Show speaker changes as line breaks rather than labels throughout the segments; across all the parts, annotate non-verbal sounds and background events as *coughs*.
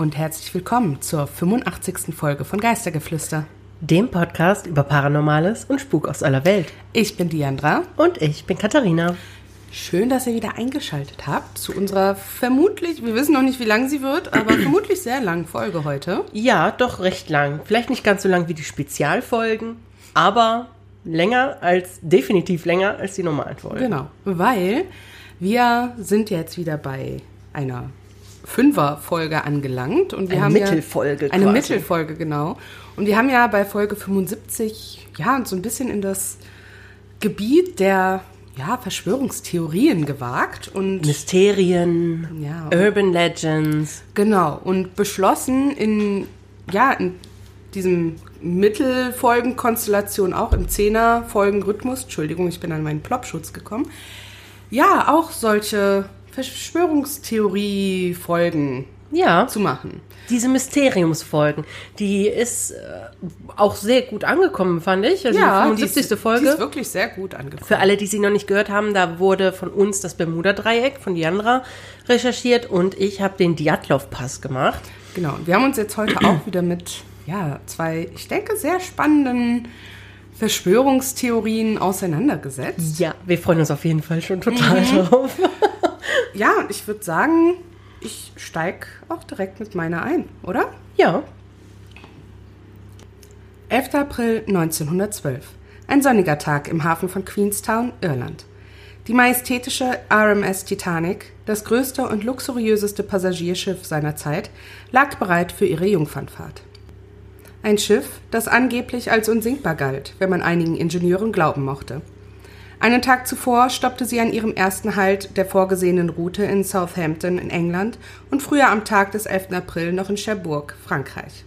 Und herzlich willkommen zur 85. Folge von Geistergeflüster.
Dem Podcast über Paranormales und Spuk aus aller Welt.
Ich bin Diandra.
Und ich bin Katharina.
Schön, dass ihr wieder eingeschaltet habt zu unserer vermutlich, wir wissen noch nicht, wie lang sie wird, aber *clears throat* vermutlich sehr langen Folge heute.
Ja, doch recht lang. Vielleicht nicht ganz so lang wie die Spezialfolgen, aber länger als, definitiv länger als die normalen Folgen.
Genau, weil wir sind jetzt wieder bei einer Fünfer-Folge angelangt und wir
Eine
haben
Mittelfolge
ja, eine
quasi.
Mittelfolge genau und wir haben ja bei Folge 75 ja uns so ein bisschen in das Gebiet der ja, Verschwörungstheorien gewagt und
Mysterien,
Ja.
Urban Legends.
Genau, und beschlossen in, ja, in diesem Mittelfolgenkonstellation, auch im Zehner-Folgen-Rhythmus, Entschuldigung, ich bin an meinen Plopschutz gekommen, ja, auch solche Verschwörungstheorie-Folgen
Ja,
zu machen.
diese Mysteriumsfolgen, die ist äh, auch sehr gut angekommen, fand ich. Also die
die
75.
ist, Die
Folge.
ist wirklich sehr gut angefangen.
Für alle, die sie noch nicht gehört haben, da wurde von uns das Bermuda-Dreieck von Diandra recherchiert und ich habe den Diatlov-Pass gemacht.
Genau, wir haben uns jetzt heute auch *clears throat* wieder mit, ja, zwei, ich denke, sehr spannenden Verschwörungstheorien auseinandergesetzt.
Ja, wir freuen uns auf jeden Fall schon total drauf. *laughs*
Ja, und ich würde sagen, ich steig auch direkt mit meiner ein, oder?
Ja,
11. April 1912. Ein sonniger Tag im Hafen von Queenstown, Irland. Die majestätische RMS Titanic, das größte und luxuriöseste Passagierschiff seiner Zeit, lag bereit für ihre Jungfernfahrt. Ein Schiff, das angeblich als unsinkbar galt, wenn man einigen Ingenieuren glauben mochte. Einen Tag zuvor stoppte sie an ihrem ersten Halt der vorgesehenen Route in Southampton in England und früher am Tag des 11. April noch in Cherbourg, Frankreich.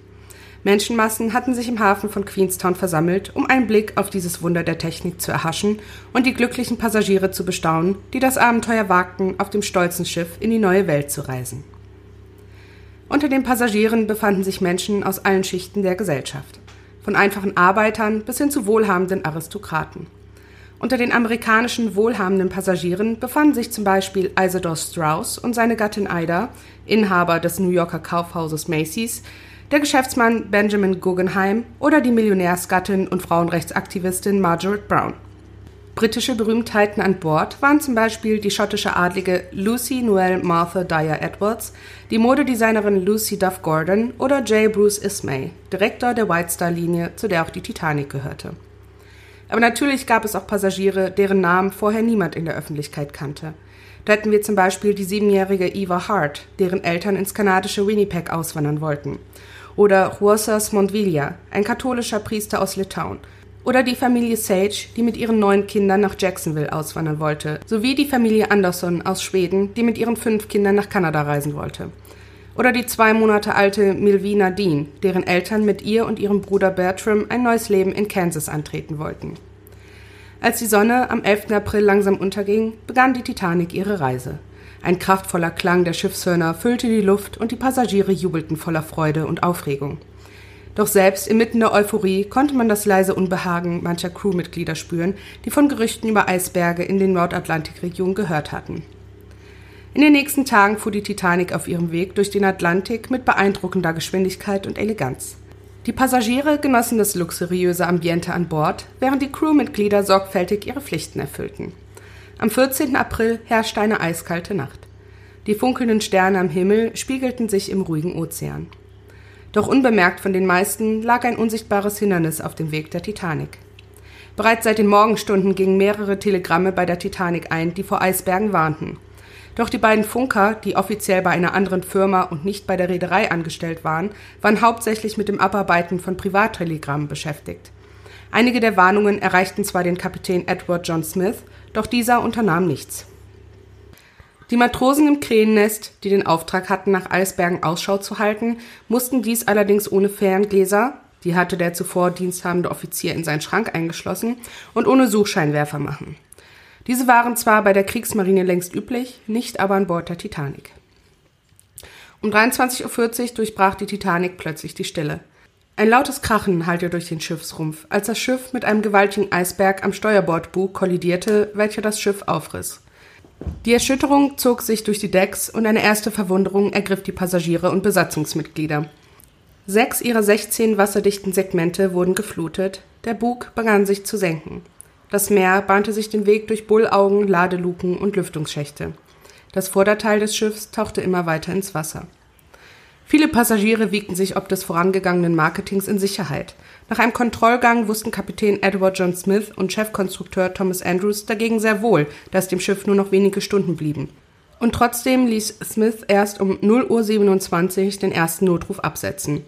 Menschenmassen hatten sich im Hafen von Queenstown versammelt, um einen Blick auf dieses Wunder der Technik zu erhaschen und die glücklichen Passagiere zu bestaunen, die das Abenteuer wagten, auf dem stolzen Schiff in die neue Welt zu reisen. Unter den Passagieren befanden sich Menschen aus allen Schichten der Gesellschaft, von einfachen Arbeitern bis hin zu wohlhabenden Aristokraten. Unter den amerikanischen wohlhabenden Passagieren befanden sich zum Beispiel Isidor Strauss und seine Gattin Ida, Inhaber des New Yorker Kaufhauses Macy's, der Geschäftsmann Benjamin Guggenheim oder die Millionärsgattin und Frauenrechtsaktivistin Margaret Brown. Britische Berühmtheiten an Bord waren zum Beispiel die schottische Adlige Lucy Noel Martha Dyer Edwards, die Modedesignerin Lucy Duff Gordon oder J. Bruce Ismay, Direktor der White Star Linie, zu der auch die Titanic gehörte. Aber natürlich gab es auch Passagiere, deren Namen vorher niemand in der Öffentlichkeit kannte. Da hätten wir zum Beispiel die siebenjährige Eva Hart, deren Eltern ins kanadische Winnipeg auswandern wollten. Oder Juosas Montvilla, ein katholischer Priester aus Litauen. Oder die Familie Sage, die mit ihren neun Kindern nach Jacksonville auswandern wollte. Sowie die Familie Anderson aus Schweden, die mit ihren fünf Kindern nach Kanada reisen wollte. Oder die zwei Monate alte Milvina Dean, deren Eltern mit ihr und ihrem Bruder Bertram ein neues Leben in Kansas antreten wollten. Als die Sonne am 11. April langsam unterging, begann die Titanic ihre Reise. Ein kraftvoller Klang der Schiffshörner füllte die Luft und die Passagiere jubelten voller Freude und Aufregung. Doch selbst inmitten der Euphorie konnte man das leise Unbehagen mancher Crewmitglieder spüren, die von Gerüchten über Eisberge in den Nordatlantikregionen gehört hatten. In den nächsten Tagen fuhr die Titanic auf ihrem Weg durch den Atlantik mit beeindruckender Geschwindigkeit und Eleganz. Die Passagiere genossen das luxuriöse Ambiente an Bord, während die Crewmitglieder sorgfältig ihre Pflichten erfüllten. Am 14. April herrschte eine eiskalte Nacht. Die funkelnden Sterne am Himmel spiegelten sich im ruhigen Ozean. Doch unbemerkt von den meisten lag ein unsichtbares Hindernis auf dem Weg der Titanic. Bereits seit den Morgenstunden gingen mehrere Telegramme bei der Titanic ein, die vor Eisbergen warnten. Doch die beiden Funker, die offiziell bei einer anderen Firma und nicht bei der Reederei angestellt waren, waren hauptsächlich mit dem Abarbeiten von Privattelegrammen beschäftigt. Einige der Warnungen erreichten zwar den Kapitän Edward John Smith, doch dieser unternahm nichts. Die Matrosen im Krähennest, die den Auftrag hatten, nach Eisbergen Ausschau zu halten, mussten dies allerdings ohne Ferngläser, die hatte der zuvor diensthabende Offizier in seinen Schrank eingeschlossen, und ohne Suchscheinwerfer machen. Diese waren zwar bei der Kriegsmarine längst üblich, nicht aber an Bord der Titanic. Um 23.40 Uhr durchbrach die Titanic plötzlich die Stille. Ein lautes Krachen hallte durch den Schiffsrumpf, als das Schiff mit einem gewaltigen Eisberg am Steuerbordbug kollidierte, welcher das Schiff aufriss. Die Erschütterung zog sich durch die Decks und eine erste Verwunderung ergriff die Passagiere und Besatzungsmitglieder. Sechs ihrer 16 wasserdichten Segmente wurden geflutet, der Bug begann sich zu senken. Das Meer bahnte sich den Weg durch Bullaugen, Ladeluken und Lüftungsschächte. Das Vorderteil des Schiffs tauchte immer weiter ins Wasser. Viele Passagiere wiegten sich ob des vorangegangenen Marketings in Sicherheit. Nach einem Kontrollgang wussten Kapitän Edward John Smith und Chefkonstrukteur Thomas Andrews dagegen sehr wohl, dass dem Schiff nur noch wenige Stunden blieben. Und trotzdem ließ Smith erst um 0.27 Uhr den ersten Notruf absetzen.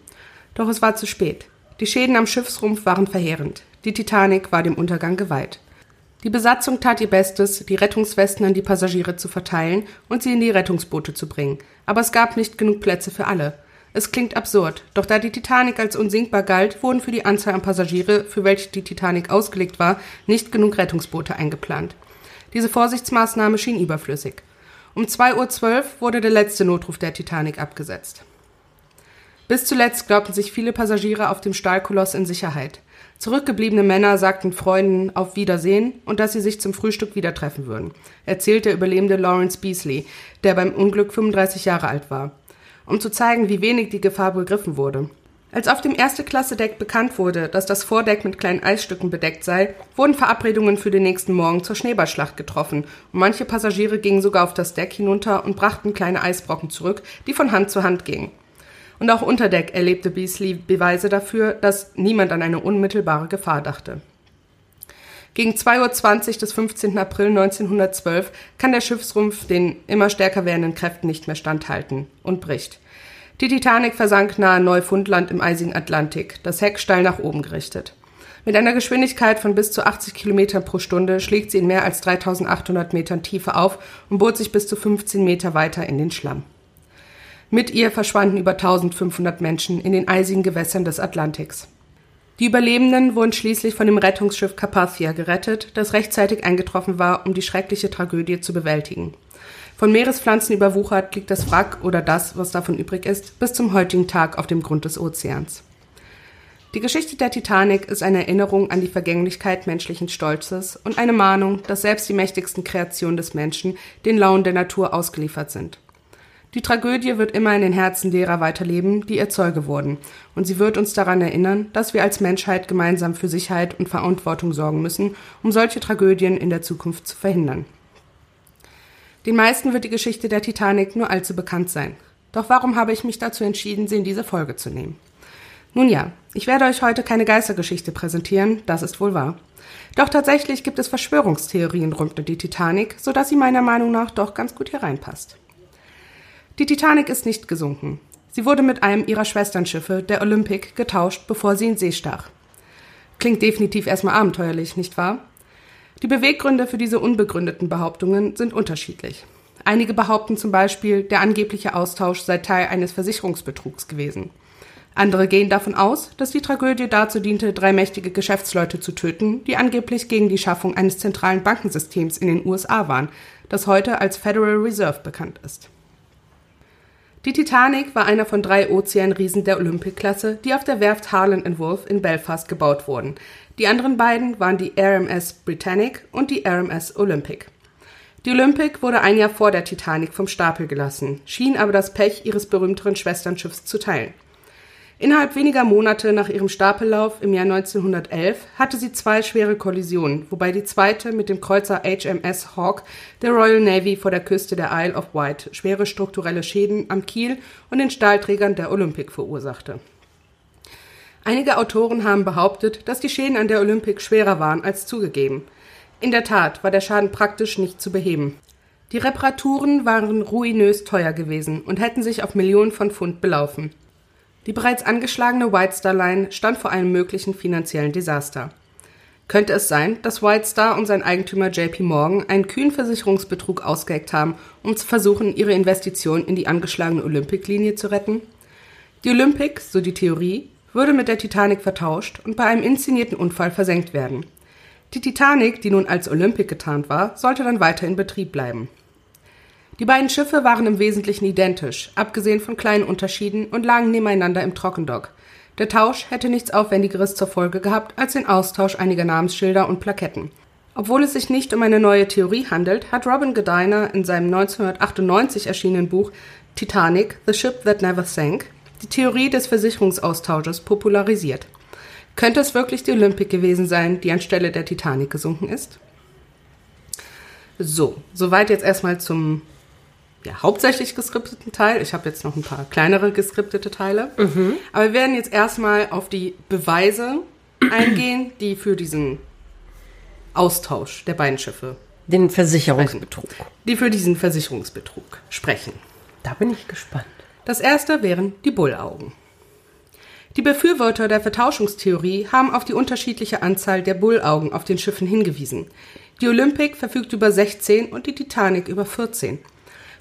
Doch es war zu spät. Die Schäden am Schiffsrumpf waren verheerend. Die Titanic war dem Untergang geweiht. Die Besatzung tat ihr Bestes, die Rettungswesten an die Passagiere zu verteilen und sie in die Rettungsboote zu bringen. Aber es gab nicht genug Plätze für alle. Es klingt absurd, doch da die Titanic als unsinkbar galt, wurden für die Anzahl an Passagiere, für welche die Titanic ausgelegt war, nicht genug Rettungsboote eingeplant. Diese Vorsichtsmaßnahme schien überflüssig. Um 2.12 Uhr wurde der letzte Notruf der Titanic abgesetzt. Bis zuletzt glaubten sich viele Passagiere auf dem Stahlkoloss in Sicherheit. Zurückgebliebene Männer sagten Freunden auf Wiedersehen und dass sie sich zum Frühstück wieder treffen würden, erzählt der Überlebende Lawrence Beasley, der beim Unglück 35 Jahre alt war, um zu zeigen, wie wenig die Gefahr begriffen wurde. Als auf dem Erste-Klasse-Deck bekannt wurde, dass das Vordeck mit kleinen Eisstücken bedeckt sei, wurden Verabredungen für den nächsten Morgen zur Schneeballschlacht getroffen und manche Passagiere gingen sogar auf das Deck hinunter und brachten kleine Eisbrocken zurück, die von Hand zu Hand gingen. Und auch unter Deck erlebte Beasley Beweise dafür, dass niemand an eine unmittelbare Gefahr dachte. Gegen 2.20 Uhr des 15. April 1912 kann der Schiffsrumpf den immer stärker werdenden Kräften nicht mehr standhalten und bricht. Die Titanic versank nahe Neufundland im eisigen Atlantik, das Heck steil nach oben gerichtet. Mit einer Geschwindigkeit von bis zu 80 Kilometern pro Stunde schlägt sie in mehr als 3800 Metern Tiefe auf und bohrt sich bis zu 15 Meter weiter in den Schlamm. Mit ihr verschwanden über 1500 Menschen in den eisigen Gewässern des Atlantiks. Die Überlebenden wurden schließlich von dem Rettungsschiff Carpathia gerettet, das rechtzeitig eingetroffen war, um die schreckliche Tragödie zu bewältigen. Von Meerespflanzen überwuchert liegt das Wrack oder das, was davon übrig ist, bis zum heutigen Tag auf dem Grund des Ozeans. Die Geschichte der Titanic ist eine Erinnerung an die Vergänglichkeit menschlichen Stolzes und eine Mahnung, dass selbst die mächtigsten Kreationen des Menschen den Launen der Natur ausgeliefert sind. Die Tragödie wird immer in den Herzen derer weiterleben, die ihr Zeuge wurden, und sie wird uns daran erinnern, dass wir als Menschheit gemeinsam für Sicherheit und Verantwortung sorgen müssen, um solche Tragödien in der Zukunft zu verhindern. Den meisten wird die Geschichte der Titanic nur allzu bekannt sein. Doch warum habe ich mich dazu entschieden, sie in diese Folge zu nehmen? Nun ja, ich werde euch heute keine Geistergeschichte präsentieren, das ist wohl wahr. Doch tatsächlich gibt es Verschwörungstheorien rund um die Titanic, sodass sie meiner Meinung nach doch ganz gut hier reinpasst. Die Titanic ist nicht gesunken. Sie wurde mit einem ihrer Schwesternschiffe, der Olympic, getauscht, bevor sie in See stach. Klingt definitiv erstmal abenteuerlich, nicht wahr? Die Beweggründe für diese unbegründeten Behauptungen sind unterschiedlich. Einige behaupten zum Beispiel, der angebliche Austausch sei Teil eines Versicherungsbetrugs gewesen. Andere gehen davon aus, dass die Tragödie dazu diente, drei mächtige Geschäftsleute zu töten, die angeblich gegen die Schaffung eines zentralen Bankensystems in den USA waren, das heute als Federal Reserve bekannt ist. Die Titanic war einer von drei Ozeanriesen der Olympic-Klasse, die auf der Werft Harland Wolff in Belfast gebaut wurden. Die anderen beiden waren die RMS Britannic und die RMS Olympic. Die Olympic wurde ein Jahr vor der Titanic vom Stapel gelassen, schien aber das Pech ihres berühmteren Schwesternschiffs zu teilen. Innerhalb weniger Monate nach ihrem Stapellauf im Jahr 1911 hatte sie zwei schwere Kollisionen, wobei die zweite mit dem Kreuzer HMS Hawk der Royal Navy vor der Küste der Isle of Wight schwere strukturelle Schäden am Kiel und den Stahlträgern der Olympic verursachte. Einige Autoren haben behauptet, dass die Schäden an der Olympic schwerer waren als zugegeben. In der Tat war der Schaden praktisch nicht zu beheben. Die Reparaturen waren ruinös teuer gewesen und hätten sich auf Millionen von Pfund belaufen. Die bereits angeschlagene White Star Line stand vor einem möglichen finanziellen Desaster. Könnte es sein, dass White Star und sein Eigentümer JP Morgan einen kühnen Versicherungsbetrug ausgeheckt haben, um zu versuchen, ihre Investition in die angeschlagene Olympic-Linie zu retten? Die Olympic, so die Theorie, würde mit der Titanic vertauscht und bei einem inszenierten Unfall versenkt werden. Die Titanic, die nun als Olympic getarnt war, sollte dann weiter in Betrieb bleiben. Die beiden Schiffe waren im Wesentlichen identisch, abgesehen von kleinen Unterschieden und lagen nebeneinander im Trockendock. Der Tausch hätte nichts Aufwendigeres zur Folge gehabt als den Austausch einiger Namensschilder und Plaketten. Obwohl es sich nicht um eine neue Theorie handelt, hat Robin Gardiner in seinem 1998 erschienenen Buch Titanic, The Ship That Never Sank, die Theorie des Versicherungsaustausches popularisiert. Könnte es wirklich die Olympic gewesen sein, die anstelle der Titanic gesunken ist? So, soweit jetzt erstmal zum ja, hauptsächlich geskripteten Teil. Ich habe jetzt noch ein paar kleinere geskriptete Teile. Aber wir werden jetzt erstmal auf die Beweise *clears throat* eingehen, die für diesen Austausch der beiden Schiffe,
Den Versicherungsbetrug.
die für diesen Versicherungsbetrug sprechen.
Da bin ich gespannt.
Das erste wären die Bullaugen. Die Befürworter der Vertauschungstheorie haben auf die unterschiedliche Anzahl der Bullaugen auf den Schiffen hingewiesen. Die Olympic verfügt über 16 und die Titanic über 14.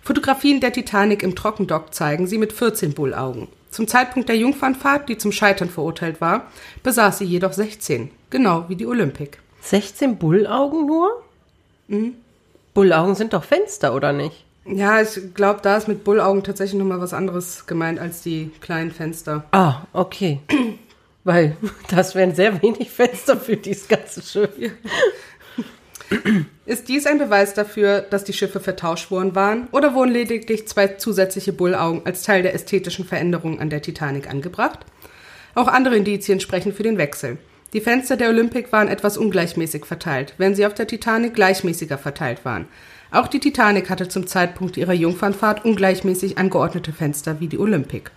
Fotografien der Titanic im Trockendock zeigen sie mit 14 Bullaugen. Zum Zeitpunkt der Jungfernfahrt, die zum Scheitern verurteilt war, besaß sie jedoch 16, genau wie die Olympic.
16 Bullaugen nur? Mhm. Bullaugen sind doch Fenster, oder nicht?
Ja, ich glaube, da ist mit Bullaugen tatsächlich nochmal was anderes gemeint als die kleinen Fenster.
Ah, okay. Weil *laughs* das wären sehr wenig Fenster für dieses ganze Schiff.
Ist dies ein Beweis dafür, dass die Schiffe vertauscht worden waren, oder wurden lediglich zwei zusätzliche Bullaugen als Teil der ästhetischen Veränderungen an der Titanic angebracht? Auch andere Indizien sprechen für den Wechsel. Die Fenster der Olympic waren etwas ungleichmäßig verteilt, während sie auf der Titanic gleichmäßiger verteilt waren. Auch die Titanic hatte zum Zeitpunkt ihrer Jungfernfahrt ungleichmäßig angeordnete Fenster wie die Olympic.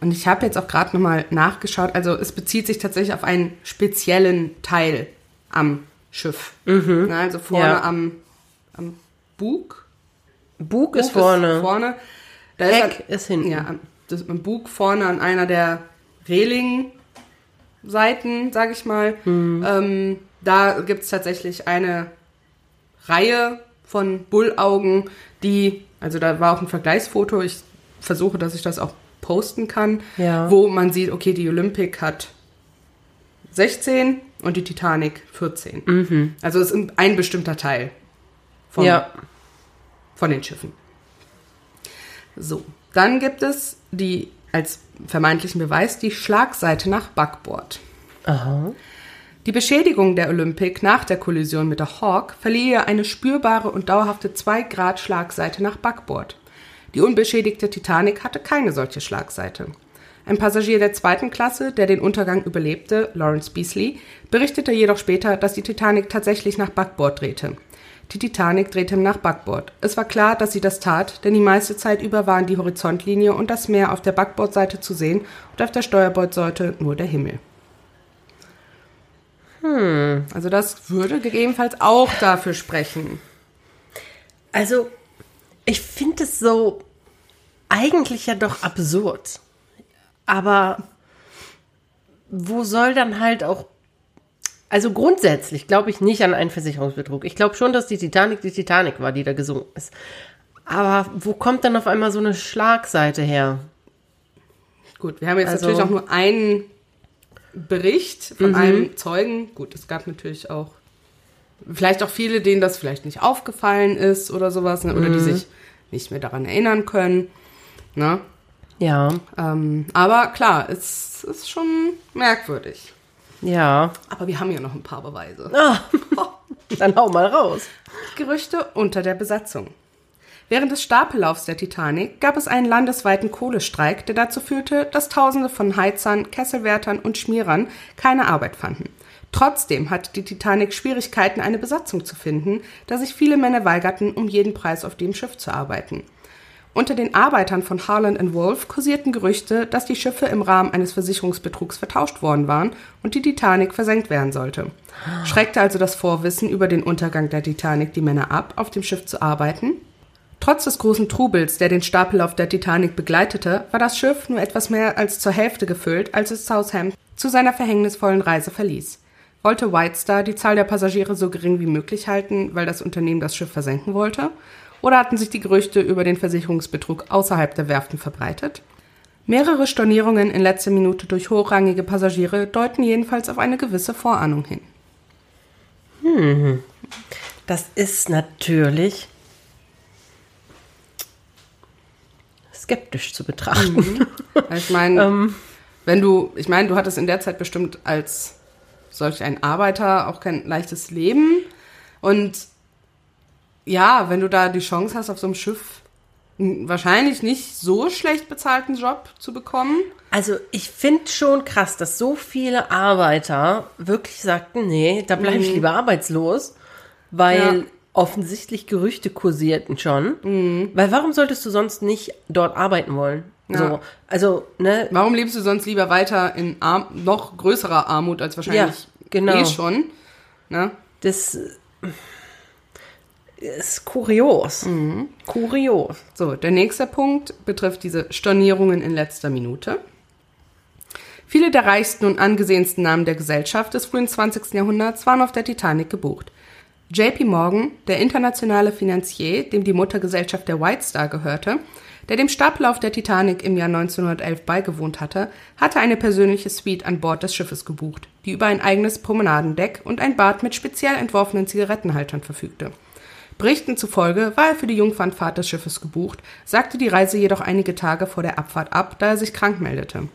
Und ich habe jetzt auch gerade nochmal nachgeschaut, also es bezieht sich tatsächlich auf einen speziellen Teil am Schiff. Na, also vorne
Ja.
am, am Bug.
Bug ist
Bug
vorne.
vorne. Da
Heck
er-
ist hinten.
Ja, das, am Bug vorne an einer der Reling-Seiten, sage ich mal.
Mhm.
Ähm, da gibt es tatsächlich eine Reihe von Bullaugen, die, also da war auch ein Vergleichsfoto, ich versuche, dass ich das auch posten kann,
Ja.
wo man sieht, okay, die Olympic hat 16 und die Titanic 14. Also es ist ein bestimmter Teil von,
Mhm. Ja.
von den Schiffen. So, dann gibt es die als vermeintlichen Beweis die Schlagseite nach Backbord.
Aha.
Die Beschädigung der Olympic nach der Kollision mit der Hawk verlieh ihr eine spürbare und dauerhafte 2 Grad Schlagseite nach Backbord. Die unbeschädigte Titanic hatte keine solche Schlagseite. Ein Passagier der zweiten Klasse, der den Untergang überlebte, Lawrence Beasley, berichtete jedoch später, dass die Titanic tatsächlich nach Backbord drehte. Die Titanic drehte nach Backbord. Es war klar, dass sie das tat, denn die meiste Zeit über waren die Horizontlinie und das Meer auf der Backbordseite zu sehen und auf der Steuerbordseite nur der Himmel. Also das würde gegebenenfalls auch dafür sprechen.
Also, ich finde es so eigentlich ja doch absurd. Aber wo soll dann halt auch. Also grundsätzlich glaube ich nicht an einen Versicherungsbetrug. Ich glaube schon, dass die Titanic die Titanic war, die da gesunken ist. Aber wo kommt dann auf einmal so eine Schlagseite her?
Gut, wir haben jetzt
Also-
natürlich auch nur einen Bericht von einem Zeugen. Gut, es gab natürlich auch vielleicht auch viele, denen das vielleicht nicht aufgefallen ist oder sowas, ne? oder die sich nicht mehr daran erinnern können. Ne?
Ja,
Ähm, aber klar, es ist schon merkwürdig.
ja.
Aber wir haben ja noch ein paar Beweise. *laughs*
Dann hau mal raus.
Gerüchte unter der Besatzung. Während des Stapellaufs der Titanic gab es einen landesweiten Kohlestreik, der dazu führte, dass Tausende von Heizern, Kesselwärtern und Schmierern keine Arbeit fanden. Trotzdem hatte die Titanic Schwierigkeiten, eine Besatzung zu finden, da sich viele Männer weigerten, um jeden Preis auf dem Schiff zu arbeiten. Unter den Arbeitern von Harland Wolff kursierten Gerüchte, dass die Schiffe im Rahmen eines Versicherungsbetrugs vertauscht worden waren und die Titanic versenkt werden sollte. Schreckte also das Vorwissen über den Untergang der Titanic die Männer ab, auf dem Schiff zu arbeiten? Trotz des großen Trubels, der den Stapellauf der Titanic begleitete, war das Schiff nur etwas mehr als zur Hälfte gefüllt, als es Southampton zu seiner verhängnisvollen Reise verließ. Wollte White Star die Zahl der Passagiere so gering wie möglich halten, weil das Unternehmen das Schiff versenken wollte? Oder hatten sich die Gerüchte über den Versicherungsbetrug außerhalb der Werften verbreitet? Mehrere Stornierungen in letzter Minute durch hochrangige Passagiere deuten jedenfalls auf eine gewisse Vorahnung hin.
Das ist natürlich skeptisch zu betrachten.
Weil Ich meine, *laughs* wenn du, ich meine, du hattest in der Zeit bestimmt als solch ein Arbeiter auch kein leichtes Leben. Und ja, wenn du da die Chance hast, auf so einem Schiff wahrscheinlich nicht so schlecht bezahlten Job zu bekommen.
Also ich finde schon krass, dass so viele Arbeiter wirklich sagten, nee, da bleibe ich lieber arbeitslos, weil
Mhm. Ja.
offensichtlich Gerüchte kursierten schon.
Mhm.
Weil warum solltest du sonst nicht dort arbeiten wollen?
Ja.
So, also, ne,
Warum lebst du sonst lieber weiter in Arm noch größerer Armut als wahrscheinlich
Ja, genau.
eh schon? Ne?
das ist kurios.
Mhm.
Kurios.
So, der nächste Punkt betrifft diese Stornierungen in letzter Minute. Viele der reichsten und angesehensten Namen der Gesellschaft des frühen 20. Jahrhunderts waren auf der Titanic gebucht. JP Morgan, der internationale Finanzier, dem die Muttergesellschaft der White Star gehörte, der dem Stapellauf der Titanic im Jahr 1911 beigewohnt hatte, hatte eine persönliche Suite an Bord des Schiffes gebucht, die über ein eigenes Promenadendeck und ein Bad mit speziell entworfenen Zigarettenhaltern verfügte. Berichten zufolge war er für die Jungfernfahrt des Schiffes gebucht, sagte die Reise jedoch einige Tage vor der Abfahrt ab, da er sich krank meldete.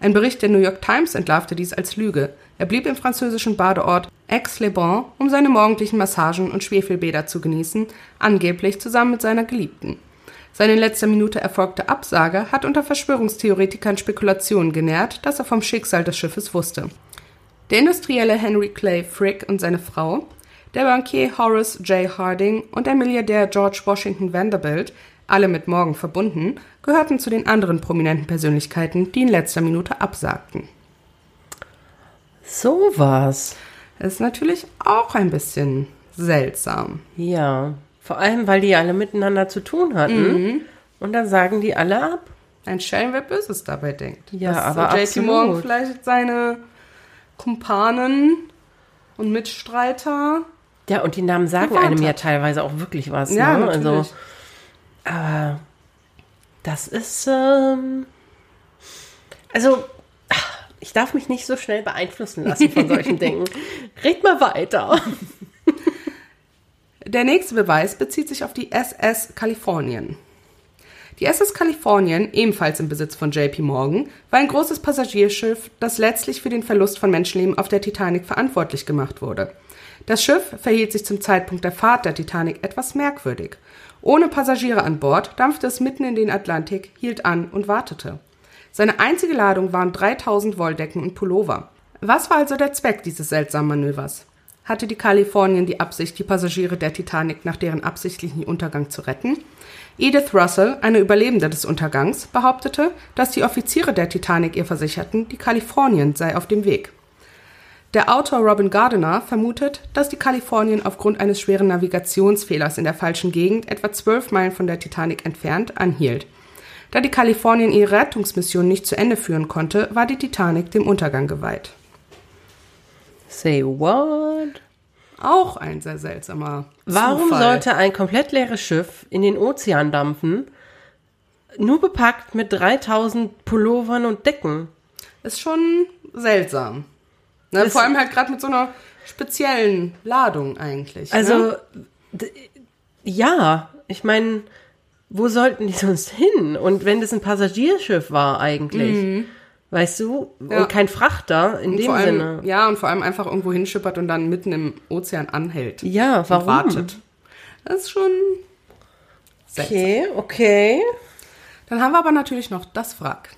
Ein Bericht der New York Times entlarvte dies als Lüge. Er blieb im französischen Badeort Aix-les-Bains, um seine morgendlichen Massagen und Schwefelbäder zu genießen, angeblich zusammen mit seiner Geliebten. Seine in letzter Minute erfolgte Absage hat unter Verschwörungstheoretikern Spekulationen genährt, dass er vom Schicksal des Schiffes wusste. Der Industrielle Henry Clay Frick und seine Frau, der Bankier Horace J. Harding und der Milliardär George Washington Vanderbilt, alle mit Morgan verbunden, gehörten zu den anderen prominenten Persönlichkeiten, die in letzter Minute absagten.
So was.
Ist natürlich auch ein bisschen seltsam.
Ja. Vor allem, weil die alle miteinander zu tun hatten.
Mhm.
Und dann sagen die alle ab.
Ein Schelm, wer Böses dabei denkt.
Ja,
Dass
aber
JP
absolut.
Morgan vielleicht seine Kumpanen und Mitstreiter.
Ja, und die Namen sagen
Gewarnt
einem ja teilweise auch wirklich was.
Ja,
ne?
natürlich.
Also, aber das ist, ähm, also, ich darf mich nicht so schnell beeinflussen lassen von solchen *laughs* Dingen. Red mal weiter.
Der nächste Beweis bezieht sich auf die SS Kalifornien. Die SS Kalifornien, ebenfalls im Besitz von JP Morgan, war ein großes Passagierschiff, das letztlich für den Verlust von Menschenleben auf der Titanic verantwortlich gemacht wurde. Das Schiff verhielt sich zum Zeitpunkt der Fahrt der Titanic etwas merkwürdig. Ohne Passagiere an Bord dampfte es mitten in den Atlantik, hielt an und wartete. Seine einzige Ladung waren 3000 Wolldecken und Pullover. Was war also der Zweck dieses seltsamen Manövers? Hatte die Kalifornien die Absicht, die Passagiere der Titanic nach deren absichtlichen Untergang zu retten? Edith Russell, eine Überlebende des Untergangs, behauptete, dass die Offiziere der Titanic ihr versicherten, die Kalifornien sei auf dem Weg. Der Autor Robin Gardiner vermutet, dass die Kalifornien aufgrund eines schweren Navigationsfehlers in der falschen Gegend etwa zwölf Meilen von der Titanic entfernt anhielt. Da die Kalifornien ihre Rettungsmission nicht zu Ende führen konnte, war die Titanic dem Untergang geweiht.
Say what?
Auch ein sehr seltsamer
Warum
Zufall.
sollte ein komplett leeres Schiff in den Ozean dampfen, nur bepackt mit 3000 Pullovern und Decken?
Ist schon seltsam. Ne, vor allem halt gerade mit so einer speziellen Ladung eigentlich.
Also,
ne?
ja, ich meine, wo sollten die *laughs* sonst hin? Und wenn das ein Passagierschiff war eigentlich, weißt du,
Mhm. Ja.
und kein Frachter in
Und
dem
allem,
Sinne.
Ja, und vor allem einfach irgendwo hinschippert und dann mitten im Ozean anhält.
Ja, warum?
wartet. Das ist schon seltsam.
Okay, okay.
Dann haben wir aber natürlich noch das Wrack.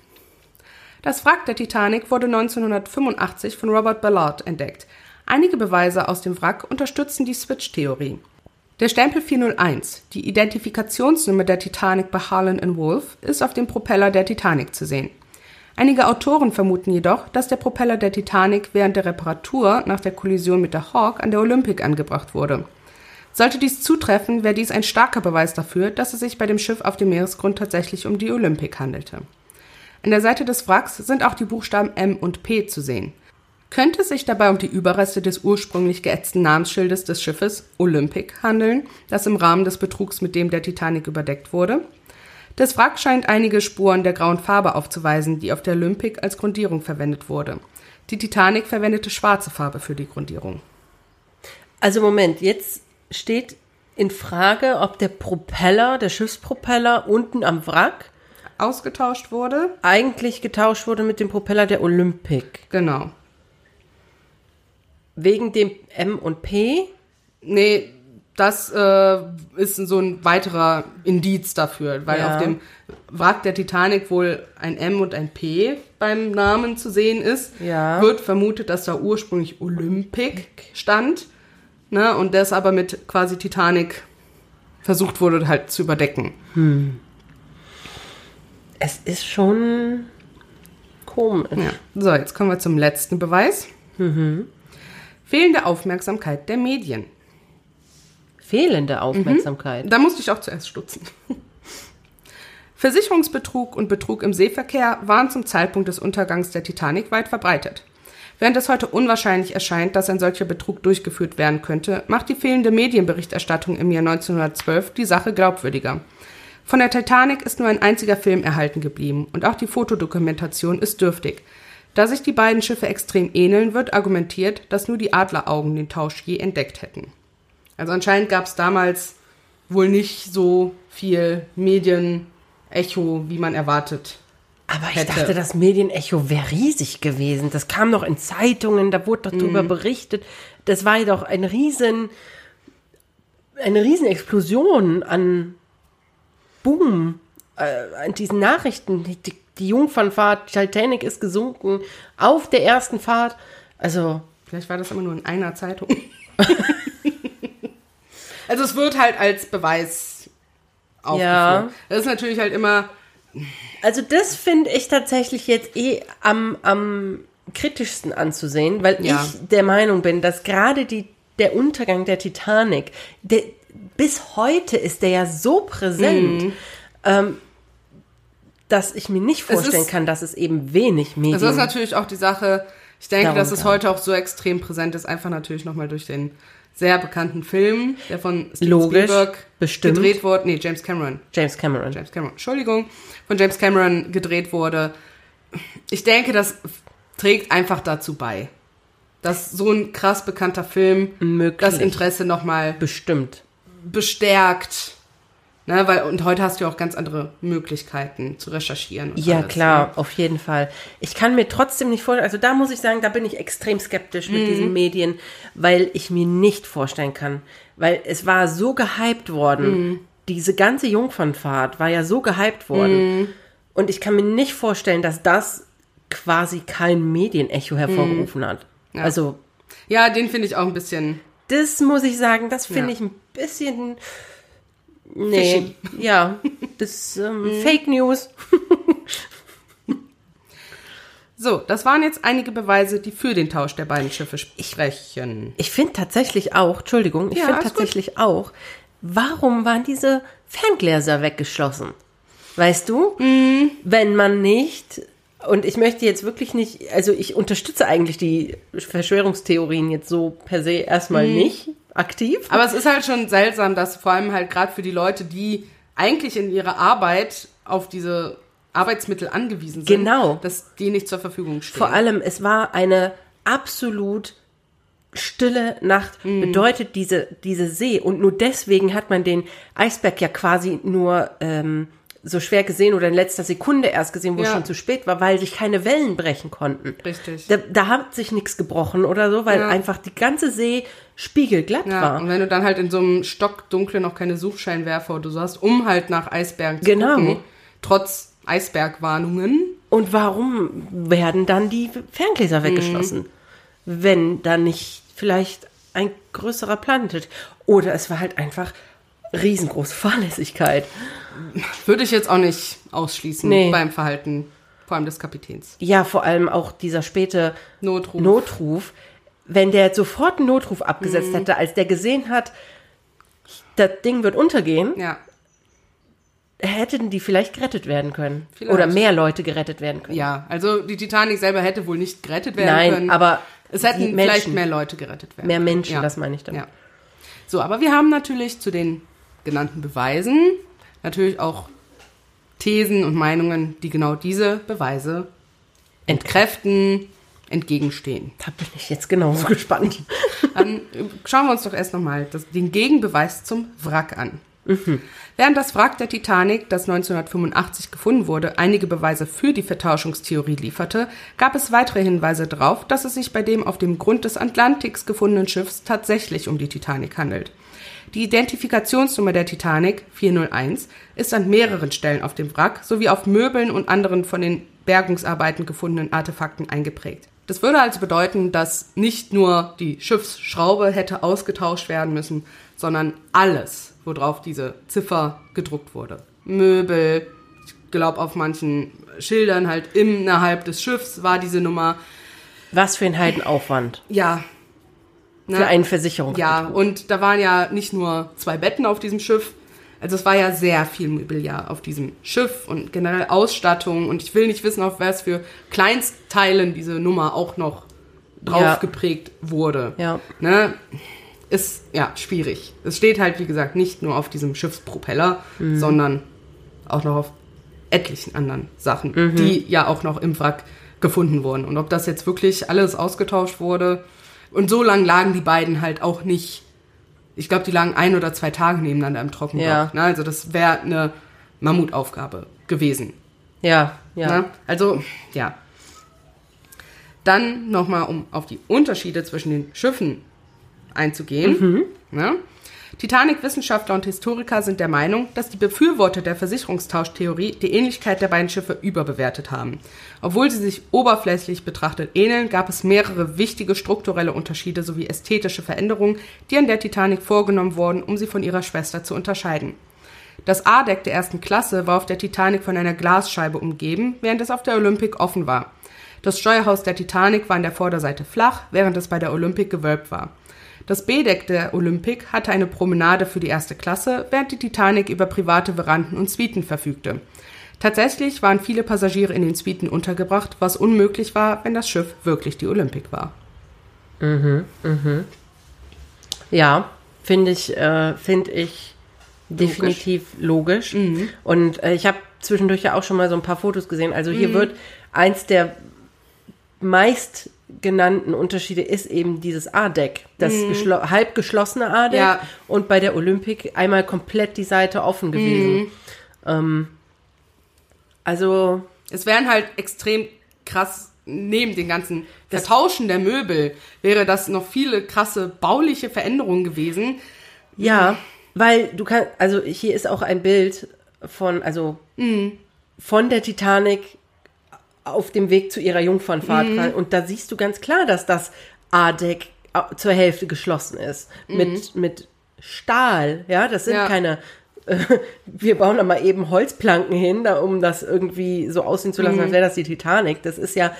Das Wrack der Titanic wurde 1985 von Robert Ballard entdeckt. Einige Beweise aus dem Wrack unterstützen die Switch-Theorie. Der Stempel 401, die Identifikationsnummer der Titanic bei Harlan Wolff, ist auf dem Propeller der Titanic zu sehen. Einige Autoren vermuten jedoch, dass der Propeller der Titanic während der Reparatur nach der Kollision mit der Hawk an der Olympic angebracht wurde. Sollte dies zutreffen, wäre dies ein starker Beweis dafür, dass es sich bei dem Schiff auf dem Meeresgrund tatsächlich um die Olympic handelte. An der Seite des Wracks sind auch die Buchstaben M und P zu sehen. Könnte es sich dabei um die Überreste des ursprünglich geätzten Namensschildes des Schiffes Olympic handeln, das im Rahmen des Betrugs mit dem der Titanic überdeckt wurde? Das Wrack scheint einige Spuren der grauen Farbe aufzuweisen, die auf der Olympic als Grundierung verwendet wurde. Die Titanic verwendete schwarze Farbe für die Grundierung.
Also Moment, jetzt steht in Frage, ob der Propeller, der Schiffspropeller unten am Wrack
Ausgetauscht wurde?
eigentlich getauscht wurde mit dem Propeller der Olympic.
Genau.
Wegen dem M und P
Nee, das äh, ist so ein weiterer Indiz dafür, weil
Ja.
auf dem Wrack der Titanic wohl ein M und ein P beim Namen zu sehen ist.
Ja.
Wird vermutet, dass da ursprünglich Olympic stand, ne, und das aber mit quasi Titanic versucht wurde halt zu überdecken.
Es ist schon komisch.
Ja. So, jetzt kommen wir zum letzten Beweis. Fehlende Aufmerksamkeit der Medien.
Fehlende Aufmerksamkeit.
Da musste ich auch zuerst stutzen. *laughs* Versicherungsbetrug und Betrug im Seeverkehr waren zum Zeitpunkt des Untergangs der Titanic weit verbreitet. Während es heute unwahrscheinlich erscheint, dass ein solcher Betrug durchgeführt werden könnte, macht die fehlende Medienberichterstattung im Jahr 1912 die Sache glaubwürdiger. Von der Titanic ist nur ein einziger Film erhalten geblieben und auch die Fotodokumentation ist dürftig. Da sich die beiden Schiffe extrem ähneln, wird argumentiert, dass nur die Adleraugen den Tausch je entdeckt hätten. Also anscheinend gab es damals wohl nicht so viel Medienecho, wie man erwartet.
Aber ich
hätte.
dachte, das Medienecho wäre riesig gewesen. Das kam noch in Zeitungen, da wurde doch drüber berichtet. Das war ja doch ein riesen, eine riesen Explosion an Boom, äh, an diesen Nachrichten. Die, die, Jungfernfahrt, Titanic ist gesunken auf der ersten Fahrt. Also,
Vielleicht war das immer nur in einer Zeitung. *laughs* also es wird halt als Beweis aufgeführt.
Ja.
Das ist natürlich halt immer,
also das finde ich tatsächlich jetzt eh am, am kritischsten anzusehen, weil
Ja.
ich der Meinung bin, dass gerade die, der Untergang der Titanic, der, bis heute ist der ja so präsent, ähm, dass ich mir nicht
Mhm.
Vorstellen
ist-
kann, dass es eben wenig Medien...
das ist natürlich auch die Sache, ich denke,
Darum
dass es heute auch so extrem präsent ist, einfach natürlich nochmal durch den sehr bekannten Film, der von Steven
Logisch,
Spielberg
bestimmt.
gedreht wurde. Nee, James Cameron.
James Cameron.
James Cameron, Entschuldigung, von James Cameron gedreht wurde. Ich denke, das trägt einfach dazu bei, dass so ein krass bekannter Film
Möglich.
das Interesse nochmal
Bestimmt.
Bestärkt. Ne, weil, und heute hast du ja auch ganz andere Möglichkeiten zu recherchieren.
Ja,
alles,
klar,
Ne?
auf jeden Fall. Ich kann mir trotzdem nicht vorstellen, also da muss ich sagen, da bin ich extrem skeptisch mit diesen Medien, weil ich mir nicht vorstellen kann, weil es war so gehypt worden. Diese ganze Jungfernfahrt war ja so gehypt worden. Und ich kann mir nicht vorstellen, dass das quasi kein Medienecho hervorgerufen hat. Also,
Ja, den finde ich auch ein bisschen.
Das muss ich sagen, das finde
Ja.
ich ein bisschen. Nee, ja, das ähm, Fake News. *laughs*
So, das waren jetzt einige Beweise, die für den Tausch der beiden Schiffe sprechen.
Ich finde tatsächlich auch, Entschuldigung, ich
Ja,
finde
alles gut.
tatsächlich auch, warum waren diese Ferngläser weggeschlossen? Weißt du?
Mhm.
Wenn man nicht, und ich möchte jetzt wirklich nicht, also ich unterstütze eigentlich die Verschwörungstheorien jetzt so per se erstmal
Mhm.
nicht aktiv.
Aber es ist halt schon seltsam, dass vor allem halt gerade für die Leute, die eigentlich in ihrer Arbeit auf diese Arbeitsmittel angewiesen sind,
Genau.
dass die nicht zur Verfügung stehen.
Vor allem, es war eine absolut stille Nacht,
Mhm.
bedeutet diese, diese See. Und nur deswegen hat man den Eisberg ja quasi nur ähm, so schwer gesehen oder in letzter Sekunde erst gesehen, wo es
Ja.
schon zu spät war, weil sich keine Wellen brechen konnten.
Richtig.
Da, da hat sich nichts gebrochen oder so, weil
Ja.
einfach die ganze See spiegelglatt
Ja,
war.
und wenn du dann halt in so einem Stockdunkle noch keine Suchscheinwerfer oder so hast, um halt nach Eisbergen zu
Genau.
gucken, trotz Eisbergwarnungen.
Und warum werden dann die Ferngläser
Mhm.
weggeschlossen? Wenn da nicht vielleicht ein größerer Plan. Oder es war halt einfach riesengroße Fahrlässigkeit.
Würde ich jetzt auch nicht ausschließen
Nee.
beim Verhalten, vor allem des Kapitäns.
Ja, vor allem auch dieser späte
Notruf.
Notruf. Wenn der jetzt sofort einen Notruf abgesetzt
Mhm.
hätte, als der gesehen hat, das Ding wird untergehen,
Ja,
hätten die vielleicht gerettet werden können.
Vielleicht.
Oder mehr Leute gerettet werden können.
ja. Also die Titanic selber hätte wohl nicht gerettet werden
Nein,
können.
aber
es hätten
die
vielleicht
Menschen.
mehr Leute gerettet werden.
Mehr. Menschen,
ja.
das meine ich dann.
Ja. So, aber wir haben natürlich zu den genannten Beweisen natürlich auch Thesen und Meinungen, die genau diese Beweise entkräften, entgegenstehen.
Da bin ich jetzt genauso gespannt.
Dann schauen wir uns doch erst nochmal den Gegenbeweis zum Wrack an. Während das Wrack der Titanic, das 1985 gefunden wurde, einige Beweise für die Vertauschungstheorie lieferte, gab es weitere Hinweise darauf, dass es sich bei dem auf dem Grund des Atlantiks gefundenen Schiffs tatsächlich um die Titanic handelt. Die Identifikationsnummer der Titanic 401 ist an mehreren Stellen auf dem Wrack sowie auf Möbeln und anderen von den Bergungsarbeiten gefundenen Artefakten eingeprägt. Das würde also bedeuten, dass nicht nur die Schiffsschraube hätte ausgetauscht werden müssen, sondern alles, worauf diese Ziffer gedruckt wurde. Möbel, ich glaube auf manchen Schildern halt innerhalb des Schiffs war diese Nummer.
Was für ein Heidenaufwand
Ja.
Für
Ne?
einen Versicherung.
Ja, und da waren ja nicht nur zwei Betten auf diesem Schiff, also es war ja sehr viel Mobiliar auf diesem Schiff und generell Ausstattung und ich will nicht wissen, auf was für Kleinstteilen diese Nummer auch noch drauf
Ja.
geprägt wurde.
Ja.
Ne? Ist ja schwierig. Es steht halt, wie gesagt, nicht nur auf diesem Schiffspropeller, sondern auch noch auf etlichen anderen Sachen, die ja auch noch im Wrack gefunden wurden. Und ob das jetzt wirklich alles ausgetauscht wurde. Und so lang lagen die beiden halt auch nicht. Ich glaube, die lagen ein oder zwei Tage nebeneinander im Trockendock.
Ja.
Ne? Also das wäre eine Mammutaufgabe gewesen.
Ja, ja.
Ne? Also, ja. Dann nochmal, um auf die Unterschiede zwischen den Schiffen einzugehen. Ne? Titanic-Wissenschaftler und Historiker sind der Meinung, dass die Befürworter der Versicherungstauschtheorie die Ähnlichkeit der beiden Schiffe überbewertet haben. Obwohl sie sich oberflächlich betrachtet ähneln, gab es mehrere wichtige strukturelle Unterschiede sowie ästhetische Veränderungen, die an der Titanic vorgenommen wurden, um sie von ihrer Schwester zu unterscheiden. Das A-Deck der ersten Klasse war auf der Titanic von einer Glasscheibe umgeben, während es auf der Olympic offen war. Das Steuerhaus der Titanic war an der Vorderseite flach, während es bei der Olympic gewölbt war. Das B-Deck der Olympic hatte eine Promenade für die erste Klasse, während die Titanic über private Veranden und Suiten verfügte. Tatsächlich waren viele Passagiere in den Suiten untergebracht, was unmöglich war, wenn das Schiff wirklich die Olympic war.
Ja, finde ich, äh, finde ich definitiv logisch. Und äh, ich habe zwischendurch ja auch schon mal so ein paar Fotos gesehen. Also hier wird eins der meist genannten Unterschiede ist eben dieses A-Deck, das geschlo halb geschlossene A-Deck
Ja.
und bei der Olympic einmal komplett die Seite offen gewesen. Ähm, also
Es wären halt extrem krass, neben den ganzen Vertauschen der Möbel, wäre das noch viele krasse bauliche Veränderungen gewesen.
Ja, weil du kannst, also hier ist auch ein Bild von, also von der Titanic auf dem Weg zu ihrer Jungfernfahrt rein. Und da siehst du ganz klar, dass das A-Deck zur Hälfte geschlossen ist. Mit, mit Stahl, ja, das sind
Ja.
keine, äh, *laughs* wir bauen da mal eben Holzplanken hin, da, um das irgendwie so aussehen zu lassen, als wäre das die Titanic. Das ist ja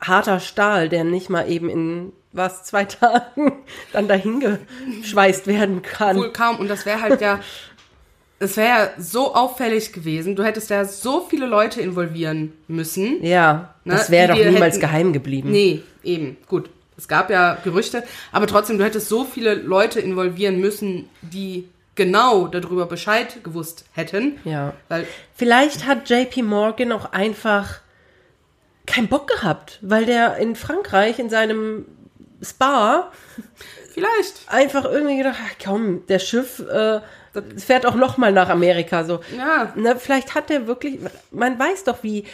harter Stahl, der nicht mal eben in was, zwei *laughs* Tagen dann dahin geschweißt werden kann.
Wohl kaum. Und das wäre halt ja, *laughs* es wäre ja so auffällig gewesen. Du hättest ja so viele Leute involvieren müssen.
Ja,
Ne,
das wäre doch niemals
hätten-
geheim geblieben.
Nee, eben. Gut. Es gab ja Gerüchte, aber trotzdem, du hättest so viele Leute involvieren müssen, die genau darüber Bescheid gewusst hätten.
Ja.
Weil,
Vielleicht hat JP Morgan auch einfach keinen Bock gehabt, weil der in Frankreich in seinem Spa
vielleicht.
einfach irgendwie gedacht, ach, komm, der Schiff äh, das fährt auch noch mal nach Amerika so.
Ja.
Ne, vielleicht hat der wirklich, man weiß doch, wie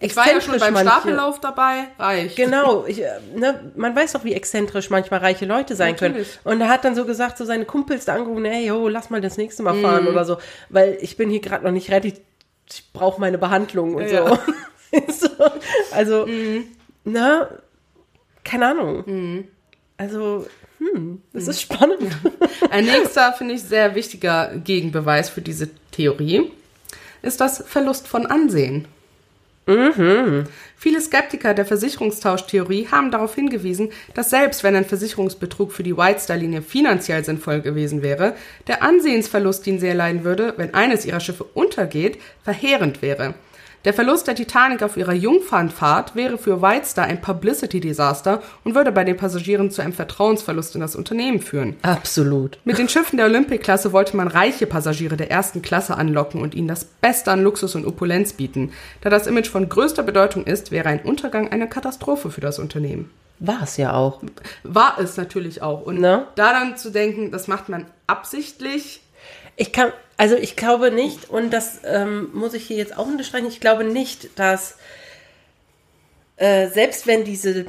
Ich war ja schon beim
manche-
Stapellauf dabei. Reicht.
Genau, ich, äh, ne, man weiß doch, wie exzentrisch manchmal reiche Leute sein
Natürlich.
können. Und er hat dann so gesagt, so seine Kumpels da angerufen, hey, yo, lass mal das nächste Mal fahren oder so, weil ich bin hier gerade noch nicht ready, ich brauche meine Behandlung und
Ja,
so. *laughs* so. Also, na, keine Ahnung. Also, hm, das ist spannend.
Ein nächster, finde ich, sehr wichtiger Gegenbeweis für diese Theorie ist das Verlust von Ansehen. Viele Skeptiker der Versicherungstauschtheorie haben darauf hingewiesen, dass selbst wenn ein Versicherungsbetrug für die White Star Linie finanziell sinnvoll gewesen wäre, der Ansehensverlust, den sie erleiden würde, wenn eines ihrer Schiffe untergeht, verheerend wäre. Der Verlust der Titanic auf ihrer Jungfernfahrt wäre für White Star ein Publicity-Desaster und würde bei den Passagieren zu einem Vertrauensverlust in das Unternehmen führen.
Absolut.
Mit den Schiffen der Olympic-Klasse wollte man reiche Passagiere der ersten Klasse anlocken und ihnen das Beste an Luxus und Opulenz bieten. Da das Image von größter Bedeutung ist, wäre ein Untergang eine Katastrophe für das Unternehmen.
War es ja auch.
War es natürlich auch. Und
Ne?
da dann zu denken, das macht man absichtlich.
Ich kann, also ich glaube nicht, und das ähm, muss ich hier jetzt auch unterstreichen, ich glaube nicht, dass äh, selbst wenn diese,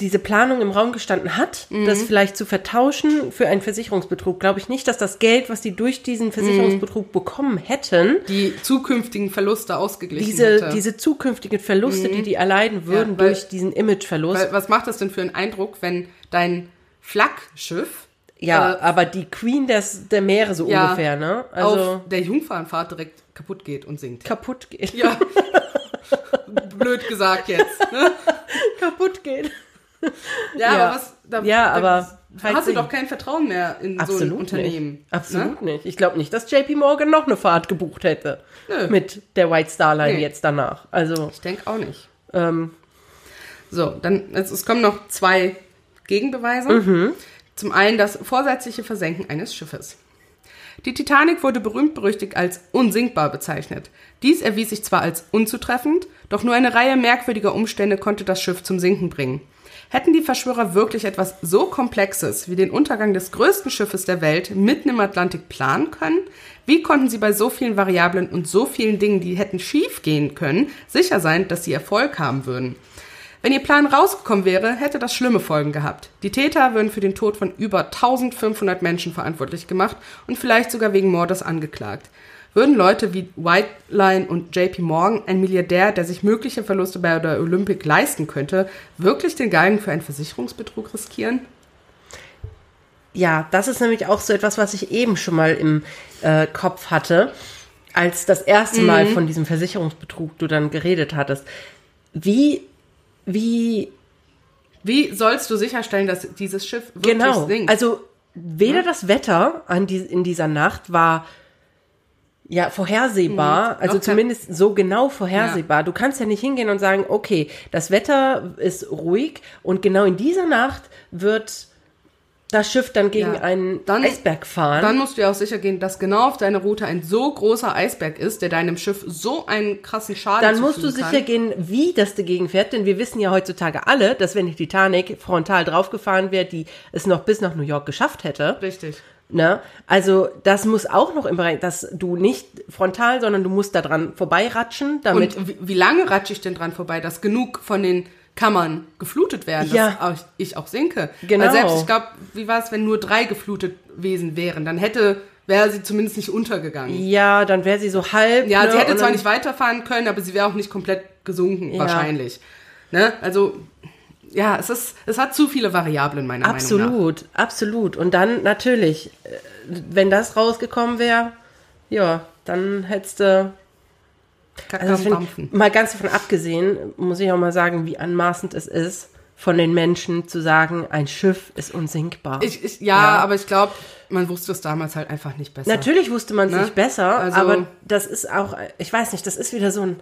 diese Planung im Raum gestanden hat,
Mhm.
das vielleicht zu vertauschen für einen Versicherungsbetrug, glaube ich nicht, dass das Geld, was die durch diesen Versicherungsbetrug bekommen hätten,
Die zukünftigen Verluste ausgeglichen
diese,
hätte.
diese zukünftigen Verluste, die die erleiden würden
Mhm. weil-
durch diesen Imageverlust.
Weil, was macht das denn für einen Eindruck, wenn dein Flaggschiff
ja,
äh,
aber die Queen des, der Meere so
ja,
ungefähr, ne? Also
auf der Jungfernfahrt direkt kaputt geht und sinkt?
kaputt geht.
Ja. *laughs* Blöd gesagt jetzt. Ne? *laughs*
kaputt geht.
Ja,
Ja.
aber was. Da,
Ja,
da
aber halt
hast du doch kein Vertrauen mehr in so ein
Absolut
Unternehmen.
nicht. Absolut
Ne?
nicht. Ich glaube nicht, dass JP Morgan noch eine Fahrt gebucht hätte.
Nö.
Mit der White Star Line
Nee.
jetzt danach. Also,
Ich denke auch nicht.
ähm,
So, dann es, es kommen noch zwei Gegenbeweise.
Mhm.
Zum einen das vorsätzliche Versenken eines Schiffes. Die Titanic wurde berühmt-berüchtigt als unsinkbar bezeichnet. Dies erwies sich zwar als unzutreffend, doch nur eine Reihe merkwürdiger Umstände konnte das Schiff zum Sinken bringen. Hätten die Verschwörer wirklich etwas so Komplexes wie den Untergang des größten Schiffes der Welt mitten im Atlantik planen können? Wie konnten sie bei so vielen Variablen und so vielen Dingen, die hätten schief gehen können, sicher sein, dass sie Erfolg haben würden? Wenn ihr Plan rausgekommen wäre, hätte das schlimme Folgen gehabt. Die Täter würden für den Tod von über 1500 Menschen verantwortlich gemacht und vielleicht sogar wegen Mordes angeklagt. Würden Leute wie White Line und JP Morgan, ein Milliardär, der sich mögliche Verluste bei der Olympic leisten könnte, wirklich den Galgen für einen Versicherungsbetrug riskieren?
ja, das ist nämlich auch so etwas, was ich eben schon mal im äh, Kopf hatte, als das erste Mal
Mhm.
von diesem Versicherungsbetrug du dann geredet hattest. Wie, wie
Wie sollst du sicherstellen, dass dieses Schiff wirklich
Genau.
sinkt?
Also weder das Wetter an die, in dieser Nacht war ja vorhersehbar,
Mhm.
also zumindest so genau vorhersehbar. Du kannst ja nicht hingehen und sagen, okay, das Wetter ist ruhig und genau in dieser Nacht wird das Schiff dann gegen
Ja.
einen
Dann-
Eisberg fahren.
Dann musst du ja auch sicher gehen, dass genau auf deiner Route ein so großer Eisberg ist, der deinem Schiff so einen krassen Schaden
dann musst du sicher
kann.
gehen, wie das dagegen fährt, denn wir wissen ja heutzutage alle, dass wenn die Titanic frontal draufgefahren wäre, die es noch bis nach New York geschafft hätte,
Richtig.
Ne? Also das muss auch noch im Bereich, dass du nicht frontal, sondern du musst da dran vorbeiratschen, damit.
Und wie, wie lange ratsche ich denn dran vorbei, dass genug von den Kammern geflutet werden,
Ja.
dass auch ich auch sinke?
Genau.
Weil selbst, ich glaube, wie war es, wenn nur drei geflutet gewesen wären, dann hätte, wäre sie zumindest nicht untergegangen.
ja, dann wäre sie so halb.
Ja,
ne?
sie hätte zwar nicht weiterfahren können, aber sie wäre auch nicht komplett gesunken,
Ja.
wahrscheinlich. Ne? Also, ja, es ist, es hat zu viele Variablen, meiner Meinung nach.
Absolut, absolut. Und dann natürlich, äh, wenn das rausgekommen wäre, ja, dann hättest du.
Kack
Also
Dampfen.
mal ganz davon abgesehen, muss ich auch mal sagen, wie anmaßend es ist, von den Menschen zu sagen, ein Schiff ist unsinkbar.
Ich, ich, ja, aber ich glaube, man wusste es damals halt einfach nicht besser.
Natürlich wusste man es
Ne?
nicht besser,
Also-
aber das ist auch, ich weiß nicht, das ist wieder so ein.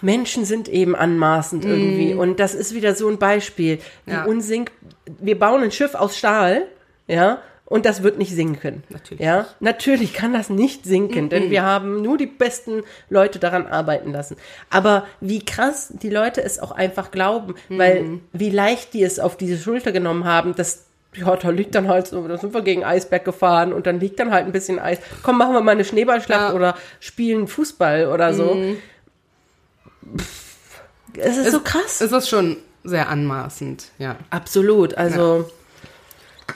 Menschen sind eben anmaßend irgendwie. Und das ist wieder so ein Beispiel. Wie.
Ja.
unsink. Wir bauen ein Schiff aus Stahl, ja, und das wird nicht sinken.
Natürlich
Ja, natürlich kann das nicht sinken, denn wir haben nur die besten Leute daran arbeiten lassen. Aber wie krass die Leute es auch einfach glauben, weil wie leicht die es auf diese Schulter genommen haben, dass ja, da liegt dann halt so, da sind wir gegen Eisberg gefahren und dann liegt dann halt ein bisschen Eis. Komm, machen wir mal eine Schneeballschlacht
Ja.
oder spielen Fußball oder so.
Mhm.
Pff, es ist so krass.
Es ist schon sehr anmaßend, ja.
Absolut. Also,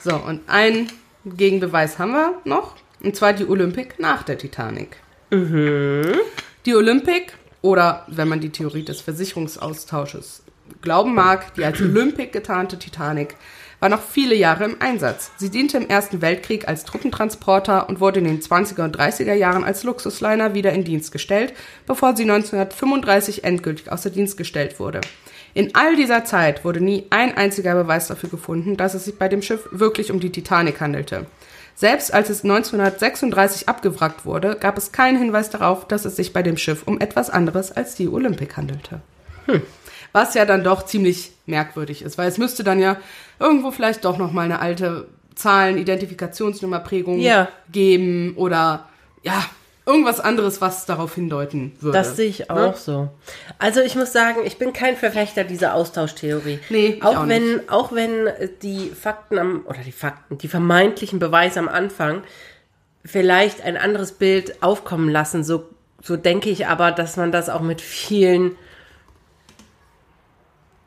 So, und einen Gegenbeweis haben wir noch, und zwar die Olympic nach der Titanic. Die Olympic, oder wenn man die Theorie des Versicherungsaustausches glauben mag, die als Olympic getarnte Titanic war noch viele Jahre im Einsatz. Sie diente im Ersten Weltkrieg als Truppentransporter und wurde in den 20er und 30er Jahren als Luxusliner wieder in Dienst gestellt, bevor sie 1935 endgültig außer Dienst gestellt wurde. In all dieser Zeit wurde nie ein einziger Beweis dafür gefunden, dass es sich bei dem Schiff wirklich um die Titanic handelte. Selbst als es 1936 abgewrackt wurde, gab es keinen Hinweis darauf, dass es sich bei dem Schiff um etwas anderes als die Olympic handelte. Was ja dann doch ziemlich merkwürdig ist, weil es müsste dann ja irgendwo vielleicht doch noch mal eine alte Zahlen-Identifikationsnummerprägung
Ja.
geben oder ja, irgendwas anderes, was darauf hindeuten würde.
das sehe ich auch
Ne?
so. Also ich muss sagen, ich bin kein Verfechter dieser Austauschtheorie.
Nee,
auch
auch
wenn, auch wenn die Fakten am, oder die Fakten, die vermeintlichen Beweise am Anfang vielleicht ein anderes Bild aufkommen lassen. So, so denke ich aber, dass man das auch mit vielen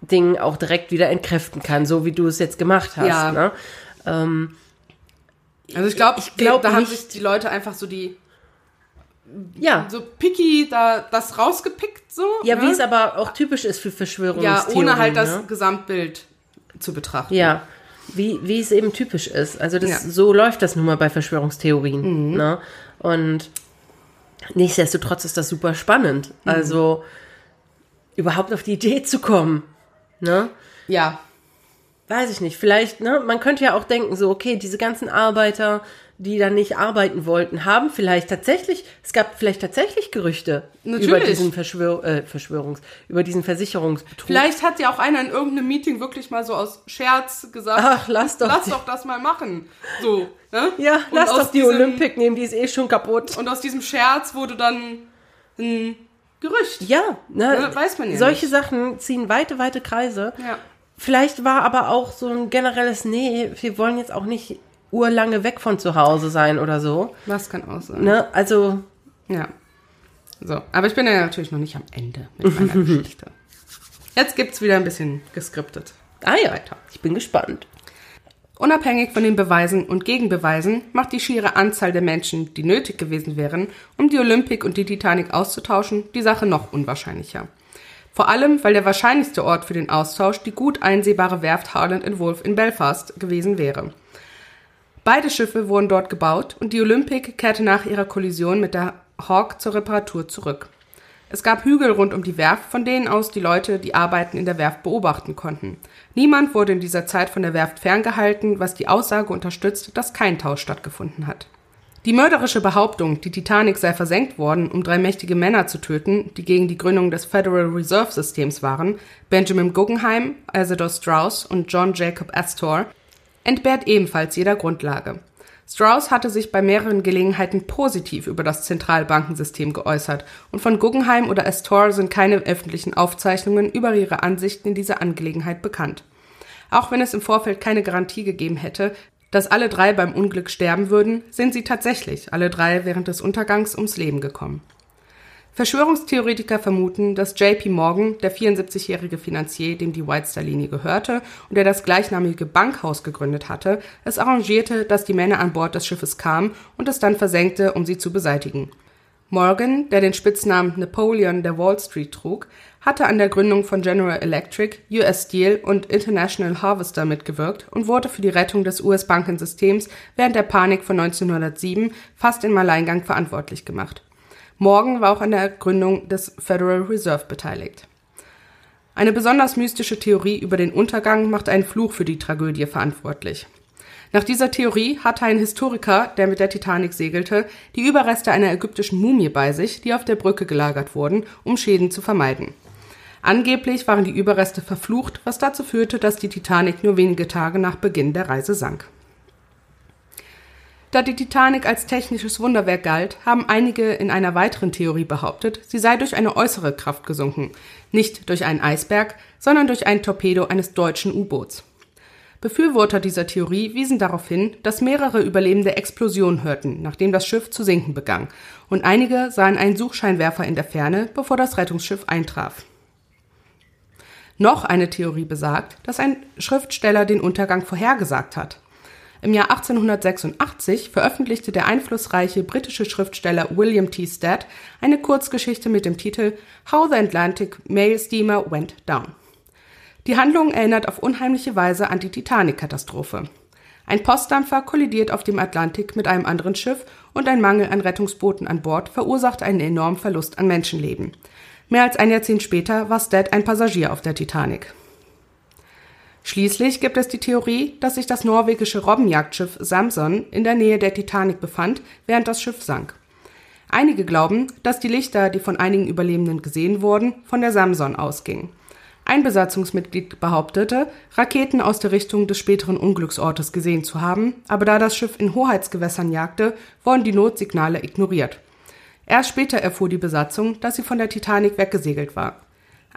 Dingen auch direkt wieder entkräften kann, so wie du es jetzt gemacht hast.
Ja.
Ne? Ähm,
Also ich glaube,
Ich glaub
da haben
nicht-
sich die Leute einfach so die
ja,
so picky da das rausgepickt so.
ja,
ne?
wie es aber auch typisch ist für
ja,
Verschwörungstheorien.
ohne halt das
ne?
Gesamtbild zu betrachten.
Ja, wie, wie es eben typisch ist. Also das,
Ja. Mhm.
so läuft das nun mal bei Verschwörungstheorien. Ne? Und nichtsdestotrotz ist das super spannend.
Mhm.
Also überhaupt auf die Idee zu kommen. Ne?
Ja,
Weiß ich nicht. Vielleicht, ne, man könnte ja auch denken, so, okay, diese ganzen Arbeiter, die dann nicht arbeiten wollten, haben vielleicht tatsächlich, es gab vielleicht tatsächlich Gerüchte über
Natürlich.
diesen Verschwör, äh, Verschwörungs, über diesen Versicherungsbetrug.
Vielleicht hat ja auch einer in irgendeinem Meeting wirklich mal so aus Scherz gesagt,
Ach, lass doch
lass
die-
doch das mal machen. So, ne?
Ja,
Und
lass doch die
diesem-
Olympic nehmen, die ist eh schon kaputt.
Und aus diesem Scherz wurde dann ein Gerücht.
Ja, ne,
Ne, weiß man ja
Solche
nicht.
Sachen ziehen weite, weite Kreise.
Ja.
Vielleicht war aber auch so ein generelles, nee, wir wollen jetzt auch nicht urlange weg von zu Hause sein oder so.
Das kann auch sein.
Ne? Also,
Ja. So, aber ich bin ja natürlich noch nicht am Ende mit meiner *laughs* Geschichte. Jetzt gibt's wieder ein bisschen geskriptet.
ah ja,
Weiter.
ich bin gespannt.
Unabhängig von den Beweisen und Gegenbeweisen macht die schiere Anzahl der Menschen, die nötig gewesen wären, um die Olympic und die Titanic auszutauschen, die Sache noch unwahrscheinlicher. Vor allem, weil der wahrscheinlichste Ort für den Austausch die gut einsehbare Werft Harland Wolff in Belfast gewesen wäre. Beide Schiffe wurden dort gebaut und die Olympic kehrte nach ihrer Kollision mit der Hawk zur Reparatur zurück. Es gab Hügel rund um die Werft, von denen aus die Leute die Arbeiten in der Werft beobachten konnten. Niemand wurde in dieser Zeit von der Werft ferngehalten, was die Aussage unterstützt, dass kein Tausch stattgefunden hat. Die mörderische Behauptung, die Titanic sei versenkt worden, um drei mächtige Männer zu töten, die gegen die Gründung des Federal Reserve Systems waren, Benjamin Guggenheim, Isidor Strauss und John Jacob Astor, entbehrt ebenfalls jeder Grundlage. Strauss hatte sich bei mehreren Gelegenheiten positiv über das Zentralbankensystem geäußert und von Guggenheim oder Astor sind keine öffentlichen Aufzeichnungen über ihre Ansichten in dieser Angelegenheit bekannt. Auch wenn es im Vorfeld keine Garantie gegeben hätte, dass alle drei beim Unglück sterben würden, sind sie tatsächlich alle drei während des Untergangs ums Leben gekommen. Verschwörungstheoretiker vermuten, dass JP Morgan, der 74-jährige Finanzier, dem die White Star Linie gehörte und der das gleichnamige Bankhaus gegründet hatte, es arrangierte, dass die Männer an Bord des Schiffes kamen und es dann versenkte, um sie zu beseitigen. Morgan, der den Spitznamen Napoleon der Wall Street trug, hatte an der Gründung von General Electric, US Steel und International Harvester mitgewirkt und wurde für die Rettung des US-Bankensystems während der Panik von 1907 fast im Alleingang verantwortlich gemacht. Morgan war auch an der Gründung des Federal Reserve beteiligt. Eine besonders mystische Theorie über den Untergang macht einen Fluch für die Tragödie verantwortlich. Nach dieser Theorie hatte ein Historiker, der mit der Titanic segelte, die Überreste einer ägyptischen Mumie bei sich, die auf der Brücke gelagert wurden, um Schäden zu vermeiden. Angeblich waren die Überreste verflucht, was dazu führte, dass die Titanic nur wenige Tage nach Beginn der Reise sank. Da die Titanic als technisches Wunderwerk galt, haben einige in einer weiteren Theorie behauptet, sie sei durch eine äußere Kraft gesunken, nicht durch einen Eisberg, sondern durch ein Torpedo eines deutschen U-Boots. Befürworter dieser Theorie wiesen darauf hin, dass mehrere Überlebende Explosionen hörten, nachdem das Schiff zu sinken begann, und einige sahen einen Suchscheinwerfer in der Ferne, bevor das Rettungsschiff eintraf. Noch eine Theorie besagt, dass ein Schriftsteller den Untergang vorhergesagt hat. Im Jahr 1886 veröffentlichte der einflussreiche britische Schriftsteller William T. Stead eine Kurzgeschichte mit dem Titel How the Atlantic Mail Steamer Went Down. Die Handlung erinnert auf unheimliche Weise an die Titanic-Katastrophe. Ein Postdampfer kollidiert auf dem Atlantik mit einem anderen Schiff und ein Mangel an Rettungsbooten an Bord verursacht einen enormen Verlust an Menschenleben. Mehr als ein Jahrzehnt später war Stead ein Passagier auf der Titanic. Schließlich gibt es die Theorie, dass sich das norwegische Robbenjagdschiff Samson in der Nähe der Titanic befand, während das Schiff sank. Einige glauben, dass die Lichter, die von einigen Überlebenden gesehen wurden, von der Samson ausgingen. Ein Besatzungsmitglied behauptete, Raketen aus der Richtung des späteren Unglücksortes gesehen zu haben, aber da das Schiff in Hoheitsgewässern jagte, wurden die Notsignale ignoriert. Erst später erfuhr die Besatzung, dass sie von der Titanic weggesegelt war.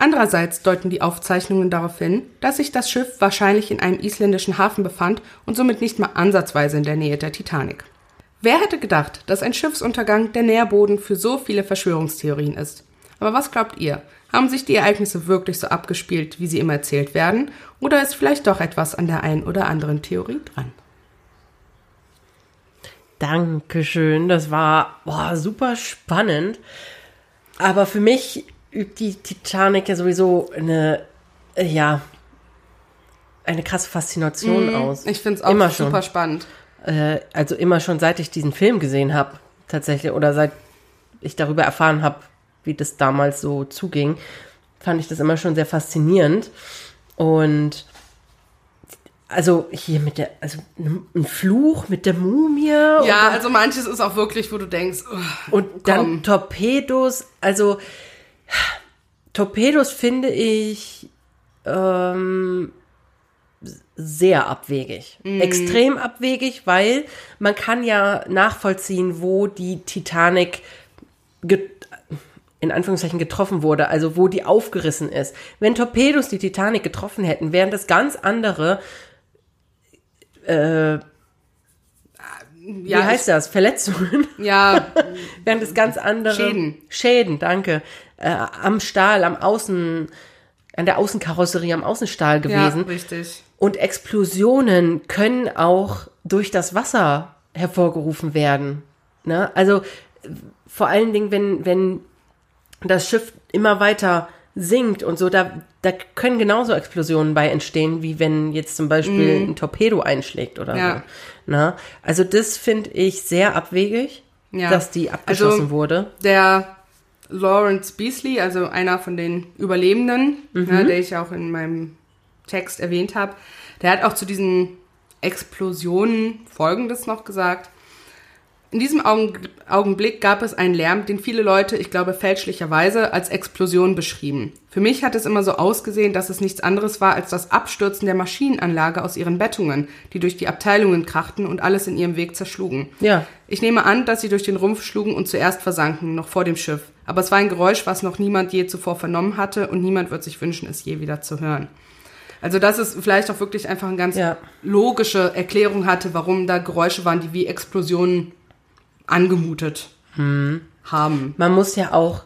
Andererseits deuten die Aufzeichnungen darauf hin, dass sich das Schiff wahrscheinlich in einem isländischen Hafen befand und somit nicht mal ansatzweise in der Nähe der Titanic. Wer hätte gedacht, dass ein Schiffsuntergang der Nährboden für so viele Verschwörungstheorien ist? Aber was glaubt ihr? Haben sich die Ereignisse wirklich so abgespielt, wie sie immer erzählt werden? Oder ist vielleicht doch etwas an der einen oder anderen Theorie dran?
Dankeschön, das war boah, super spannend. Aber für mich übt die Titanic ja sowieso eine, äh, ja, eine krasse Faszination aus.
Ich finde es auch
Immer
super
schon.
spannend.
Äh, also immer schon seit ich diesen Film gesehen habe, tatsächlich, oder seit ich darüber erfahren habe, wie das damals so zuging, fand ich das immer schon sehr faszinierend. Und also hier mit der, also ein Fluch mit der Mumie.
Ja,
und,
also manches ist auch wirklich, wo du denkst, oh,
und dann
komm.
Torpedos. Also Torpedos finde ich ähm, sehr abwegig. Extrem abwegig, weil man kann ja nachvollziehen, wo die Titanic in Anführungszeichen getroffen wurde, also wo die aufgerissen ist. Wenn Torpedos die Titanic getroffen hätten, wären das ganz andere, äh, wie
ja,
heißt das, Verletzungen,
Ja, *laughs*
wären das ganz andere
Schäden.
Schäden, danke, äh, am Stahl, am Außen, an der Außenkarosserie, am Außenstahl
ja,
gewesen.
richtig.
Und Explosionen können auch durch das Wasser hervorgerufen werden. Ne? Also vor allen Dingen, wenn, wenn das Schiff immer weiter sinkt und so, da, da können genauso Explosionen bei entstehen, wie wenn jetzt zum Beispiel ein Torpedo einschlägt oder.
Ja.
so. Ne? Also das finde ich sehr abwegig,
Ja.
dass die abgeschossen
Also,
wurde.
Der Lawrence Beasley, also einer von den Überlebenden,
Mhm.
ne, der ich auch in meinem Text erwähnt habe, der hat auch zu diesen Explosionen Folgendes noch gesagt. In diesem Augen, Augenblick gab es einen Lärm, den viele Leute, ich glaube fälschlicherweise, als Explosion beschrieben. Für mich hat es immer so ausgesehen, dass es nichts anderes war als das Abstürzen der Maschinenanlage aus ihren Bettungen, die durch die Abteilungen krachten und alles in ihrem Weg zerschlugen.
Ja.
Ich nehme an, dass sie durch den Rumpf schlugen und zuerst versanken, noch vor dem Schiff. Aber es war ein Geräusch, was noch niemand je zuvor vernommen hatte und niemand wird sich wünschen, es je wieder zu hören. Also dass es vielleicht auch wirklich einfach eine ganz
Ja.
logische Erklärung hatte, warum da Geräusche waren, die wie Explosionen angemutet
Hm.
haben.
Man muss ja auch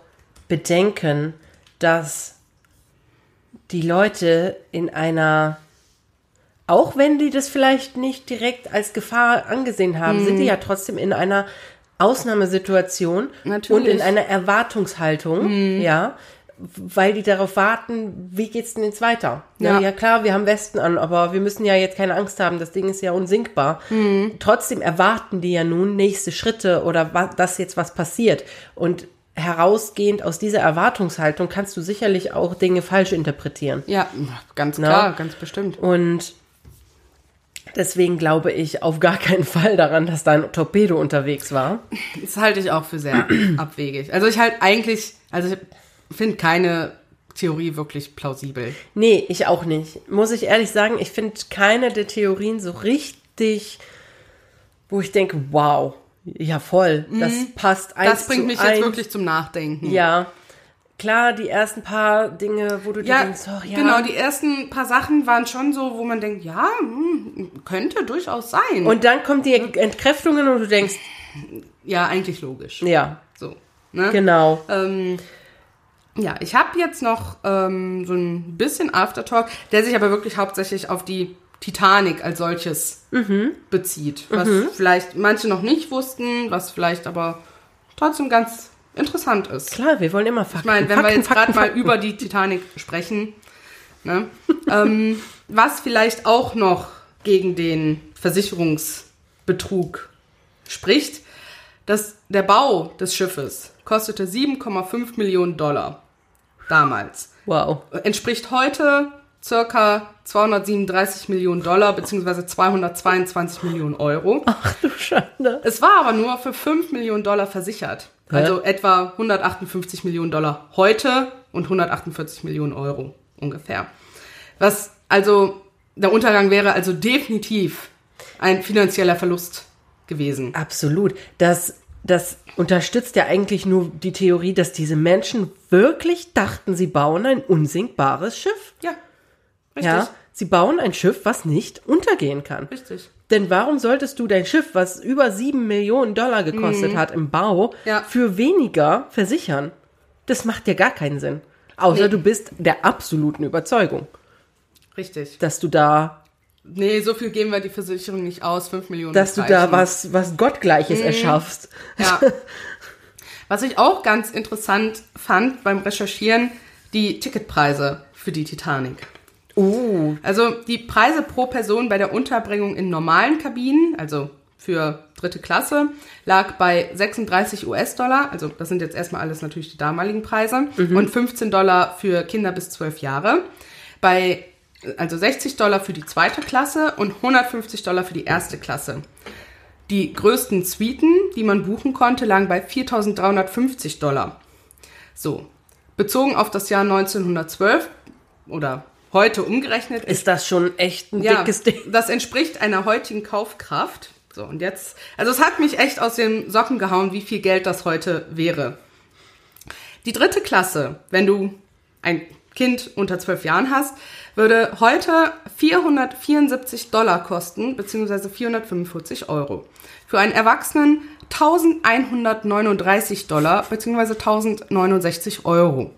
bedenken, dass die Leute in einer, auch wenn die das vielleicht nicht direkt als Gefahr angesehen haben, sind die ja trotzdem in einer Ausnahmesituation
Natürlich.
und in einer Erwartungshaltung, ja, weil die darauf warten, wie geht's denn jetzt weiter? Ja.
Ja.
klar, wir haben Westen an, aber wir müssen ja jetzt keine Angst haben, das Ding ist ja unsinkbar. Trotzdem erwarten die ja nun nächste Schritte oder wa- dass jetzt was passiert. Und herausgehend aus dieser Erwartungshaltung kannst du sicherlich auch Dinge falsch interpretieren.
Ja, ganz
Na?
klar, ganz bestimmt.
Und deswegen glaube ich auf gar keinen Fall daran, dass da ein Torpedo unterwegs war.
Das halte ich auch für sehr *clears throat* abwegig. Also ich halt eigentlich, also ich finde keine Theorie wirklich plausibel.
Nee, ich auch nicht. Muss ich ehrlich sagen, ich finde keine der Theorien so richtig, wo ich denke, wow, ja voll, das passt eins
Mhm. Das bringt mich
eins.
jetzt wirklich zum Nachdenken.
Ja, klar, die ersten paar Dinge, wo du dir
Ja,
denkst, oh, ja,
genau, die ersten paar Sachen waren schon so, wo man denkt, ja, hm, könnte durchaus sein.
und dann kommt die Entkräftungen und du denkst,
ja, eigentlich logisch.
ja,
So, ne?
genau.
Ähm, ja, ich habe jetzt noch ähm, so ein bisschen Aftertalk, der sich aber wirklich hauptsächlich auf die Titanic als solches
Mhm.
bezieht. Was vielleicht manche noch nicht wussten, was vielleicht aber trotzdem ganz interessant ist.
Klar, wir wollen immer Fakten.
Ich meine, wenn
Fakten,
wir jetzt gerade mal über die Titanic sprechen, ne? ähm, was vielleicht auch noch gegen den Versicherungsbetrug spricht, dass der Bau des Schiffes kostete 7,5 Millionen Dollar damals.
Wow.
Entspricht heute circa 237 Millionen Dollar beziehungsweise 222 Millionen Euro.
Ach du Schande.
Es war aber nur für 5 Millionen Dollar versichert. Also etwa 158 Millionen Dollar heute und 148 Millionen Euro ungefähr. Was also, der Untergang wäre also definitiv ein finanzieller Verlust gewesen.
Absolut. Das, das unterstützt ja eigentlich nur die Theorie, dass diese Menschen wirklich dachten, sie bauen ein unsinkbares Schiff.
Ja. Richtig.
Ja, sie bauen ein Schiff, was nicht untergehen kann.
Richtig.
Denn warum solltest du dein Schiff, was über sieben Millionen Dollar gekostet hat im Bau,
Mhm. Ja.
für weniger versichern? Das macht ja gar keinen Sinn. Außer
Nee.
du bist der absoluten Überzeugung,
Richtig.
dass du da,
Nee, so viel geben wir die Versicherung nicht aus. 5 Millionen.
dass du da was, was Gottgleiches
Mhm.
erschaffst.
Ja. *laughs* Was ich auch ganz interessant fand beim Recherchieren, die Ticketpreise für die Titanic.
Uh,
Also die Preise pro Person bei der Unterbringung in normalen Kabinen, also für dritte Klasse, lag bei 36 US-Dollar, also das sind jetzt erstmal alles natürlich die damaligen Preise, und 15 Dollar für Kinder bis 12 Jahre. Bei also 60 Dollar für die zweite Klasse und 150 Dollar für die erste Klasse. Die größten Suiten, die man buchen konnte, lagen bei 4.350 Dollar. So, bezogen auf das Jahr 1912 oder heute umgerechnet
ist das schon echt ein
ja,
dickes Ding.
das entspricht einer heutigen Kaufkraft. So, und jetzt, also es hat mich echt aus den Socken gehauen, wie viel Geld das heute wäre. Die dritte Klasse, wenn du ein Kind unter zwölf Jahren hast, würde heute 474 Dollar kosten, beziehungsweise 445 Euro. Für einen Erwachsenen 1139 Dollar, beziehungsweise 1069 Euro.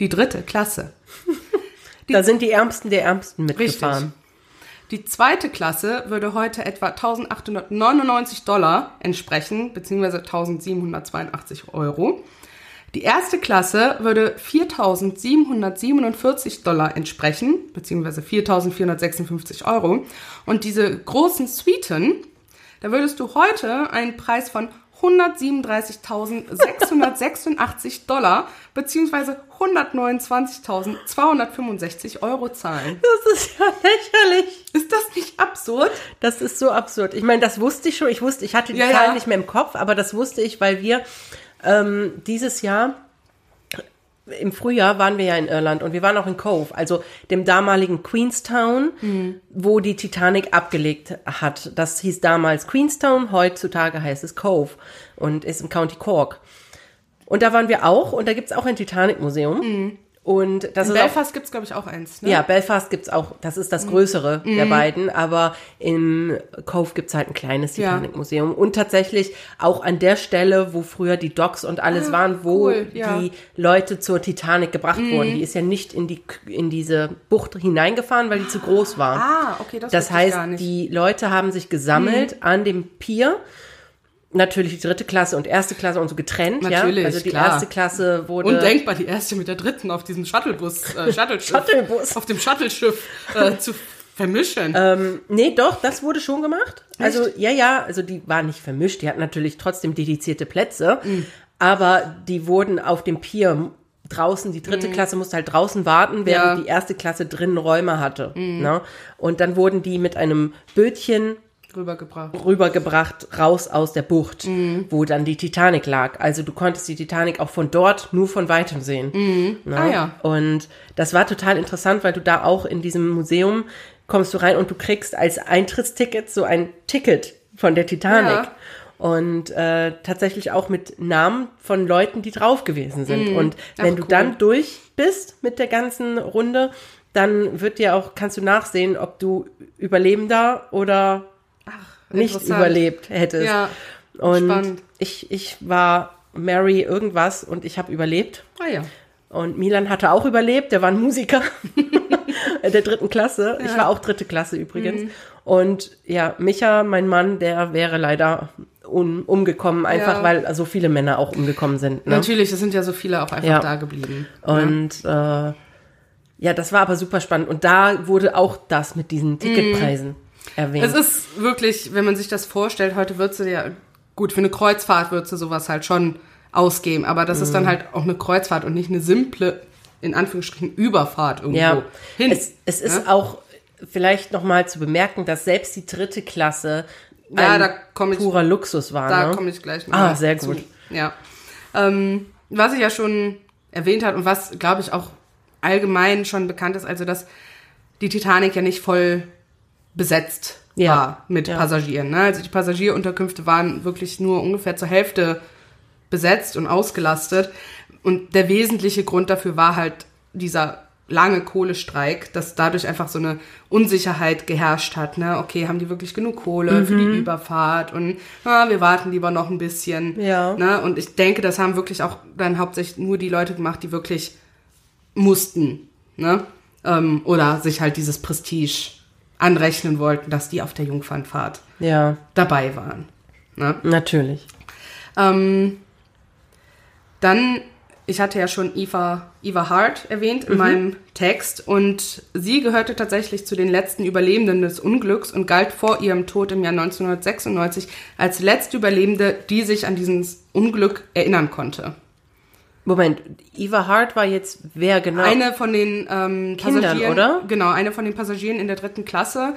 Die dritte Klasse. *laughs*
Da sind die Ärmsten der Ärmsten mitgefahren.
Die zweite Klasse würde heute etwa 1899 Dollar entsprechen, beziehungsweise 1782 Euro. Die erste Klasse würde 4747 Dollar entsprechen, beziehungsweise 4456 Euro. Und diese großen Suiten, da würdest du heute einen Preis von 137.686 *laughs* Dollar beziehungsweise 129.265 Euro zahlen.
Das ist ja lächerlich.
Ist das nicht absurd?
Das ist so absurd. Ich meine, das wusste ich schon. Ich wusste, ich hatte die
Ja,
Zahlen
ja.
nicht mehr im Kopf, aber das wusste ich, weil wir ähm, dieses Jahr im Frühjahr waren wir ja in Irland und wir waren auch in Cove, also dem damaligen Queenstown,
Mhm.
wo die Titanic abgelegt hat. Das hieß damals Queenstown, heutzutage heißt es Cove und ist im County Cork. Und da waren wir auch und da gibt's auch ein Titanic-Museum. Und das
Mhm. In
ist
Belfast gibt's glaube ich, auch eins. Ne?
ja, Belfast gibt's auch, das ist das größere der beiden, aber im Cove gibt's halt ein kleines
Ja.
Titanic-Museum. Und tatsächlich auch an der Stelle, wo früher die Docks und alles waren, wo
cool, ja.
die Leute zur Titanic gebracht wurden. Die ist ja nicht in, die, in diese Bucht hineingefahren, weil die zu groß war.
Ah, okay, das,
das heißt.
Mhm.
die Leute haben sich gesammelt an dem Pier. Natürlich die dritte Klasse und erste Klasse und so getrennt,
Natürlich,
ja. Also die
klar.
erste Klasse wurde
Undenkbar, die erste mit der dritten auf diesem Shuttlebus, äh, *laughs* Shuttleschiff,
Shuttlebus.
auf dem Shuttleschiff äh, *laughs* zu vermischen.
Ähm, nee, doch, das wurde schon gemacht. Also, ja, ja, also die waren nicht vermischt, die hatten natürlich trotzdem dedizierte Plätze, aber die wurden auf dem Pier draußen, die dritte Klasse musste halt draußen warten, während
Ja.
die erste Klasse drinnen Räume hatte. Ne? Und dann wurden die mit einem Bötchen
rübergebracht.
rübergebracht raus aus der Bucht, wo dann die Titanic lag. Also du konntest die Titanic auch von dort nur von weitem sehen. Ne?
Ah, ja.
Und das war total interessant, weil du da auch in diesem Museum kommst du rein und du kriegst als Eintrittsticket so ein Ticket von der Titanic.
Ja.
Und äh, tatsächlich auch mit Namen von Leuten, die drauf gewesen sind. Und wenn
Ach,
du
cool.
dann durch bist mit der ganzen Runde, dann wird dir auch, kannst du nachsehen, ob du Überlebender oder nicht überlebt hättest.
Ja,
und
spannend.
ich, ich war Mary irgendwas und ich habe überlebt.
Ah ja.
Und Milan hatte auch überlebt, der war ein Musiker *laughs* der dritten Klasse. Ich war auch dritte Klasse übrigens.
Mhm.
Und ja, Micha, mein Mann, der wäre leider un umgekommen, einfach
Ja.
weil so viele Männer auch umgekommen sind. Ne?
Natürlich, es sind ja so viele auch einfach
Ja.
da geblieben.
Und äh, ja, das war aber super spannend. Und da wurde auch das mit diesen Ticketpreisen erwähnt.
Mhm. Es ist wirklich, wenn man sich das vorstellt, heute würdest du ja, gut, für eine Kreuzfahrt würdest du sowas halt schon ausgeben, aber das ist
Mhm.
dann halt auch eine Kreuzfahrt und nicht eine simple, in Anführungsstrichen, Überfahrt irgendwo
Ja,
hin.
es, es ist
Ja?
auch vielleicht nochmal zu bemerken, dass selbst die dritte Klasse
Ja,
ein
da komm ich-
purer Luxus war.
Da
ne?
komme ich gleich noch
Ah, sehr
zu.
gut.
Ja. Ähm, was ich ja schon erwähnt hat und was, glaube ich, auch allgemein schon bekannt ist, also dass die Titanic ja nicht voll besetzt
Ja.
war mit
Ja.
Passagieren. Ne? Also die Passagierunterkünfte waren wirklich nur ungefähr zur Hälfte besetzt und ausgelastet. Und der wesentliche Grund dafür war halt dieser lange Kohlestreik, dass dadurch einfach so eine Unsicherheit geherrscht hat. Ne? Okay, haben die wirklich genug Kohle für die Überfahrt? Und ah, wir warten lieber noch ein bisschen.
Ja.
Ne? Und ich denke, das haben wirklich auch dann hauptsächlich nur die Leute gemacht, die wirklich mussten. Ne? Ähm, oder sich halt dieses Prestige anrechnen wollten, dass die auf der Jungfernfahrt
Ja,
dabei waren. Ne?
natürlich.
Ähm, dann, ich hatte ja schon Eva, Eva Hart erwähnt in meinem Text und sie gehörte tatsächlich zu den letzten Überlebenden des Unglücks und galt vor ihrem Tod im Jahr 1996 als letzte Überlebende, die sich an dieses Unglück erinnern konnte.
Moment, Eva Hart war jetzt wer genau?
Eine von den ähm,
Kindern,
Passagieren,
oder?
Genau, eine von den Passagieren in der dritten Klasse.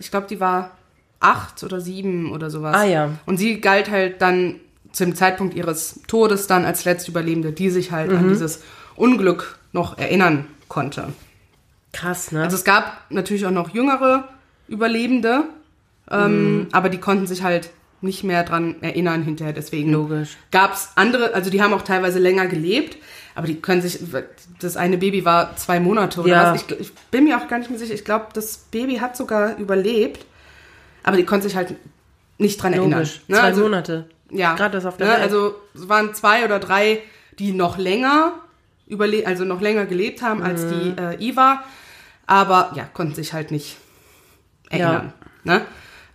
Ich glaube, die war acht oder sieben oder sowas.
Ah, ja.
Und sie galt halt dann zum Zeitpunkt ihres Todes dann als letzte Überlebende, die sich halt
Mhm.
an dieses Unglück noch erinnern konnte.
Krass, ne?
Also es gab natürlich auch noch jüngere Überlebende,
Mhm.
ähm, aber die konnten sich halt nicht mehr dran erinnern hinterher. Deswegen
Logisch.
gab es andere, also die haben auch teilweise länger gelebt, aber die können sich, das eine Baby war zwei Monate oder
Ja.
was. Ich, ich bin mir auch gar nicht mehr sicher. Ich glaube, das Baby hat sogar überlebt, aber die konnte sich halt nicht dran erinnern.
Logisch.
Ne?
Zwei
also,
Monate.
ja,
Gerade das auf der
ne?
Welt.
Also es waren zwei oder drei, die noch länger überle also noch länger gelebt haben als die
Mhm.
äh, Iva, aber ja, konnten sich halt nicht erinnern. Ne?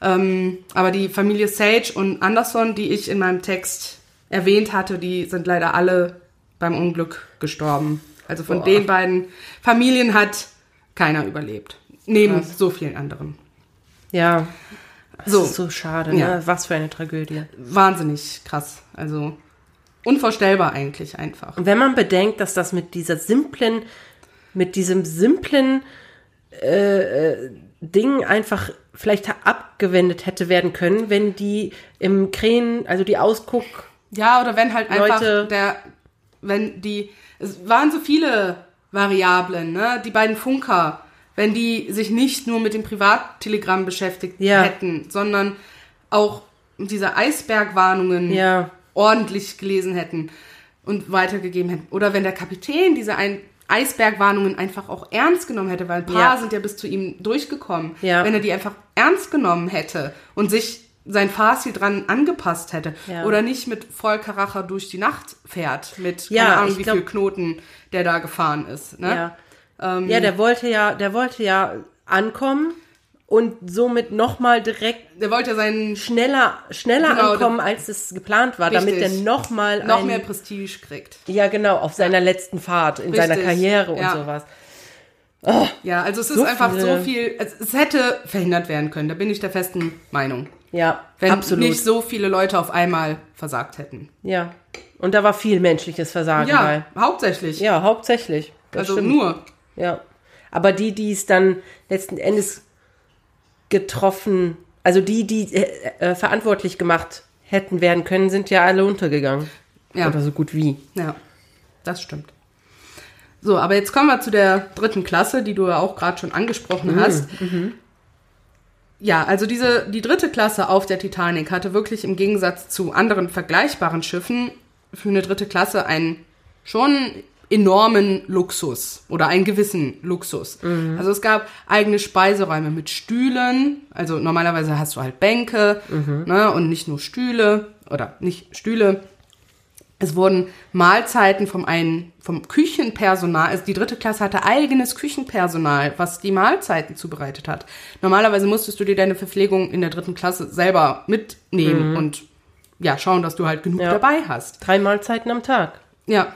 Ähm, aber die Familie Sage und Anderson, die ich in meinem Text erwähnt hatte, die sind leider alle beim Unglück gestorben. Also von
Boah.
den beiden Familien hat keiner überlebt. Neben so vielen anderen.
Ja. Das
So.
ist so schade,
Ja.
ne? Was für eine Tragödie.
Wahnsinnig krass. Also unvorstellbar eigentlich einfach.
Und wenn man bedenkt, dass das mit dieser simplen, mit diesem simplen äh, äh, Ding einfach vielleicht abgewendet hätte werden können, wenn die im Krähen, also die Ausguck,
Ja, oder wenn halt einfach
Leute-
der, wenn die, es waren so viele Variablen, ne? Die beiden Funker, wenn die sich nicht nur mit dem Privattelegramm beschäftigt
Ja.
hätten, sondern auch diese Eisbergwarnungen
Ja.
ordentlich gelesen hätten und weitergegeben hätten. Oder wenn der Kapitän diese ein Eisbergwarnungen einfach auch ernst genommen hätte, weil ein paar
Ja.
sind ja bis zu ihm durchgekommen.
Ja.
Wenn er die einfach ernst genommen hätte und sich sein Fahrziel dran angepasst hätte
Ja.
oder nicht mit Vollkaracher durch die Nacht fährt, mit
Ja,
keine Ahnung, wie
glaub-
viel Knoten der da gefahren ist. Ne?
ja. ja, der wollte ja, der wollte ja ankommen und somit nochmal direkt
Der wollte seinen
schneller, schneller
Genau,
ankommen, als es geplant war, damit er
Richtig.
nochmal
noch mehr Prestige kriegt.
ja genau, auf seiner letzten Fahrt, in seiner
Richtig,
Karriere und
ja.
sowas.
Ja, also es ist
So
einfach
viele-
so viel, es, es hätte verhindert werden können, da bin ich der festen Meinung.
Ja,
Wenn
absolut.
nicht so viele Leute auf einmal versagt hätten.
Ja. Und da war viel menschliches Versagen bei.
Ja, hauptsächlich.
Ja, hauptsächlich. Das
also
stimmt.
nur.
Ja. Aber die, die es dann letzten Endes getroffen, also die, die äh, äh, verantwortlich gemacht hätten werden können, sind ja alle untergegangen.
Ja.
Oder so gut wie.
Ja, das stimmt. So, aber jetzt kommen wir zu der dritten Klasse, die du ja auch gerade schon angesprochen
Mhm,
hast. Ja, also diese, die dritte Klasse auf der Titanic hatte wirklich im Gegensatz zu anderen vergleichbaren Schiffen für eine dritte Klasse einen schon enormen Luxus oder einen gewissen Luxus. Also es gab eigene Speiseräume mit Stühlen, also normalerweise hast du halt Bänke ne, und nicht nur Stühle oder nicht Stühle, es wurden Mahlzeiten vom einen, vom Küchenpersonal, also die dritte Klasse hatte eigenes Küchenpersonal, was die Mahlzeiten zubereitet hat. Normalerweise musstest du dir deine Verpflegung in der dritten Klasse selber mitnehmen und ja, schauen, dass du halt genug
Ja.
dabei hast.
Drei Mahlzeiten am Tag.
Ja.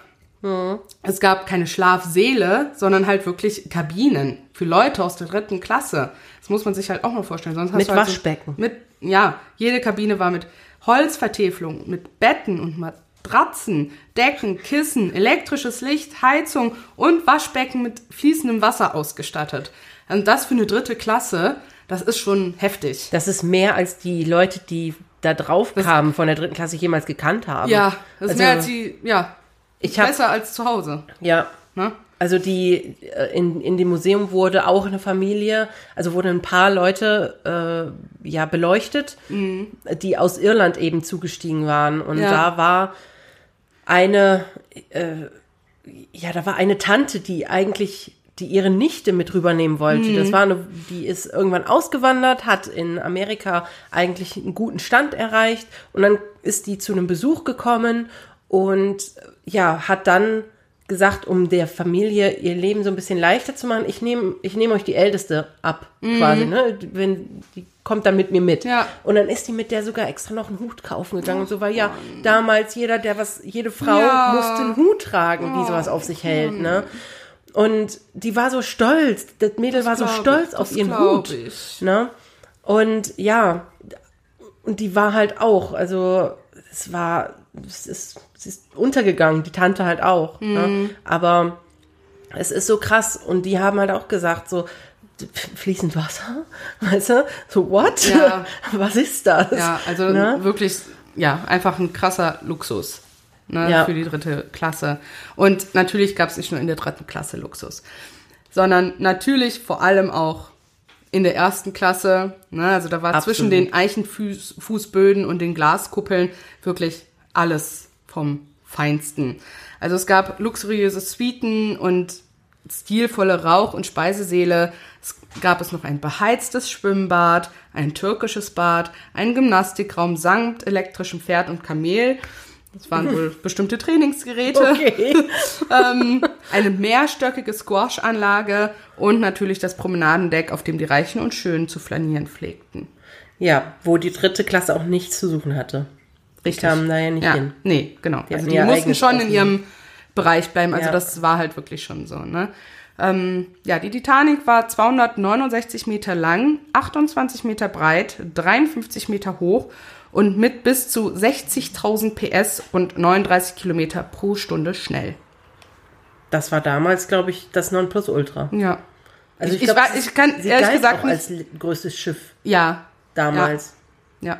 Es gab keine Schlafsäle, sondern halt wirklich Kabinen für Leute aus der dritten Klasse. Das muss man sich halt auch mal vorstellen. Sonst hast
Mit
du halt
Waschbecken.
So, mit, ja, jede Kabine war mit Holzvertäfelung, mit Betten und Matratzen, Decken, Kissen, elektrisches Licht, Heizung und Waschbecken mit fließendem Wasser ausgestattet. Und das für eine dritte Klasse, das ist schon heftig.
Das ist mehr als die Leute, die da drauf kamen von der dritten Klasse jemals gekannt haben.
Ja, das ist
Also,
mehr als die, ja,
Ich hab,
besser als zu Hause.
Ja.
Ne?
Also die äh, in, in dem Museum wurde auch eine Familie, also wurden ein paar Leute äh, ja beleuchtet, die aus Irland eben zugestiegen waren. Und
Ja.
da war eine, äh, ja, da war eine Tante, die eigentlich die ihre Nichte mit rübernehmen wollte. Das war eine, die ist irgendwann ausgewandert, hat in Amerika eigentlich einen guten Stand erreicht und dann ist die zu einem Besuch gekommen und ja, hat dann gesagt, um der Familie ihr Leben so ein bisschen leichter zu machen, ich nehme ich nehme euch die Älteste ab, quasi, ne? Wenn, die kommt dann mit mir mit.
Ja.
Und dann ist die mit der sogar extra noch einen Hut kaufen gegangen und so, weil ja damals jeder, der was, jede Frau
Ja.
musste einen Hut tragen, die sowas auf sich hält, ne? Und die war so stolz, das Mädel war so stolz
ich,
auf
das
ihren Hut,
ich.
ne? Und ja, und die war halt auch, also es war, es ist, es ist untergegangen, die Tante halt auch.
Mhm.
Ne? Aber es ist so krass und die haben halt auch gesagt, so fließend Wasser, *laughs* weißt du? So, what?
Ja. *laughs*
Was ist das?
Ja, also
Ne?
wirklich, ja, einfach ein krasser Luxus ne,
Ja.
für die dritte Klasse. Und natürlich gab es nicht nur in der dritten Klasse Luxus, sondern natürlich vor allem auch in der ersten Klasse. Ne, also da war
Absolut.
zwischen den Eichenfußböden und den Glaskuppeln wirklich alles vom Feinsten. Also es gab luxuriöse Suiten und stilvolle Rauch- und Speisesäle. Es gab es noch ein beheiztes Schwimmbad, ein türkisches Bad, einen Gymnastikraum samt elektrischem Pferd und Kamel. Das waren wohl *laughs* bestimmte Trainingsgeräte.
Okay. *laughs*
Ähm, eine mehrstöckige Squash-Anlage und natürlich das Promenadendeck, auf dem die Reichen und Schönen zu flanieren pflegten.
Ja, wo die dritte Klasse auch nichts zu suchen hatte. Die kamen da ja nicht
ja,
hin.
Nee, genau.
Die
also die mussten schon in ihrem Bereich bleiben. Also
Ja.
das war halt wirklich schon so. Ne? Ähm, ja, die Titanic war 269 Meter lang, 28 Meter breit, 53 Meter hoch und mit bis zu 60.000 PS und 39 Kilometer pro Stunde schnell.
Das war damals, glaube ich, das Nonplusultra.
Ja.
Also
ich,
glaub,
ich, war, ich kann
sie
ehrlich gesagt
auch
nicht.
als größtes Schiff
Ja,
damals.
ja.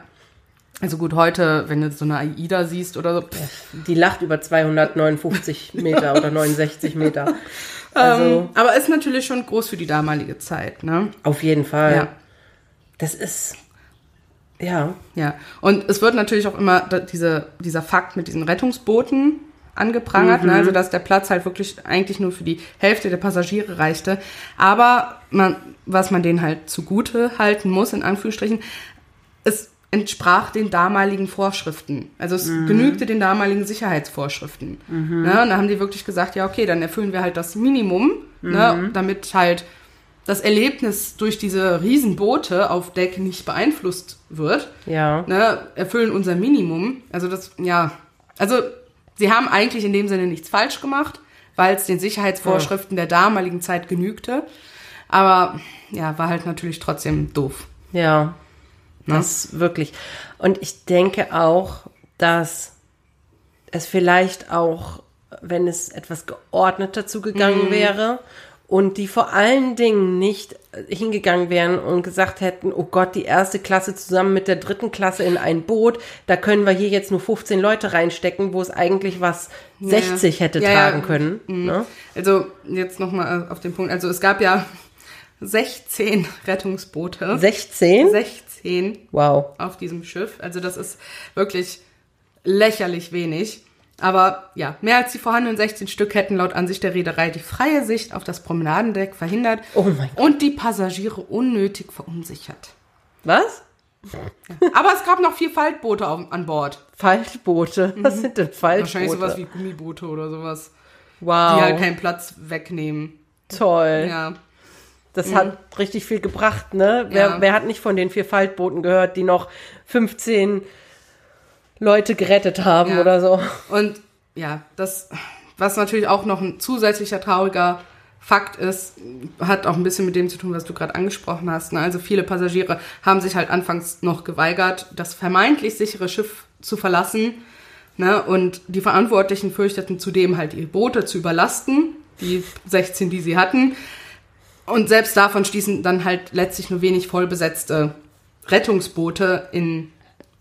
Also gut, heute, wenn du so eine AIDA siehst oder so,
Die lacht über 259 Meter oder 69 Meter. *laughs* Also
ähm, aber ist natürlich schon groß für die damalige Zeit, ne?
auf jeden Fall.
Ja.
Das ist ja
Ja, und es wird natürlich auch immer diese, dieser Fakt mit diesen Rettungsbooten angeprangert, ne? also dass der Platz halt wirklich eigentlich nur für die Hälfte der Passagiere reichte. Aber man, was man denen halt zugute halten muss, in Anführungsstrichen, es entsprach den damaligen Vorschriften. Also es genügte den damaligen Sicherheitsvorschriften. Ne? Und da haben die wirklich gesagt, ja, okay, dann erfüllen wir halt das Minimum, ne? damit halt das Erlebnis durch diese Riesenboote auf Deck nicht beeinflusst wird
ja
ne, erfüllen unser Minimum. Also das, ja, also sie haben eigentlich in dem Sinne nichts falsch gemacht, weil es den Sicherheitsvorschriften der damaligen Zeit genügte. Aber ja, war halt natürlich trotzdem doof.
ja das wirklich. Und ich denke auch, dass es vielleicht auch, wenn es etwas geordneter zugegangen wäre und die vor allen Dingen nicht hingegangen wären und gesagt hätten, oh Gott, die erste Klasse zusammen mit der dritten Klasse in ein Boot, da können wir hier jetzt nur 15 Leute reinstecken, wo es eigentlich was 60 hätte
Ja, ja.
tragen können. Ne?
Also jetzt nochmal auf den Punkt. Also es gab ja 16 Rettungsboote.
16?
16
Wow.
auf diesem Schiff. Also das ist wirklich lächerlich wenig. Aber ja, mehr als die vorhandenen 16 Stück hätten laut Ansicht der Reederei die freie Sicht auf das Promenadendeck verhindert
Oh
und die Passagiere unnötig verunsichert.
Was?
Aber es gab noch vier Faltboote auf, an Bord.
Faltboote. Was sind denn Faltboote?
Mhm. Wahrscheinlich sowas wie Gummiboote oder sowas,
wow.
die halt keinen Platz wegnehmen.
Toll.
Ja,
Das hat richtig viel gebracht, ne? Wer,
Ja.
wer hat nicht von den vier Faltbooten gehört, die noch 15 Leute gerettet haben
Ja.
oder so?
Und ja, das, was natürlich auch noch ein zusätzlicher trauriger Fakt ist, hat auch ein bisschen mit dem zu tun, was du gerade angesprochen hast. Ne? Also viele Passagiere haben sich halt anfangs noch geweigert, das vermeintlich sichere Schiff zu verlassen. Ne? Und die Verantwortlichen fürchteten zudem halt ihre Boote zu überlasten, die 16, die sie hatten. Und selbst davon stießen dann halt letztlich nur wenig vollbesetzte Rettungsboote in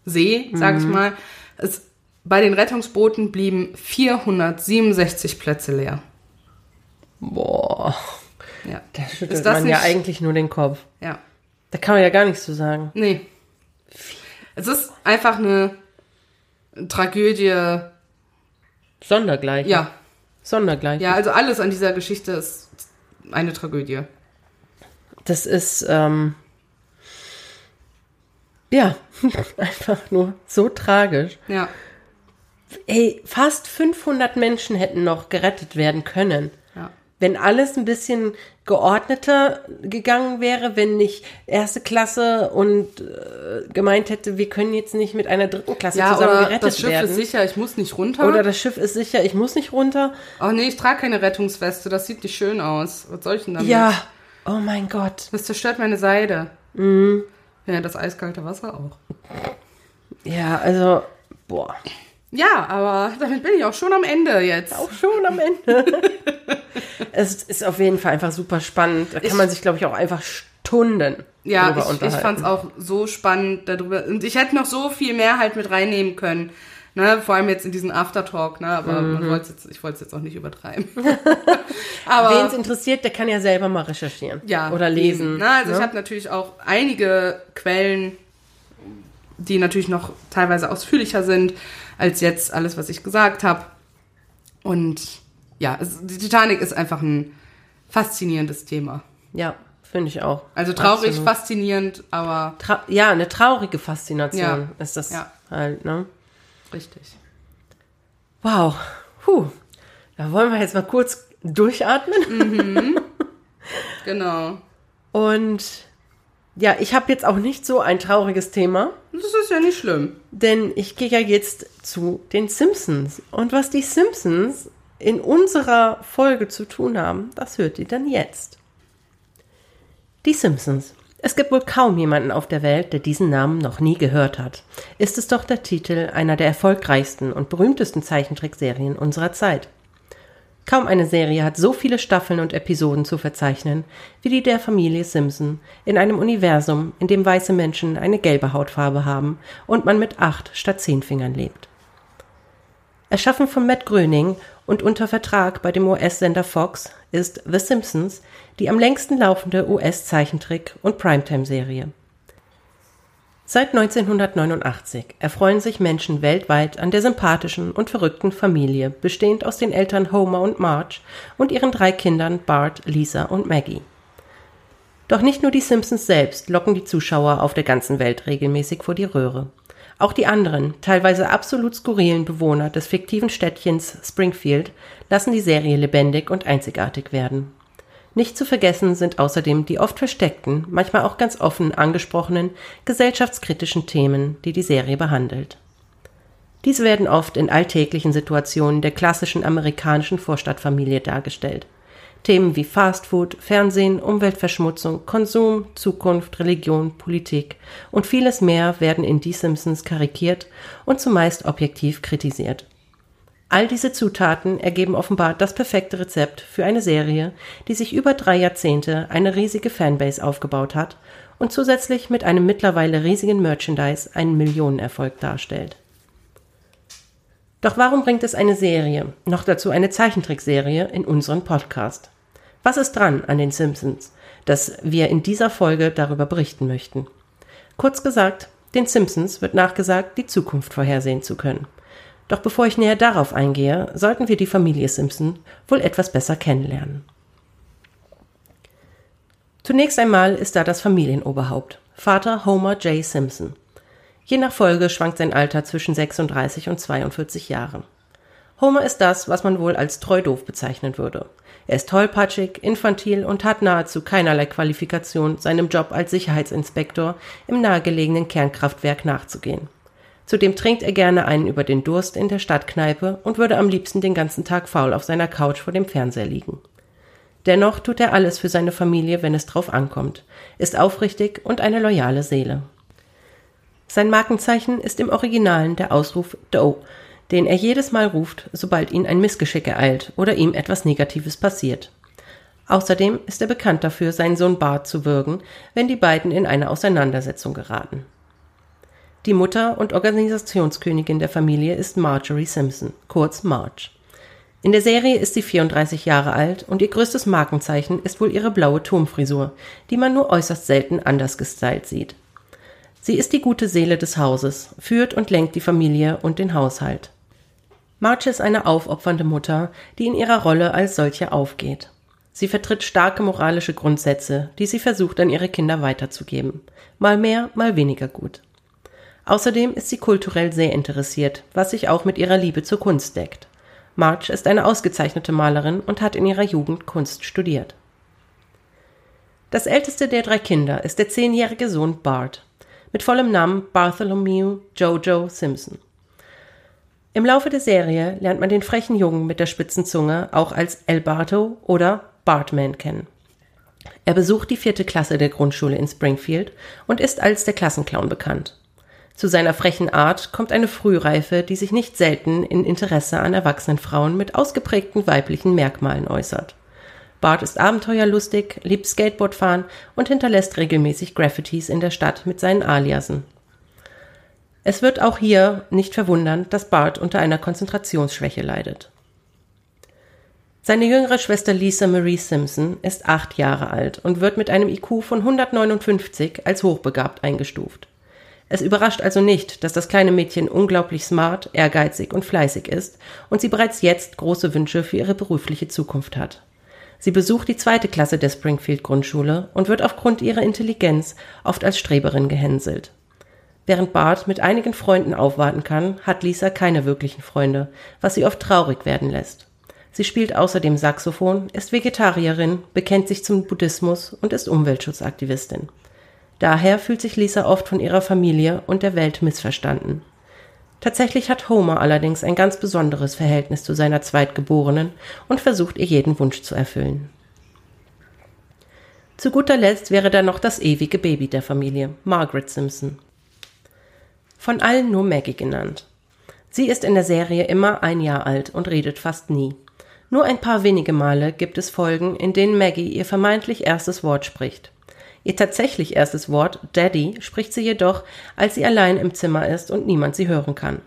See, sag ich mal. Es, bei den Rettungsbooten blieben 467 Plätze leer.
Boah.
Ja.
Da schüttelt
Ist das
man ja
nicht-
eigentlich nur den Kopf.
Ja.
Da kann man ja gar nichts zu sagen.
Nee. Es ist einfach eine Tragödie.
Sondergleichen.
Ja.
Sondergleichen.
Ja, also alles an dieser Geschichte ist eine Tragödie.
Das ist, ähm, ja, *laughs* einfach nur so tragisch.
Ja.
Ey, fast 500 Menschen hätten noch gerettet werden können. Wenn alles ein bisschen geordneter gegangen wäre, wenn nicht erste Klasse und äh, gemeint hätte, wir können jetzt nicht mit einer dritten Klasse
Ja,
zusammen
oder
gerettet
das Schiff
werden.
ist sicher, ich muss nicht runter.
Oder das Schiff ist sicher, ich muss nicht runter.
oh nee, ich trage keine Rettungsweste, das sieht nicht schön aus. Was soll ich denn damit?
Ja, oh mein Gott.
Das zerstört meine Seide. Mhm. Ja, das eiskalte Wasser auch.
Ja, also, boah.
Ja, aber damit bin ich auch schon am Ende jetzt.
Auch schon am Ende. *laughs* es ist auf jeden Fall einfach super spannend. Da kann
Ich-
man sich, glaube ich, auch einfach Stunden
Ja, ich, ich fand es auch so spannend darüber. Und ich hätte noch so viel mehr halt mit reinnehmen können. Ne, vor allem jetzt in diesen Aftertalk, ne? Aber
Mhm.
man jetzt, ich wollte es jetzt auch nicht übertreiben. *laughs*
Wen es interessiert, der kann ja selber mal recherchieren.
ja.
Oder lesen.
eben, Ne? Also ich
ne?
habe natürlich auch einige Quellen, die natürlich noch teilweise ausführlicher sind als jetzt alles, was ich gesagt habe. Und ja, es, die Titanic ist einfach ein faszinierendes Thema.
Ja, finde ich auch.
Also traurig,
Absolut.
faszinierend, aber
Tra ja, eine traurige Faszination
Ja.
ist das
Ja.
halt, ne?
richtig.
Wow. Puh. Da wollen wir jetzt mal kurz durchatmen. *laughs*
Genau.
Und ja, ich habe jetzt auch nicht so ein trauriges Thema,
Das ist ja nicht schlimm.
denn ich gehe ja jetzt zu den Simpsons. Und was die Simpsons in unserer Folge zu tun haben, das hört ihr dann jetzt. Die Simpsons. Es gibt wohl kaum jemanden auf der Welt, der diesen Namen noch nie gehört hat. Ist es doch der Titel einer der erfolgreichsten und berühmtesten Zeichentrickserien unserer Zeit. Kaum eine Serie hat so viele Staffeln und Episoden zu verzeichnen wie die der Familie Simpson in einem Universum, in dem weiße Menschen eine gelbe Hautfarbe haben und man mit acht statt zehn Fingern lebt. Erschaffen von Matt Gröning und unter Vertrag bei dem US-Sender Fox ist The Simpsons die am längsten laufende US-Zeichentrick- und Primetime-Serie. Seit 1989 erfreuen sich Menschen weltweit an der sympathischen und verrückten Familie, bestehend aus den Eltern Homer und Marge und ihren drei Kindern Bart, Lisa und Maggie. Doch nicht nur die Simpsons selbst locken die Zuschauer auf der ganzen Welt regelmäßig vor die Röhre. Auch die anderen, teilweise absolut skurrilen Bewohner des fiktiven Städtchens Springfield lassen die Serie lebendig und einzigartig werden. Nicht zu vergessen sind außerdem die oft versteckten, manchmal auch ganz offen angesprochenen gesellschaftskritischen Themen, die die Serie behandelt. Diese werden oft in alltäglichen Situationen der klassischen amerikanischen Vorstadtfamilie dargestellt. Themen wie Fastfood, Fernsehen, Umweltverschmutzung, Konsum, Zukunft, Religion, Politik und vieles mehr werden in Die Simpsons karikiert und zumeist objektiv kritisiert. All diese Zutaten ergeben offenbar das perfekte Rezept für eine Serie, die sich über drei Jahrzehnte eine riesige Fanbase aufgebaut hat und zusätzlich mit einem mittlerweile riesigen Merchandise einen Millionenerfolg darstellt. Doch warum bringt es eine Serie, noch dazu eine Zeichentrickserie, in unseren Podcast? Was ist dran an den Simpsons, dass wir in dieser Folge darüber berichten möchten? Kurz gesagt, den Simpsons wird nachgesagt, die Zukunft vorhersehen zu können. Doch bevor ich näher darauf eingehe, sollten wir die Familie Simpson wohl etwas besser kennenlernen. Zunächst einmal ist da das Familienoberhaupt, Vater Homer J. Simpson. Je nach Folge schwankt sein Alter zwischen 36 und 42 Jahren. Homer ist das, was man wohl als treu doof bezeichnen würde. Er ist tollpatschig, infantil und hat nahezu keinerlei Qualifikation, seinem Job als Sicherheitsinspektor im nahegelegenen Kernkraftwerk nachzugehen. Zudem trinkt er gerne einen über den Durst in der Stadtkneipe und würde am liebsten den ganzen Tag faul auf seiner Couch vor dem Fernseher liegen. Dennoch tut er alles für seine Familie, wenn es drauf ankommt, ist aufrichtig und eine loyale Seele. Sein Markenzeichen ist im Originalen der Ausruf Doe, den er jedes Mal ruft, sobald ihn ein Missgeschick ereilt oder ihm etwas Negatives passiert. Außerdem ist er bekannt dafür, seinen Sohn Bart zu würgen, wenn die beiden in eine Auseinandersetzung geraten. Die Mutter und Organisationskönigin der Familie ist Marjorie Simpson, kurz Marge. In der Serie ist sie 34 Jahre alt und ihr größtes Markenzeichen ist wohl ihre blaue Turmfrisur, die man nur äußerst selten anders gestylt sieht. Sie ist die gute Seele des Hauses, führt und lenkt die Familie und den Haushalt. Marge ist eine aufopfernde Mutter, die in ihrer Rolle als solche aufgeht. Sie vertritt starke moralische Grundsätze, die sie versucht an ihre Kinder weiterzugeben. Mal mehr, mal weniger gut. Außerdem ist sie kulturell sehr interessiert, was sich auch mit ihrer Liebe zur Kunst deckt. Marge ist eine ausgezeichnete Malerin und hat in ihrer Jugend Kunst studiert. Das älteste der drei Kinder ist der zehnjährige Sohn Bart, mit vollem Namen Bartholomew Jojo Simpson. Im Laufe der Serie lernt man den frechen Jungen mit der spitzen Zunge auch als El Barto oder Bartman kennen. Er besucht die vierte Klasse der Grundschule in Springfield und ist als der Klassenclown bekannt. Zu seiner frechen Art kommt eine Frühreife, die sich nicht selten in Interesse an erwachsenen Frauen mit ausgeprägten weiblichen Merkmalen äußert. Bart ist abenteuerlustig, liebt Skateboardfahren und hinterlässt regelmäßig Graffitis in der Stadt mit seinen Aliasen. Es wird auch hier nicht verwundern, dass Bart unter einer Konzentrationsschwäche leidet. Seine jüngere Schwester Lisa Marie Simpson ist acht Jahre alt und wird mit einem IQ von 159 als hochbegabt eingestuft. Es überrascht also nicht, dass das kleine Mädchen unglaublich smart, ehrgeizig und fleißig ist und sie bereits jetzt große Wünsche für ihre berufliche Zukunft hat. Sie besucht die zweite Klasse der Springfield Grundschule und wird aufgrund ihrer Intelligenz oft als Streberin gehänselt. Während Bart mit einigen Freunden aufwarten kann, hat Lisa keine wirklichen Freunde, was sie oft traurig werden lässt. Sie spielt außerdem Saxophon, ist Vegetarierin, bekennt sich zum Buddhismus und ist Umweltschutzaktivistin. Daher fühlt sich Lisa oft von ihrer Familie und der Welt missverstanden. Tatsächlich hat Homer allerdings ein ganz besonderes Verhältnis zu seiner Zweitgeborenen und versucht ihr jeden Wunsch zu erfüllen. Zu guter Letzt wäre da noch das ewige Baby der Familie, Margaret Simpson. Von allen nur Maggie genannt. Sie ist in der Serie immer ein Jahr alt und redet fast nie. Nur ein paar wenige Male gibt es Folgen, in denen Maggie ihr vermeintlich erstes Wort spricht. Ihr tatsächlich erstes Wort, Daddy, spricht sie jedoch, als sie allein im Zimmer ist und niemand sie hören kann.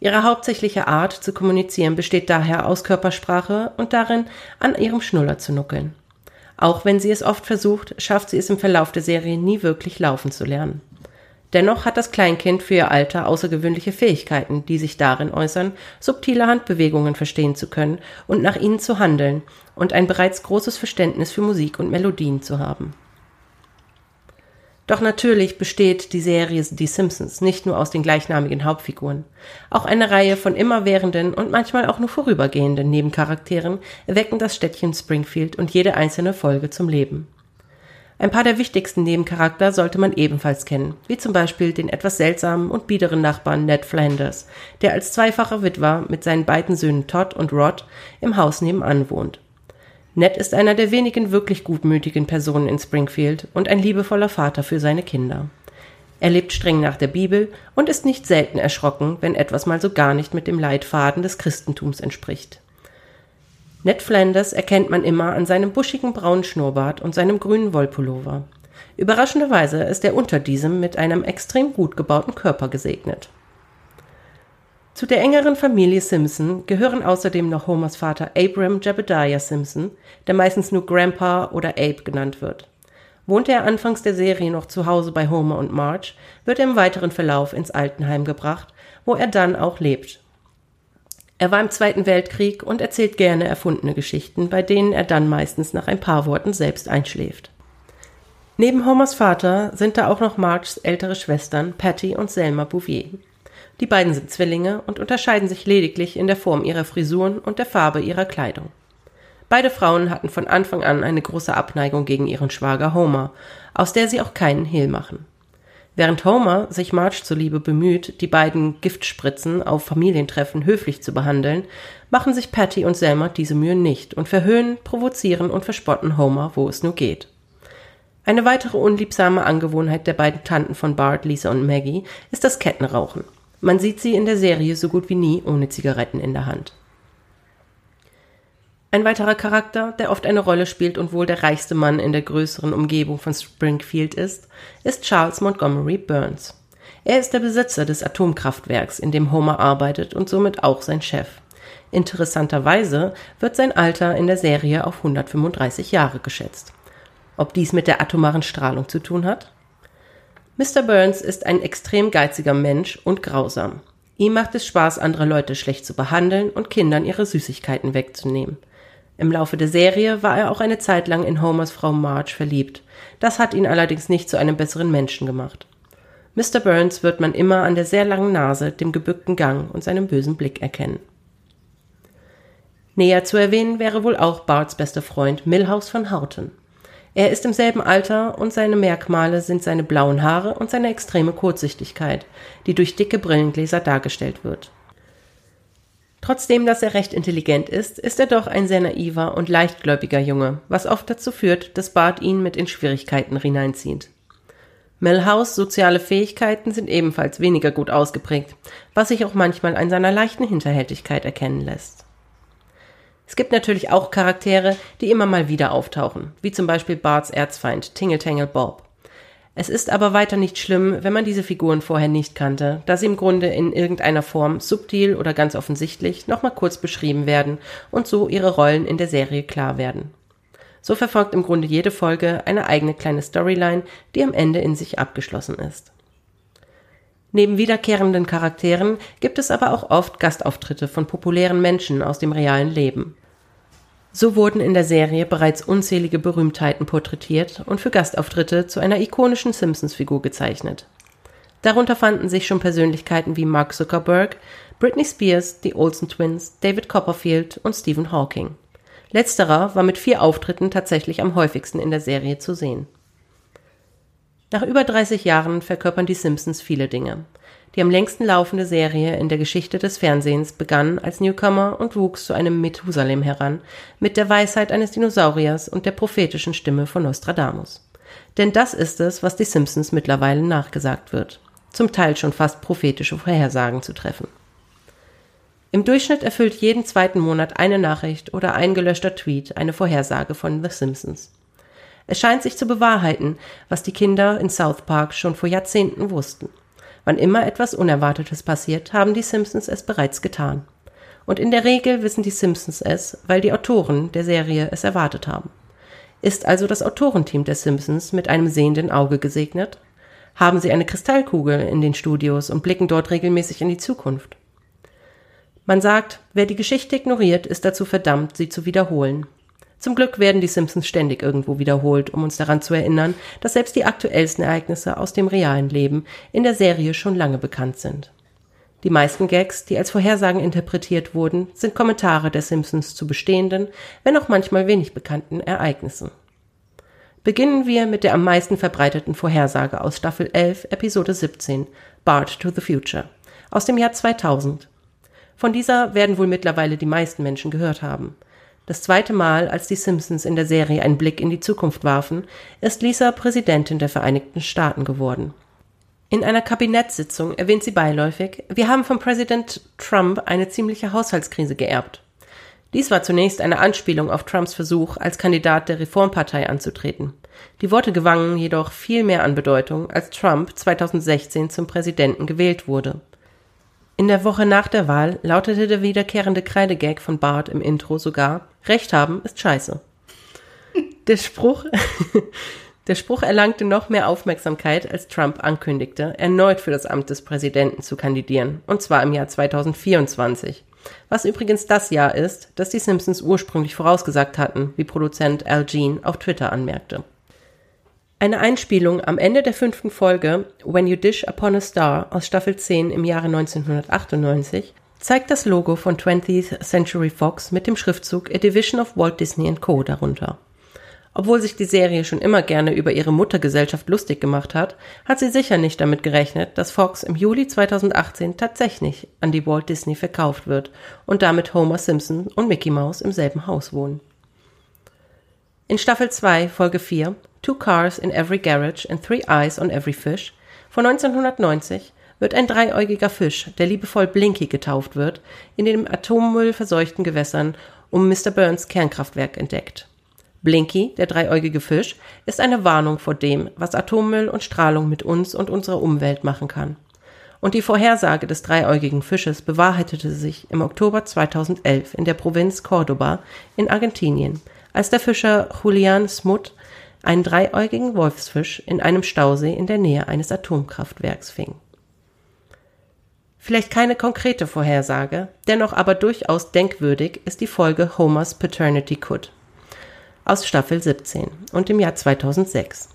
Ihre hauptsächliche Art zu kommunizieren besteht daher aus Körpersprache und darin, an ihrem Schnuller zu nuckeln. Auch wenn sie es oft versucht, schafft sie es im Verlauf der Serie nie wirklich laufen zu lernen. Dennoch hat das Kleinkind für ihr Alter außergewöhnliche Fähigkeiten, die sich darin äußern, subtile Handbewegungen verstehen zu können und nach ihnen zu handeln und ein bereits großes Verständnis für Musik und Melodien zu haben. Doch natürlich besteht die Serie Die Simpsons nicht nur aus den gleichnamigen Hauptfiguren. Auch eine Reihe von immerwährenden und manchmal auch nur vorübergehenden Nebencharakteren erwecken das Städtchen Springfield und jede einzelne Folge zum Leben. Ein paar der wichtigsten Nebencharakter sollte man ebenfalls kennen, wie zum Beispiel den etwas seltsamen und biederen Nachbarn Ned Flanders, der als zweifacher Witwer mit seinen beiden Söhnen Todd und Rod im Haus nebenan wohnt. Ned ist einer der wenigen wirklich gutmütigen Personen in Springfield und ein liebevoller Vater für seine Kinder. Er lebt streng nach der Bibel und ist nicht selten erschrocken, wenn etwas mal so gar nicht mit dem Leitfaden des Christentums entspricht. Ned Flanders erkennt man immer an seinem buschigen braunen Schnurrbart und seinem grünen Wollpullover. Überraschenderweise ist er unter diesem mit einem extrem gut gebauten Körper gesegnet. Zu der engeren Familie Simpson gehören außerdem noch Homers Vater Abram Jebediah Simpson, der meistens nur Grandpa oder Abe genannt wird. Wohnte er anfangs der Serie noch zu Hause bei Homer und Marge, wird er im weiteren Verlauf ins Altenheim gebracht, wo er dann auch lebt. Er war im Zweiten Weltkrieg und erzählt gerne erfundene Geschichten, bei denen er dann meistens nach ein paar Worten selbst einschläft. Neben Homers Vater sind da auch noch Marges ältere Schwestern Patty und Selma Bouvier. Die beiden sind Zwillinge und unterscheiden sich lediglich in der Form ihrer Frisuren und der Farbe ihrer Kleidung. Beide Frauen hatten von Anfang an eine große Abneigung gegen ihren Schwager Homer, aus der sie auch keinen Hehl machen. Während Homer sich Marge zuliebe bemüht, die beiden Giftspritzen auf Familientreffen höflich zu behandeln, machen sich Patty und Selma diese Mühe nicht und verhöhnen, provozieren und verspotten Homer, wo es nur geht. Eine weitere unliebsame Angewohnheit der beiden Tanten von Bart, Lisa und Maggie ist das Kettenrauchen. Man sieht sie in der Serie so gut wie nie ohne Zigaretten in der Hand. Ein weiterer Charakter, der oft eine Rolle spielt und wohl der reichste Mann in der größeren Umgebung von Springfield ist, ist Charles Montgomery Burns. Er ist der Besitzer des Atomkraftwerks, in dem Homer arbeitet und somit auch sein Chef. Interessanterweise wird sein Alter in der Serie auf 135 Jahre geschätzt. Ob dies mit der atomaren Strahlung zu tun hat? Mr. Burns ist ein extrem geiziger Mensch und grausam. Ihm macht es Spaß, andere Leute schlecht zu behandeln und Kindern ihre Süßigkeiten wegzunehmen. Im Laufe der Serie war er auch eine Zeit lang in Homers Frau Marge verliebt. Das hat ihn allerdings nicht zu einem besseren Menschen gemacht. Mr. Burns wird man immer an der sehr langen Nase, dem gebückten Gang und seinem bösen Blick erkennen. Näher zu erwähnen wäre wohl auch Barts bester Freund Milhouse von Houten. Er ist im selben Alter und seine Merkmale sind seine blauen Haare und seine extreme Kurzsichtigkeit, die durch dicke Brillengläser dargestellt wird. Trotzdem, dass er recht intelligent ist, ist er doch ein sehr naiver und leichtgläubiger Junge, was oft dazu führt, dass Bart ihn mit in Schwierigkeiten hineinzieht. Melhouse soziale Fähigkeiten sind ebenfalls weniger gut ausgeprägt, was sich auch manchmal an seiner leichten Hinterhältigkeit erkennen lässt. Es gibt natürlich auch Charaktere, die immer mal wieder auftauchen, wie zum Beispiel Barts Erzfeind Tingle Tangle Bob. Es ist aber weiter nicht schlimm, wenn man diese Figuren vorher nicht kannte, da sie im Grunde in irgendeiner Form subtil oder ganz offensichtlich nochmal kurz beschrieben werden und so ihre Rollen in der Serie klar werden. So verfolgt im Grunde jede Folge eine eigene kleine Storyline, die am Ende in sich abgeschlossen ist. Neben wiederkehrenden Charakteren gibt es aber auch oft Gastauftritte von populären Menschen aus dem realen Leben. So wurden in der Serie bereits unzählige Berühmtheiten porträtiert und für Gastauftritte zu einer ikonischen Simpsons-Figur gezeichnet. Darunter fanden sich schon Persönlichkeiten wie Mark Zuckerberg, Britney Spears, die Olsen Twins, David Copperfield und Stephen Hawking. Letzterer war mit vier Auftritten tatsächlich am häufigsten in der Serie zu sehen. Nach über 30 Jahren verkörpern die Simpsons viele Dinge. Die am längsten laufende Serie in der Geschichte des Fernsehens begann als Newcomer und wuchs zu einem Methusalem heran, mit der Weisheit eines Dinosauriers und der prophetischen Stimme von Nostradamus. Denn das ist es, was die Simpsons mittlerweile nachgesagt wird. Zum Teil schon fast prophetische Vorhersagen zu treffen. Im Durchschnitt erfüllt jeden zweiten Monat eine Nachricht oder ein gelöschter Tweet eine Vorhersage von The Simpsons. Es scheint sich zu bewahrheiten, was die Kinder in South Park schon vor Jahrzehnten wussten. Wann immer etwas Unerwartetes passiert, haben die Simpsons es bereits getan. Und in der Regel wissen die Simpsons es, weil die Autoren der Serie es erwartet haben. Ist also das Autorenteam der Simpsons mit einem sehenden Auge gesegnet? Haben sie eine Kristallkugel in den Studios und blicken dort regelmäßig in die Zukunft? Man sagt, wer die Geschichte ignoriert, ist dazu verdammt, sie zu wiederholen. Zum Glück werden die Simpsons ständig irgendwo wiederholt, um uns daran zu erinnern, dass selbst die aktuellsten Ereignisse aus dem realen Leben in der Serie schon lange bekannt sind. Die meisten Gags, die als Vorhersagen interpretiert wurden, sind Kommentare der Simpsons zu bestehenden, wenn auch manchmal wenig bekannten Ereignissen. Beginnen wir mit der am meisten verbreiteten Vorhersage aus Staffel 11, Episode 17, Bart to the Future, aus dem Jahr 2000. Von dieser werden wohl mittlerweile die meisten Menschen gehört haben. Das zweite Mal, als die Simpsons in der Serie einen Blick in die Zukunft warfen, ist Lisa Präsidentin der Vereinigten Staaten geworden. In einer Kabinettssitzung erwähnt sie beiläufig, wir haben von Präsident Trump eine ziemliche Haushaltskrise geerbt. Dies war zunächst eine Anspielung auf Trumps Versuch, als Kandidat der Reformpartei anzutreten. Die Worte gewannen jedoch viel mehr an Bedeutung, als Trump 2016 zum Präsidenten gewählt wurde. In der Woche nach der Wahl lautete der wiederkehrende Kreidegag von Bart im Intro sogar, Recht haben ist scheiße. Der Spruch, *laughs* der Spruch erlangte noch mehr Aufmerksamkeit, als Trump ankündigte, erneut für das Amt des Präsidenten zu kandidieren, und zwar im Jahr 2024. Was übrigens das Jahr ist, das die Simpsons ursprünglich vorausgesagt hatten, wie Produzent Al Jean auf Twitter anmerkte. Eine Einspielung am Ende der fünften Folge When You Dish Upon a Star aus Staffel 10 im Jahre 1998 zeigt das Logo von 20th Century Fox mit dem Schriftzug A Division of Walt Disney Co. darunter. Obwohl sich die Serie schon immer gerne über ihre Muttergesellschaft lustig gemacht hat, hat sie sicher nicht damit gerechnet, dass Fox im Juli 2018 tatsächlich an die Walt Disney verkauft wird und damit Homer Simpson und Mickey Mouse im selben Haus wohnen. In Staffel 2, Folge 4, Two Cars in Every Garage and Three Eyes on Every Fish von 1990 wird ein dreiäugiger Fisch, der liebevoll Blinky getauft wird, in den Atommüll verseuchten Gewässern um Mr. Burns Kernkraftwerk entdeckt. Blinky, der dreiäugige Fisch, ist eine Warnung vor dem, was Atommüll und Strahlung mit uns und unserer Umwelt machen kann. Und die Vorhersage des dreiäugigen Fisches bewahrheitete sich im Oktober 2011 in der Provinz Cordoba in Argentinien, als der Fischer Julian Smut einen dreiäugigen Wolfsfisch in einem Stausee in der Nähe eines Atomkraftwerks fing. Vielleicht keine konkrete Vorhersage, dennoch aber durchaus denkwürdig ist die Folge Homer's Paternity Cut aus Staffel 17 und im Jahr 2006.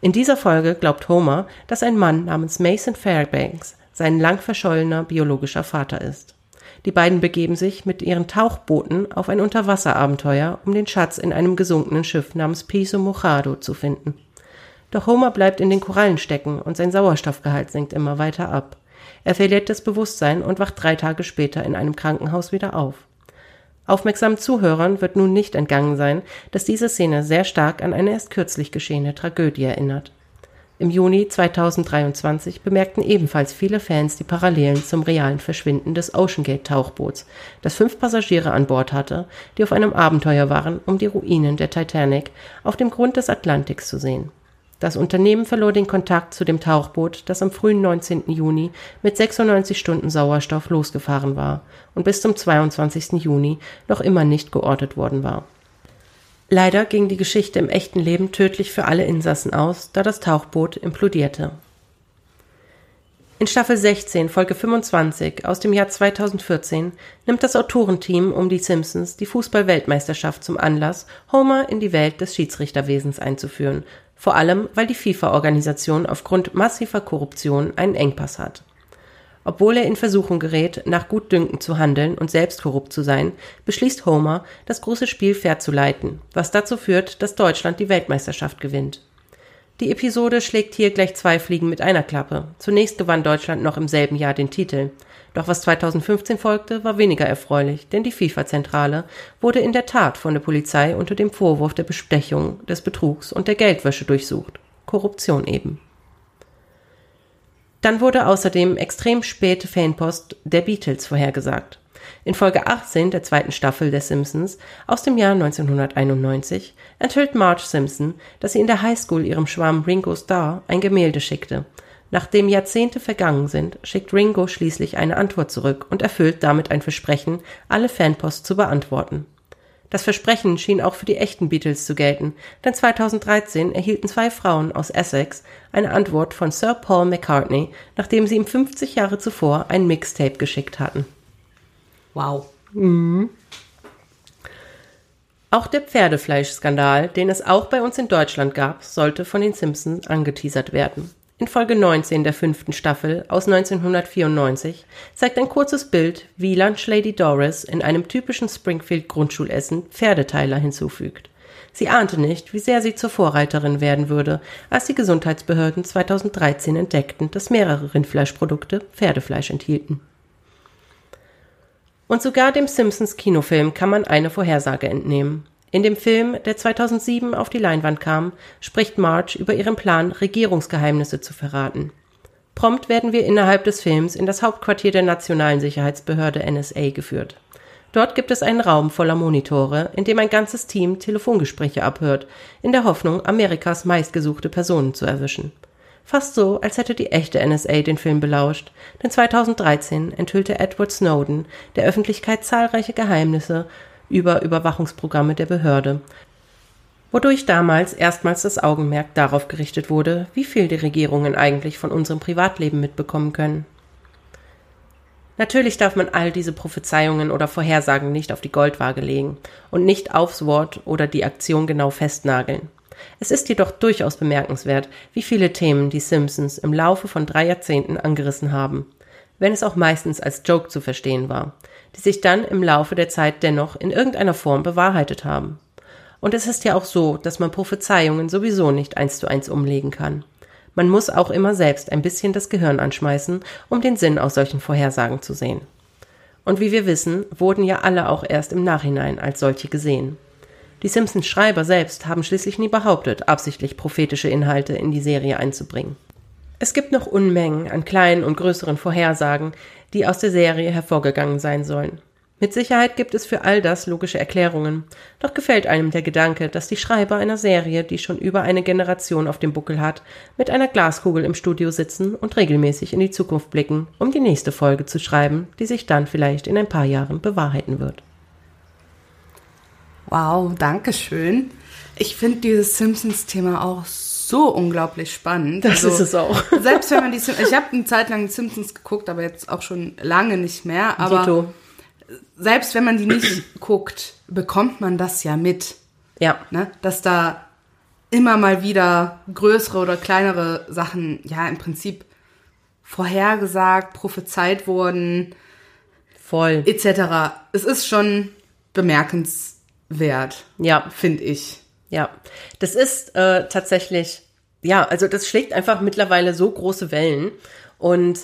In dieser Folge glaubt Homer, dass ein Mann namens Mason Fairbanks sein lang verschollener biologischer Vater ist. Die beiden begeben sich mit ihren Tauchbooten auf ein Unterwasserabenteuer, um den Schatz in einem gesunkenen Schiff namens Piso Mojado zu finden. Doch Homer bleibt in den Korallen stecken und sein Sauerstoffgehalt sinkt immer weiter ab. Er verliert das Bewusstsein und wacht drei Tage später in einem Krankenhaus wieder auf. Aufmerksamen Zuhörern wird nun nicht entgangen sein, dass diese Szene sehr stark an eine erst kürzlich geschehene Tragödie erinnert. Im Juni 2023 bemerkten ebenfalls viele Fans die Parallelen zum realen Verschwinden des OceanGate-Tauchboots, das fünf Passagiere an Bord hatte, die auf einem Abenteuer waren, um die Ruinen der Titanic auf dem Grund des Atlantiks zu sehen. Das Unternehmen verlor den Kontakt zu dem Tauchboot, das am frühen 19. Juni mit 96 Stunden Sauerstoff losgefahren war und bis zum 22. Juni noch immer nicht geortet worden war. Leider ging die Geschichte im echten Leben tödlich für alle Insassen aus, da das Tauchboot implodierte. In Staffel 16, Folge 25 aus dem Jahr 2014 nimmt das Autorenteam um die Simpsons die Fußball-Weltmeisterschaft zum Anlass, Homer in die Welt des Schiedsrichterwesens einzuführen vor allem weil die FIFA-Organisation aufgrund massiver Korruption einen Engpass hat. Obwohl er in Versuchung gerät, nach Gutdünken zu handeln und selbst korrupt zu sein, beschließt Homer, das große Spiel fair zu leiten, was dazu führt, dass Deutschland die Weltmeisterschaft gewinnt. Die Episode schlägt hier gleich zwei Fliegen mit einer Klappe. Zunächst gewann Deutschland noch im selben Jahr den Titel. Doch was 2015 folgte, war weniger erfreulich, denn die FIFA-Zentrale wurde in der Tat von der Polizei unter dem Vorwurf der Bestechung, des Betrugs und der Geldwäsche durchsucht. Korruption eben. Dann wurde außerdem extrem späte Fanpost der Beatles vorhergesagt. In Folge 18 der zweiten Staffel der Simpsons aus dem Jahr 1991 enthüllt Marge Simpson, dass sie in der Highschool ihrem Schwarm Ringo Starr ein Gemälde schickte. Nachdem Jahrzehnte vergangen sind, schickt Ringo schließlich eine Antwort zurück und erfüllt damit ein Versprechen, alle Fanpost zu beantworten. Das Versprechen schien auch für die echten Beatles zu gelten, denn 2013 erhielten zwei Frauen aus Essex eine Antwort von Sir Paul McCartney, nachdem sie ihm 50 Jahre zuvor ein Mixtape geschickt hatten.
Wow.
Mhm. Auch der Pferdefleischskandal, den es auch bei uns in Deutschland gab, sollte von den Simpsons angeteasert werden. In Folge 19 der fünften Staffel aus 1994 zeigt ein kurzes Bild, wie Lunch Lady Doris in einem typischen Springfield Grundschulessen Pferdeteiler hinzufügt. Sie ahnte nicht, wie sehr sie zur Vorreiterin werden würde, als die Gesundheitsbehörden 2013 entdeckten, dass mehrere Rindfleischprodukte Pferdefleisch enthielten. Und sogar dem Simpsons Kinofilm kann man eine Vorhersage entnehmen. In dem Film, der 2007 auf die Leinwand kam, spricht Marge über ihren Plan, Regierungsgeheimnisse zu verraten. Prompt werden wir innerhalb des Films in das Hauptquartier der Nationalen Sicherheitsbehörde NSA geführt. Dort gibt es einen Raum voller Monitore, in dem ein ganzes Team Telefongespräche abhört, in der Hoffnung, Amerikas meistgesuchte Personen zu erwischen. Fast so, als hätte die echte NSA den Film belauscht, denn 2013 enthüllte Edward Snowden der Öffentlichkeit zahlreiche Geheimnisse über Überwachungsprogramme der Behörde, wodurch damals erstmals das Augenmerk darauf gerichtet wurde, wie viel die Regierungen eigentlich von unserem Privatleben mitbekommen können. Natürlich darf man all diese Prophezeiungen oder Vorhersagen nicht auf die Goldwaage legen und nicht aufs Wort oder die Aktion genau festnageln. Es ist jedoch durchaus bemerkenswert, wie viele Themen die Simpsons im Laufe von drei Jahrzehnten angerissen haben, wenn es auch meistens als Joke zu verstehen war die sich dann im Laufe der Zeit dennoch in irgendeiner Form bewahrheitet haben. Und es ist ja auch so, dass man Prophezeiungen sowieso nicht eins zu eins umlegen kann. Man muss auch immer selbst ein bisschen das Gehirn anschmeißen, um den Sinn aus solchen Vorhersagen zu sehen. Und wie wir wissen, wurden ja alle auch erst im Nachhinein als solche gesehen. Die Simpsons Schreiber selbst haben schließlich nie behauptet, absichtlich prophetische Inhalte in die Serie einzubringen. Es gibt noch Unmengen an kleinen und größeren Vorhersagen, die aus der Serie hervorgegangen sein sollen. Mit Sicherheit gibt es für all das logische Erklärungen, doch gefällt einem der Gedanke, dass die Schreiber einer Serie, die schon über eine Generation auf dem Buckel hat, mit einer Glaskugel im Studio sitzen und regelmäßig in die Zukunft blicken, um die nächste Folge zu schreiben, die sich dann vielleicht in ein paar Jahren bewahrheiten wird.
Wow, danke schön. Ich finde dieses Simpsons-Thema auch so unglaublich spannend.
Das ist es auch. *laughs*
Selbst wenn man die Sim ich habe eine Zeit lang die Simpsons geguckt, aber jetzt auch schon lange nicht mehr. Aber
Dito.
selbst wenn man die nicht *clears throat* guckt, bekommt man das ja mit,
Ja.
ne? Dass da immer mal wieder größere oder kleinere Sachen, ja, im Prinzip vorhergesagt, prophezeit wurden,
Voll.
etc. Es ist schon bemerkenswert,
Ja.
finde ich.
Ja, das ist äh, tatsächlich, ja, also das schlägt einfach mittlerweile so große Wellen. Und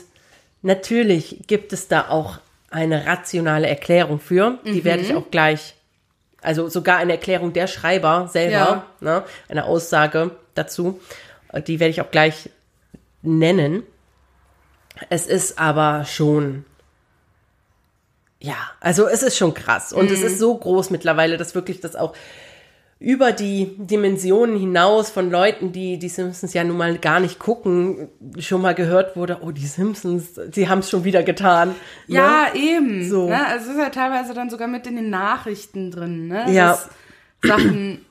natürlich gibt es da auch eine rationale Erklärung für. Die werde ich auch gleich, also sogar eine Erklärung der Schreiber selber, ne, eine Aussage dazu, äh, die werde ich auch gleich nennen. Es ist aber schon, ja, also es ist schon krass. Und es ist so groß mittlerweile, dass wirklich das auch über die Dimensionen hinaus von Leuten, die die Simpsons ja nun mal gar nicht gucken, schon mal gehört wurde, oh, die Simpsons, sie haben es schon wieder getan. ne?
Ja, eben.
So.
Ne? Also es ist ja teilweise dann sogar mit in den Nachrichten drin, ne?
Ja.
Dass Sachen,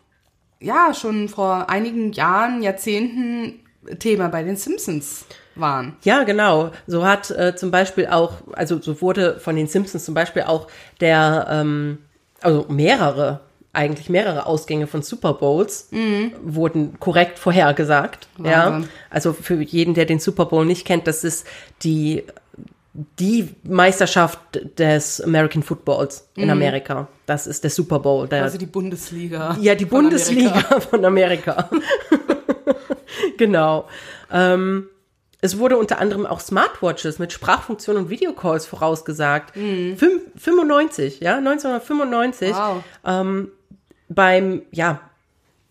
ja, schon vor einigen Jahren, Jahrzehnten Thema bei den Simpsons waren.
Ja, genau. So hat äh, zum Beispiel auch, also so wurde von den Simpsons zum Beispiel auch der, ähm, also mehrere, eigentlich mehrere Ausgänge von Super Bowls wurden korrekt vorhergesagt. Ja, also für jeden, der den Super Bowl nicht kennt, das ist die die Meisterschaft des American Footballs in Amerika. Das ist der Super Bowl. Der,
Also die Bundesliga.
ja, die
von
Bundesliga
Amerika. *laughs*
von Amerika. *laughs* genau. Ähm, es wurde unter anderem auch Smartwatches mit Sprachfunktion und Videocalls vorausgesagt. Fünf- 95, ja, 1995.
Wow.
Ähm, beim, ja,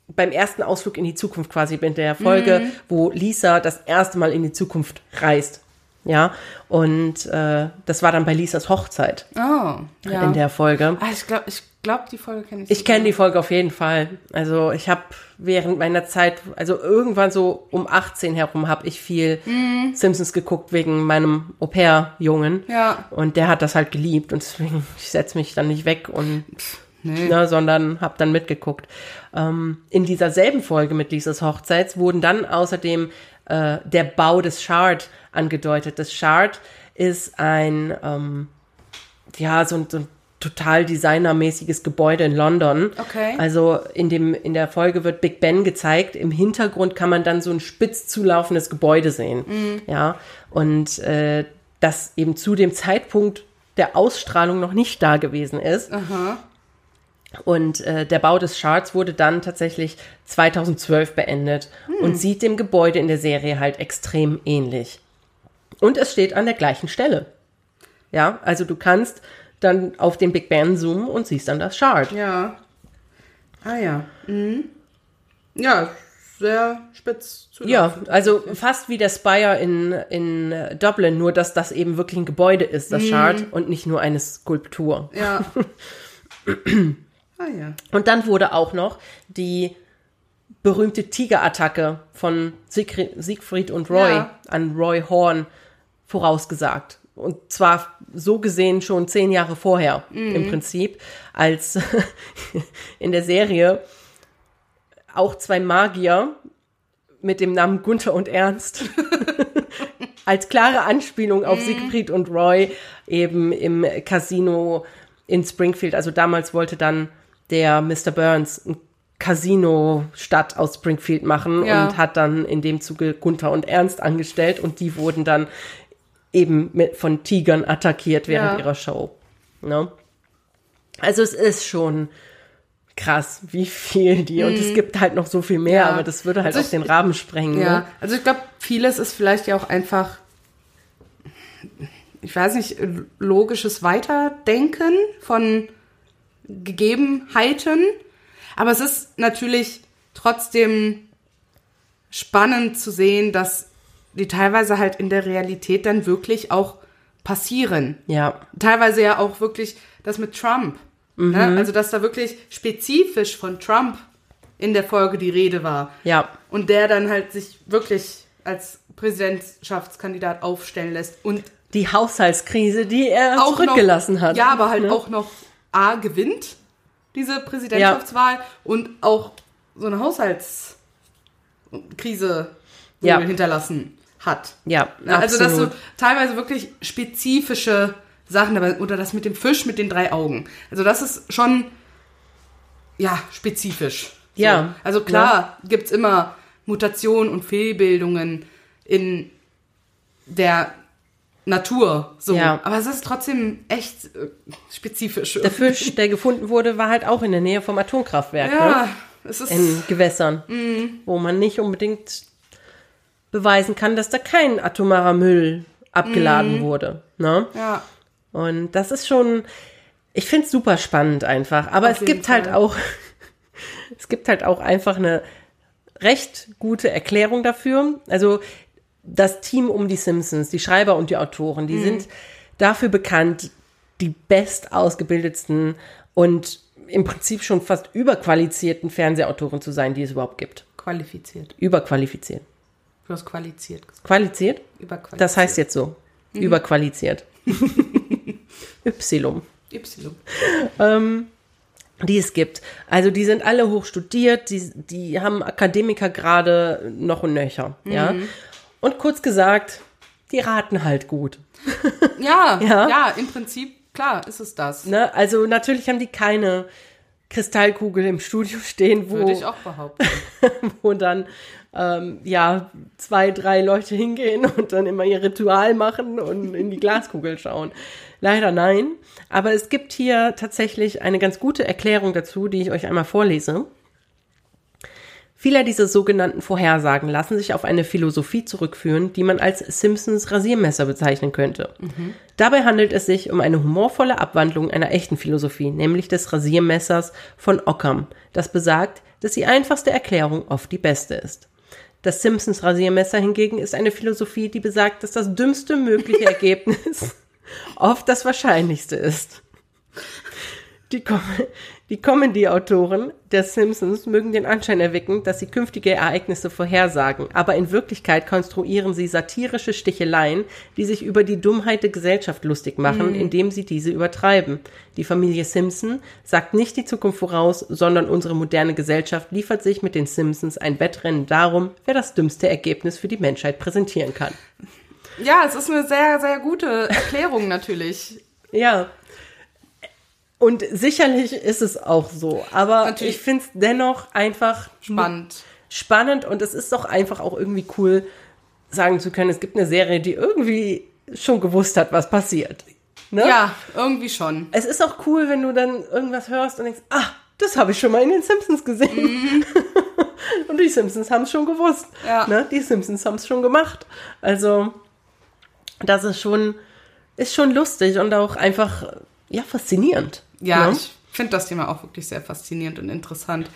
beim ersten Ausflug in die Zukunft quasi, in der Folge, wo Lisa das erste Mal in die Zukunft reist. Ja, und äh, das war dann bei Lisas Hochzeit
Oh, ja.
in der Folge.
ah, ich glaube, ich glaub, die Folge kenne ich.
Ich kenne die Folge auf jeden Fall. Also ich habe während meiner Zeit, also irgendwann so um 18 herum, habe ich viel Simpsons geguckt wegen meinem Au-pair-Jungen.
Ja.
Und der hat das halt geliebt und deswegen, ich setze mich dann nicht weg und
Nee.
ne, sondern habe dann mitgeguckt. Ähm, in dieser selben Folge mit Lisas Hochzeits wurden dann außerdem äh, der Bau des Shard angedeutet. Das Shard ist ein ähm, ja so ein, so ein total designermäßiges Gebäude in London.
Okay.
Also in dem in der Folge wird Big Ben gezeigt. Im Hintergrund kann man dann so ein spitz zulaufendes Gebäude sehen. Ja und äh, das eben zu dem Zeitpunkt der Ausstrahlung noch nicht da gewesen ist. Und äh, der Bau des Charts wurde dann tatsächlich 2012 beendet und sieht dem Gebäude in der Serie halt extrem ähnlich. Und es steht an der gleichen Stelle. Ja, also du kannst dann auf den Big Ben zoomen und siehst dann das Chart.
Ja. Ah ja. Mhm. Ja, sehr spitz zu
Ja, also fast wie der Spire in, in äh, Dublin, nur dass das eben wirklich ein Gebäude ist, das Chart, und nicht nur eine Skulptur.
Ja. *laughs* ah ja.
Und dann wurde auch noch die berühmte Tigerattacke von Siegfried, Siegfried und Roy
Ja.
an Roy Horn vorausgesagt. Und zwar so gesehen schon zehn Jahre vorher im Prinzip, als *laughs* in der Serie auch zwei Magier mit dem Namen Gunther und Ernst *laughs* als klare Anspielung auf Siegfried und Roy eben im Casino in Springfield. Also damals wollte dann der Mr. Burns ein Casino-Stadt aus Springfield machen
Ja.
und hat dann in dem Zuge Gunther und Ernst angestellt und die wurden dann eben mit, von Tigern attackiert während
Ja.
ihrer Show. Ne? Also es ist schon krass, wie viel die, und es gibt halt noch so viel mehr,
Mhm. Ja.
aber das würde halt
Also
auch den Rahmen sprengen.
Ja,
Ne?
also ich glaube, vieles ist vielleicht ja auch einfach, ich weiß nicht, logisches Weiterdenken von Gegebenheiten. Aber es ist natürlich trotzdem spannend zu sehen, dass die teilweise halt in der Realität dann wirklich auch passieren
Ja,
teilweise ja auch wirklich das mit Trump. Ne? Also, dass da wirklich spezifisch von Trump in der Folge die Rede war.
ja,
Und der dann halt sich wirklich als Präsidentschaftskandidat aufstellen lässt und
die Haushaltskrise, die er
auch
zurückgelassen
noch,
hat.
Ja, aber halt
Ne?
auch noch A gewinnt, diese Präsidentschaftswahl, und auch so eine Haushalts- Krise
Ja.
hinterlassen hat.
Ja,
Ja, Also das so
absolut.
teilweise wirklich spezifische Sachen dabei oder das mit dem Fisch mit den drei Augen. Also das ist schon ja spezifisch. So.
Ja.
Also klar gibt's immer Mutationen und Fehlbildungen in der Natur. So.
Ja.
Aber es ist trotzdem echt äh, spezifisch.
Der Fisch, der gefunden wurde, war halt auch in der Nähe vom Atomkraftwerk. Ne?
ja, es ist
in Gewässern,
Mhm.
wo man nicht unbedingt beweisen kann, dass da kein atomarer Müll abgeladen
Mhm.
wurde. Ne?
ja.
Und das ist schon, ich finde es super spannend einfach. Aber
Auf
es gibt halt
Fall.
auch, *laughs* es gibt halt auch einfach eine recht gute Erklärung dafür. Also das Team um die Simpsons, die Schreiber und die Autoren,
Mhm.
die sind dafür bekannt, die best ausgebildetsten und im Prinzip schon fast überqualifizierten Fernsehautoren zu sein, die es überhaupt gibt.
Qualifiziert.
Überqualifiziert.
Du hast qualifiziert.
Qualifiziert?
Überqualifiziert.
Das heißt jetzt so. Überqualifiziert. *laughs* y.
Y.
die es gibt. Also die sind alle hochstudiert, die, die haben Akademikergrade noch und nöcher, ja. Und kurz gesagt, die raten halt gut. *laughs*
Ja,
Ja.
ja, im Prinzip, klar, ist es das.
Ne? Also natürlich haben die keine Kristallkugel im Studio stehen, wo,
Würde ich auch behaupten. *laughs*
wo dann ähm, ja zwei, drei Leute hingehen und dann immer ihr Ritual machen und in die Glaskugel schauen. Leider nein. Aber es gibt hier tatsächlich eine ganz gute Erklärung dazu, die ich euch einmal vorlese. Viele dieser sogenannten Vorhersagen lassen sich auf eine Philosophie zurückführen, die man als Simpsons Rasiermesser bezeichnen könnte. Dabei handelt es sich um eine humorvolle Abwandlung einer echten Philosophie, nämlich des Rasiermessers von Occam, das besagt, dass die einfachste Erklärung oft die beste ist. Das Simpsons Rasiermesser hingegen ist eine Philosophie, die besagt, dass das dümmste mögliche *laughs* Ergebnis oft das wahrscheinlichste ist. Die, Com die Comedy-Autoren der Simpsons mögen den Anschein erwecken, dass sie künftige Ereignisse vorhersagen, aber in Wirklichkeit konstruieren sie satirische Sticheleien, die sich über die Dummheit der Gesellschaft lustig machen, indem sie diese übertreiben. Die Familie Simpson sagt nicht die Zukunft voraus, sondern unsere moderne Gesellschaft liefert sich mit den Simpsons ein Wettrennen darum, wer das dümmste Ergebnis für die Menschheit präsentieren kann.
Ja, es ist eine sehr, sehr gute Erklärung natürlich.
Ja. Und sicherlich ist es auch so. Aber
Natürlich.
ich finde es dennoch einfach
Spannend.
spannend und es ist doch einfach auch irgendwie cool, sagen zu können, es gibt eine Serie, die irgendwie schon gewusst hat, was passiert. Ne?
Ja, irgendwie schon.
Es ist auch cool, wenn du dann irgendwas hörst und denkst, ah, das habe ich schon mal in den Simpsons gesehen. *laughs* und die Simpsons haben es schon gewusst.
Mhm. Ja.
Ne? Die Simpsons haben es schon gemacht. Also, das ist schon, ist schon lustig und auch einfach, ja, faszinierend.
Ja,
ne?
ich finde das Thema auch wirklich sehr faszinierend und interessant.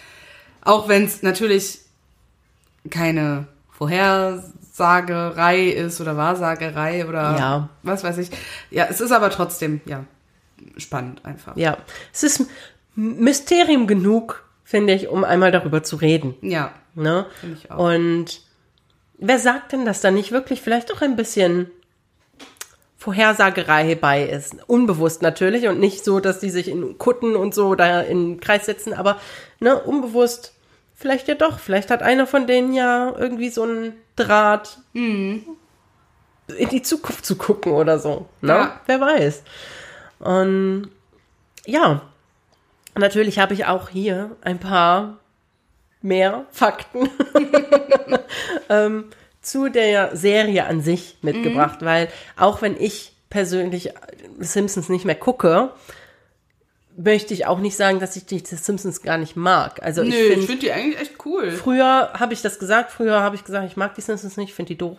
Auch wenn es natürlich keine Vorhersagerei ist oder Wahrsagerei oder
Ja.
was weiß ich. Ja, es ist aber trotzdem, ja, spannend einfach.
Ja, es ist Mysterium genug, finde ich, um einmal darüber zu reden.
Ja,
Ne?
Finde ich auch.
Und wer sagt denn, dass da nicht wirklich vielleicht auch ein bisschen Vorhersagerei bei ist? Unbewusst natürlich und nicht so, dass die sich in Kutten und so da in den Kreis setzen, aber ne, unbewusst vielleicht ja doch. Vielleicht hat einer von denen ja irgendwie so einen Draht
Mhm.
in die Zukunft zu gucken oder so. Ne?
Ja.
Wer weiß. Und ja, natürlich habe ich auch hier ein paar mehr Fakten *laughs* *laughs* ähm, zu der Serie an sich mitgebracht, weil auch wenn ich persönlich Simpsons nicht mehr gucke, möchte ich auch nicht sagen, dass ich die Simpsons gar nicht mag. Also
Nö,
ich finde,
finde die eigentlich echt cool.
früher habe ich das gesagt, früher habe ich gesagt, ich mag die Simpsons nicht, finde die doof.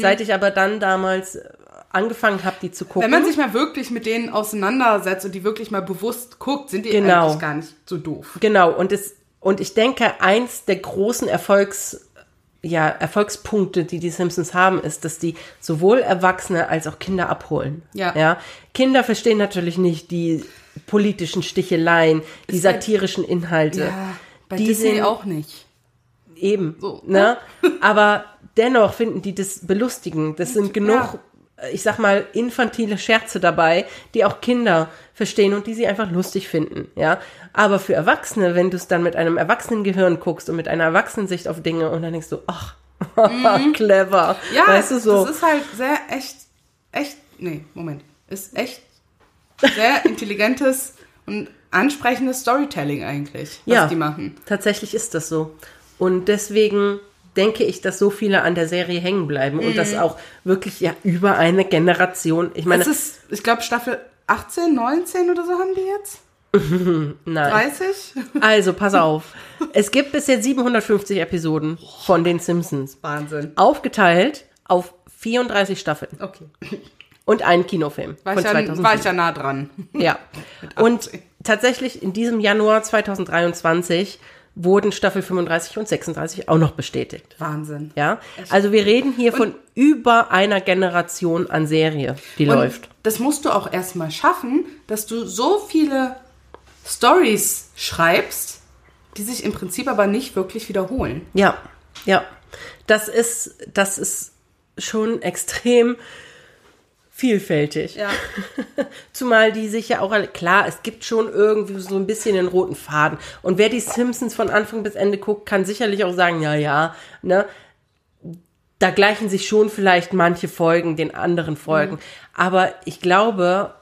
Seit ich aber dann damals äh, angefangen habe, die zu gucken.
Wenn man sich mal wirklich mit denen auseinandersetzt und die wirklich mal bewusst guckt, sind die
Genau.
eigentlich gar nicht so doof.
Genau, und, es, und ich denke, eins der großen Erfolgs, ja, Erfolgspunkte, die die Simpsons haben, ist, dass die sowohl Erwachsene als auch Kinder abholen.
Ja.
ja? Kinder verstehen natürlich nicht die politischen Sticheleien, die
Ist
satirischen Inhalte.
Ja, bei
die
Disney
sind
auch nicht.
eben,
So.
ne? *laughs* Aber dennoch finden die das belustigend. Das sind genug
Ja.
Ich sag mal, infantile Scherze dabei, die auch Kinder verstehen und die sie einfach lustig finden, ja. Aber für Erwachsene, wenn du es dann mit einem Erwachsenengehirn guckst und mit einer Erwachsenensicht auf Dinge und dann denkst du, ach, *laughs* clever,
Ja,
weißt du so.
das ist halt sehr echt, echt, nee, Moment, ist echt sehr *laughs* intelligentes und ansprechendes Storytelling eigentlich, was
ja,
die machen.
tatsächlich ist das so. Und deswegen denke ich, dass so viele an der Serie hängen bleiben und das auch wirklich ja über eine Generation. Ich meine,
Es ist, ich glaube, Staffel 18, 19 oder so haben die jetzt? *laughs*
nein.
30?
Also, pass *laughs* auf. Es gibt bis jetzt 750 Episoden von den Simpsons.
Wahnsinn.
Aufgeteilt auf 34 Staffeln
Okay.
und einen Kinofilm
War,
von
ich ja,
2007.
war ich ja nah dran.
Ja. *laughs* Und tatsächlich in diesem Januar 2023 wurden Staffel 35 und 36 auch noch bestätigt.
Wahnsinn.
Ja, also wir reden hier von über einer Generation an Serie, die
Und
läuft.
Das musst du auch erstmal schaffen, dass du so viele Stories schreibst, die sich im Prinzip aber nicht wirklich wiederholen.
Ja, ja. Das ist, das ist schon extrem vielfältig.
Ja. *laughs*
Zumal die sich ja auch, klar, es gibt schon irgendwie so ein bisschen den roten Faden. Und wer die Simpsons von Anfang bis Ende guckt, kann sicherlich auch sagen, ja, ja, ne, da gleichen sich schon vielleicht manche Folgen den anderen Folgen. Aber ich glaube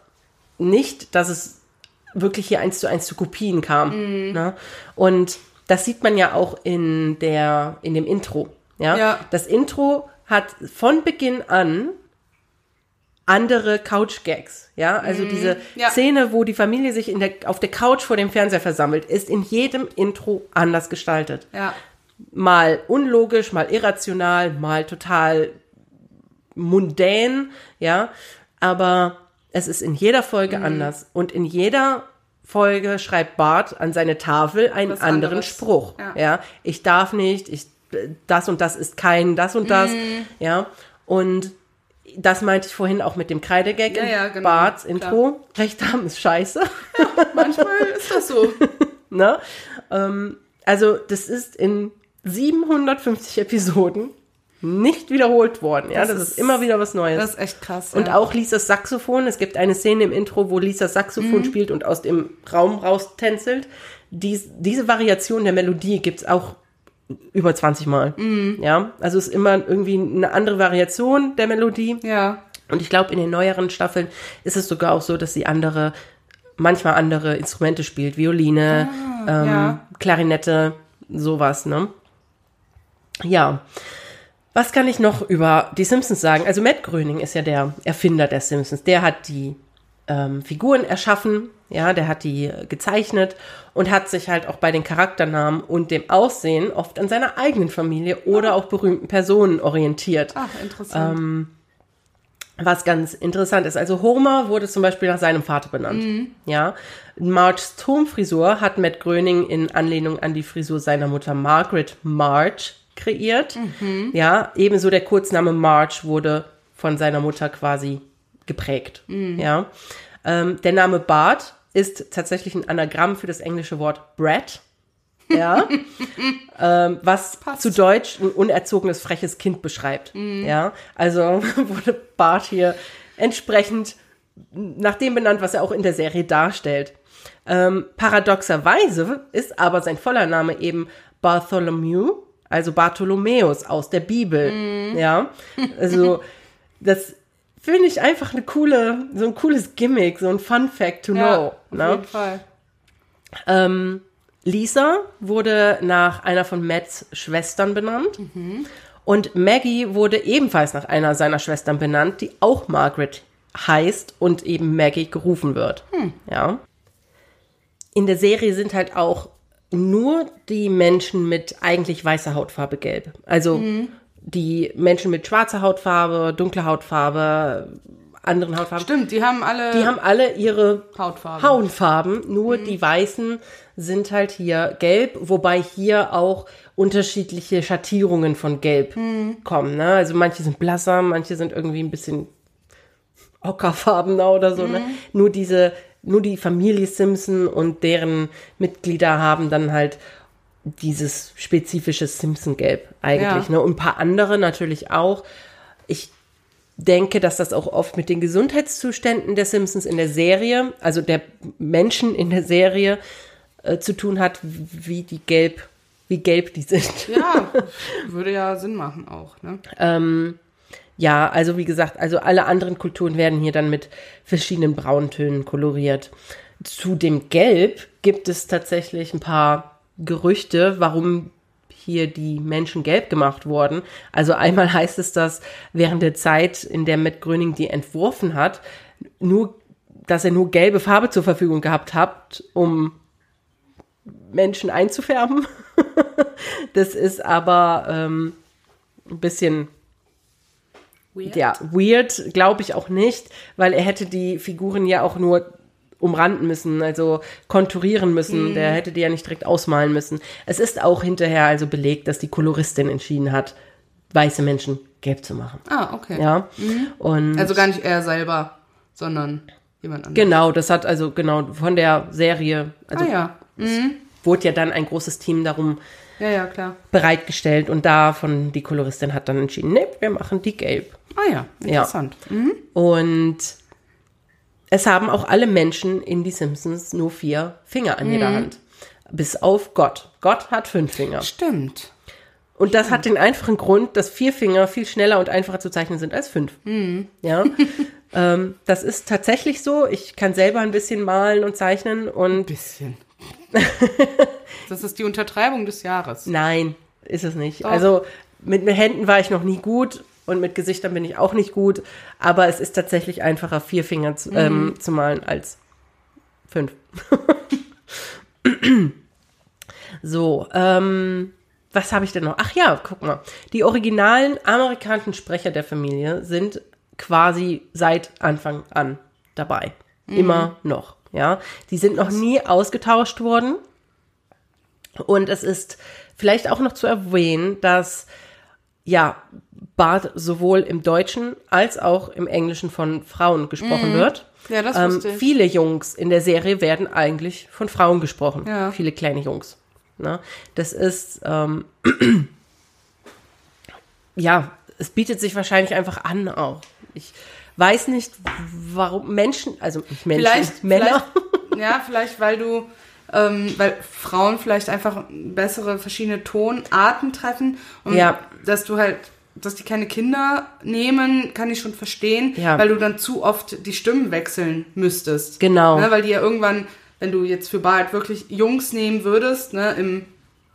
nicht, dass es wirklich hier eins zu eins zu Kopien kam. Ne? Und das sieht man ja auch in der, in dem Intro. Ja?
Ja.
Das Intro hat von Beginn an andere Couch-Gags. Ja, also diese
Ja.
Szene, wo die Familie sich in der, auf der Couch vor dem Fernseher versammelt, ist in jedem Intro anders gestaltet
Ja.
mal unlogisch, mal irrational, mal total mundän, ja, aber es ist in jeder Folge
Mhm.
anders und in jeder Folge schreibt Bart an seine Tafel einen
Was
anderen
anderes.
Spruch,
Ja.
ja. Ich darf nicht, ich das und das ist kein das und das,
Mhm.
ja, und das meinte ich vorhin auch mit dem Kreidegag
Ja, ja, genau,
Barts
klar.
Intro. Recht haben ist scheiße.
Manchmal ist das so. *laughs*
Ne? Ähm, also das ist in 750 Episoden nicht wiederholt worden. Ja, das,
Das
ist,
ist-
immer wieder was Neues.
Das ist echt krass.
und
ja.
auch Lisas Saxophon. Es gibt eine Szene im Intro, wo Lisas Saxophon
Mhm.
spielt und aus dem Raum raustänzelt. Dies, diese Variation der Melodie gibt's auch über 20 Mal.
Mhm.
Ja, also es ist immer irgendwie eine andere Variation der Melodie.
Ja.
Und ich glaube, in den neueren Staffeln ist es sogar auch so, dass sie andere, manchmal andere Instrumente spielt. Violine, ähm,
Ah, ja.
Klarinette, sowas, ne? Ja. Was kann ich noch über die Simpsons sagen? Also Matt Gröning ist ja der Erfinder der Simpsons. Der hat die ähm, Figuren erschaffen, ja, der hat die gezeichnet und hat sich halt auch bei den Charakternamen und dem Aussehen oft an seiner eigenen Familie oder auch berühmten Personen orientiert.
Ach, interessant.
Ähm, Was ganz interessant ist. Also Homer wurde zum Beispiel nach seinem Vater benannt. Ja. Marges Turmfrisur hat Matt Gröning in Anlehnung an die Frisur seiner Mutter Margaret March kreiert. Ja. Ebenso der Kurzname March wurde von seiner Mutter quasi geprägt. Ja. Ähm, der Name Bart ist tatsächlich ein Anagramm für das englische Wort Brat. Ja. *laughs* ähm, was
Passt.
zu Deutsch ein unerzogenes, freches Kind beschreibt. Ja. Also *laughs* wurde Bart hier entsprechend nach dem benannt, was er auch in der Serie darstellt. Ähm, paradoxerweise ist aber sein voller Name eben Bartholomew, also Bartholomäus aus der Bibel. Ja. Also, *laughs* das finde ich einfach eine coole, so ein cooles Gimmick, so ein Fun Fact to
ja,
know.
auf
ne?
jeden Fall.
Ähm, Lisa wurde nach einer von Matts Schwestern benannt. Und Maggie wurde ebenfalls nach einer seiner Schwestern benannt, die auch Margaret heißt und eben Maggie gerufen wird. Ja. In der Serie sind halt auch nur die Menschen mit eigentlich weißer Hautfarbe gelb. Also die Menschen mit schwarzer Hautfarbe, dunkler Hautfarbe, anderen Hautfarben.
Stimmt, die haben alle
Die haben alle ihre
Hautfarbe.
Hautfarben, nur die weißen sind halt hier gelb, wobei hier auch unterschiedliche Schattierungen von gelb kommen. Ne? Also manche sind blasser, manche sind irgendwie ein bisschen ockerfarbener oder so. Ne? Nur diese, nur die Familie Simpson und deren Mitglieder haben dann halt dieses spezifische Simpson-Gelb eigentlich.
Ja.
Ne? Und ein paar andere natürlich auch. Ich denke, dass das auch oft mit den Gesundheitszuständen der Simpsons in der Serie, also der Menschen in der Serie, äh, zu tun hat, wie die gelb, wie gelb die sind.
Ja, würde ja Sinn machen auch, ne?
Ähm, ja, also wie gesagt, also alle anderen Kulturen werden hier dann mit verschiedenen Brauntönen koloriert. Zu dem Gelb gibt es tatsächlich ein paar Gerüchte, warum hier die Menschen gelb gemacht wurden. Also einmal *laughs* heißt es, dass während der Zeit, in der Matt Gröning die entworfen hat, nur, dass er nur gelbe Farbe zur Verfügung gehabt hat, um Menschen einzufärben. *laughs* das ist aber ähm, ein bisschen
Weird.
ja, weird, glaube ich auch nicht, weil er hätte die Figuren ja auch nur umranden müssen, also konturieren müssen.
Mhm.
Der hätte die ja nicht direkt ausmalen müssen. Es ist auch hinterher also belegt, dass die Koloristin entschieden hat, weiße Menschen gelb zu machen.
Ah, okay.
Ja. Und
Also gar nicht er selber, sondern jemand anderes.
genau, das hat also genau von der Serie, also
ah ja.
wurde ja dann ein großes Team darum
Ja, ja, klar.
bereitgestellt und davon die Koloristin hat dann entschieden, nee, wir machen die gelb.
Ah ja, interessant. Mhm.
Und es haben auch alle Menschen in die Simpsons nur vier Finger an jeder Hand. Bis auf Gott. Gott hat fünf Finger.
Stimmt.
Und das hat den einfachen Grund, dass vier Finger viel schneller und einfacher zu zeichnen sind als fünf. Ja. *laughs* ähm, das ist tatsächlich so. Ich kann selber ein bisschen malen und zeichnen und
Bisschen. *laughs* das ist die Untertreibung des Jahres.
nein, ist es nicht. Also mit den Händen war ich noch nie gut und mit Gesichtern bin ich auch nicht gut. Aber es ist tatsächlich einfacher, vier Finger zu, ähm, zu malen als fünf. *clears throat* so, ähm, was habe ich denn noch? Ach ja, guck mal. Die originalen amerikanischen Sprecher der Familie sind quasi seit Anfang an dabei. Immer noch, ja. Die sind noch nie ausgetauscht worden. Und es ist vielleicht auch noch zu erwähnen, dass ja, Bart sowohl im Deutschen als auch im Englischen von Frauen gesprochen wird.
Ja, das
Ähm,
ich.
viele Jungs in der Serie werden eigentlich von Frauen gesprochen.
Ja.
Viele kleine Jungs. Ne? Das ist, ähm, *clears throat* ja, es bietet sich wahrscheinlich einfach an auch. Ich weiß nicht, warum Menschen, also nicht Menschen,
Vielleicht, *laughs*
Männer.
Vielleicht, ja, vielleicht, weil du, ähm, weil Frauen vielleicht einfach bessere verschiedene Tonarten treffen und
Ja.
dass du halt, dass die keine Kinder nehmen, kann ich schon verstehen,
Ja.
weil du dann zu oft die Stimmen wechseln müsstest.
Genau.
Ne, weil die ja irgendwann, wenn du jetzt für Bart wirklich Jungs nehmen würdest, ne, im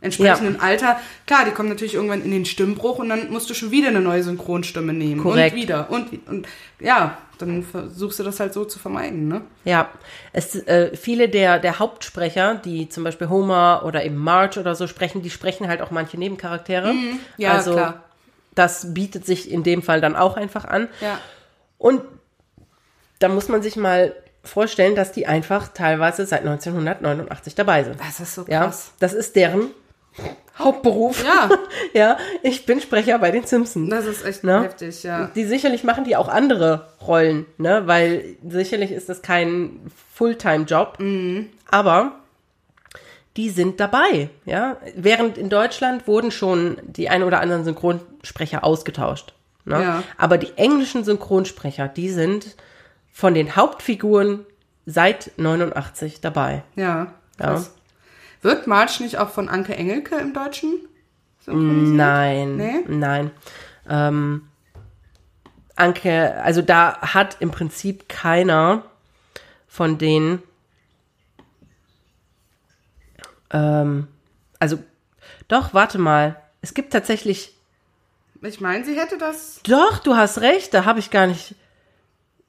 entsprechenden Alter, klar, die kommen natürlich irgendwann in den Stimmbruch und dann musst du schon wieder eine neue Synchronstimme nehmen.
Korrekt.
Und wieder. Und, und ja, dann versuchst du das halt so zu vermeiden, ne?
Ja, es, äh, viele der, der Hauptsprecher, die zum Beispiel Homer oder eben Marge oder so sprechen, die sprechen halt auch manche Nebencharaktere.
Mhm. Ja,
also,
klar.
Das bietet sich in dem Fall dann auch einfach an.
Ja.
Und da muss man sich mal vorstellen, dass die einfach teilweise seit 1989 dabei sind.
Das ist so
Ja,
krass.
das ist deren Hauptberuf.
Ja. *laughs*
ja, ich bin Sprecher bei den Simpsons.
Das ist echt
Ne?
heftig, ja.
Die sicherlich machen die auch andere Rollen, ne? Weil sicherlich ist das kein Fulltime-Job. Aber die sind dabei, ja. Während in Deutschland wurden schon die ein oder anderen Synchronsprecher ausgetauscht. Ne?
Ja.
Aber die englischen Synchronsprecher, die sind von den Hauptfiguren seit 89 dabei.
Ja, krass. Wird Marge nicht auch von Anke Engelke im Deutschen?
Nein,
Nee?
nein. Ähm, Anke, also da hat im Prinzip keiner von den, ähm, also doch, warte mal. Es gibt tatsächlich,
Ich meine, sie hätte das.
doch, du hast recht, da habe ich gar nicht.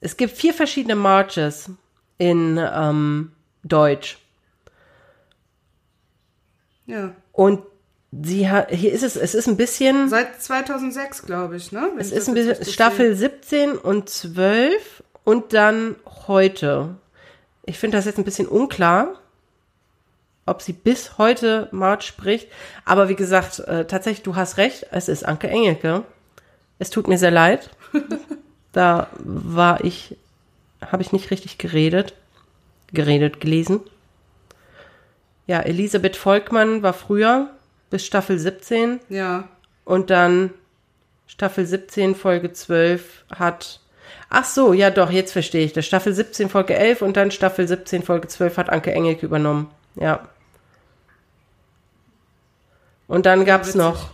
Es gibt vier verschiedene Marches in ähm, Deutsch.
Ja.
Und sie hat, hier ist es, es ist ein bisschen.
Seit 2006, glaube ich, ne? Wenn
Es
ich
ist ein bisschen Staffel 17 und 12 und dann heute. Ich finde das jetzt ein bisschen unklar, ob sie bis heute March spricht. Aber wie gesagt, äh, tatsächlich, du hast recht, es ist Anke Engelke. Es tut mir sehr leid. *laughs* da war ich, habe ich nicht richtig geredet. Geredet, gelesen. Ja, Elisabeth Volkmann war früher bis Staffel 17
sehe. Ja.
und dann Staffel 17, Folge 12 hat. Ach so, ja doch, jetzt verstehe ich das. Staffel 17, Folge 11 und dann Staffel 17, Folge 12 hat Anke Engelke übernommen. Ja. Und dann gab es noch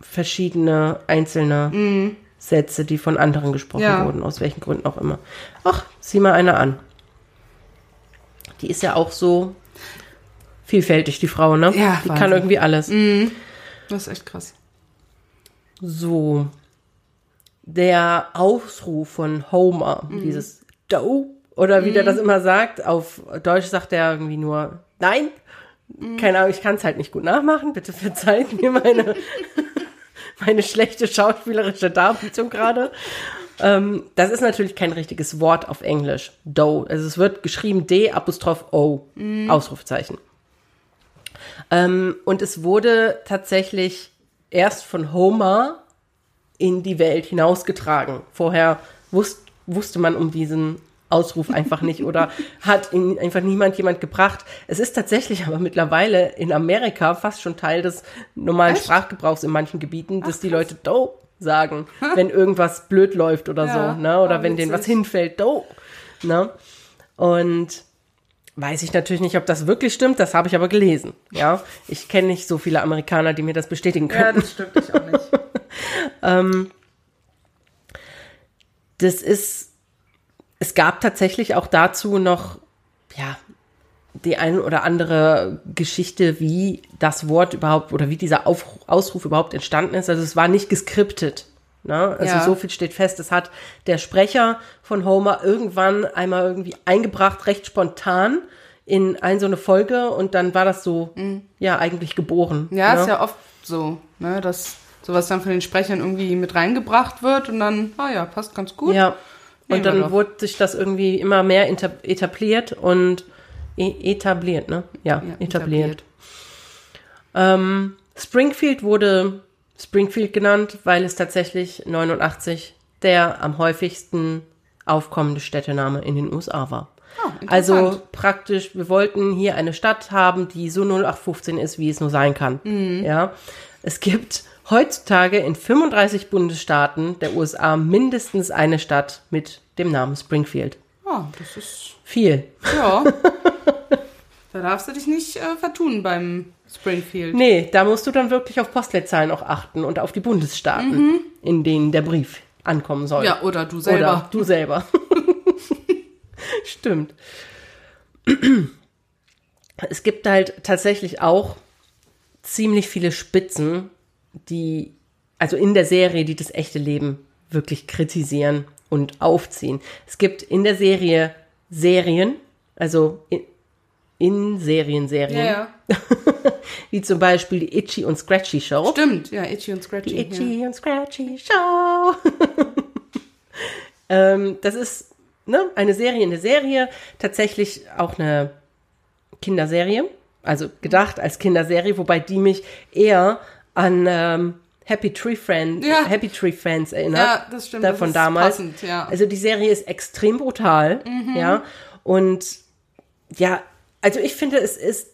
verschiedene einzelne Sätze, die von anderen gesprochen
Ja.
wurden, aus welchen Gründen auch immer. Ach, sieh mal eine an. Die ist ja auch so vielfältig, die Frau, ne?
Ja,
die kann
Wahnsinn.
irgendwie alles.
Das ist echt krass.
So. Der Ausruf von Homer, dieses Doe, oder wie der das immer sagt, auf Deutsch sagt er irgendwie nur Nein. Keine Ahnung, ich kann es halt nicht gut nachmachen. Bitte verzeiht mir meine, *laughs* meine schlechte schauspielerische Darbietung gerade. Ähm, das ist natürlich kein richtiges Wort auf Englisch. Doe. Also es wird geschrieben D Apostroph O. Ausrufezeichen. Ähm, und es wurde tatsächlich erst von Homer in die Welt hinausgetragen. Vorher wus wusste man um diesen Ausruf einfach nicht oder hat ihn einfach niemand jemand gebracht. Es ist tatsächlich aber mittlerweile in Amerika fast schon Teil des normalen
Echt?
Sprachgebrauchs in manchen Gebieten, dass die Leute do sagen, wenn irgendwas blöd läuft oder
Ja,
so, ne? Oder wenn denen was hinfällt, do, ne? Und Weiß ich natürlich nicht, ob das wirklich stimmt, das habe ich aber gelesen. Ja, ich kenne nicht so viele Amerikaner, die mir das bestätigen
Ja,
können.
das stimmt ich auch nicht. *laughs*
Das ist, es gab tatsächlich auch dazu noch, ja, die ein oder andere Geschichte, wie das Wort überhaupt oder wie dieser Auf, Ausruf überhaupt entstanden ist. Also es war nicht geskriptet. Ne? Also
Ja.
so viel steht fest. Es hat der Sprecher von Homer irgendwann einmal irgendwie eingebracht, recht spontan in ein so eine Folge und dann war das so, ja, eigentlich geboren.
Mhm. Ja,
ne?
ist ja oft so, ne, dass sowas dann von den Sprechern irgendwie mit reingebracht wird und dann, ah ja, passt ganz gut.
Ja. Und dann
doch.
wurde sich das irgendwie immer mehr etabliert und e etabliert, ne? Ja,
Ja,
etabliert. Ähm, Springfield wurde Springfield genannt, weil es tatsächlich 89 der am häufigsten aufkommende Städtename in den USA war.
Ah,
also praktisch, wir wollten hier eine Stadt haben, die so 0815 ist, wie es nur sein kann.
Mhm.
Ja, es gibt heutzutage in 35 Bundesstaaten der USA mindestens eine Stadt mit dem Namen Springfield.
Ah, das ist,
Viel.
ja. *laughs* da darfst du dich nicht äh, vertun beim Springfield.
Nee, da musst du dann wirklich auf Postleitzahlen auch achten und auf die Bundesstaaten, in denen der Brief ankommen soll.
Mhm. Ja, oder du selber.
Oder du selber. *laughs* Stimmt. Es gibt halt tatsächlich auch ziemlich viele Spitzen, die, also in der Serie, die das echte Leben wirklich kritisieren und aufziehen. Es gibt in der Serie Serien, also in, in Serien, Serien,
Ja, ja. *laughs*
wie zum Beispiel die Itchy und Scratchy Show.
Stimmt, ja, Itchy und Scratchy.
Die
ja.
Itchy und Scratchy Show. *laughs* ähm, das ist ne, eine Serie in der Serie, tatsächlich auch eine Kinderserie, also gedacht als Kinderserie, wobei die mich eher an ähm, Happy Tree Friend,
Ja.
Happy Tree Friends erinnert.
Ja, das stimmt, das
von damals.
passend, ja. Mhm.
Also die Serie ist extrem brutal, ja. Und ja, also ich finde, es ist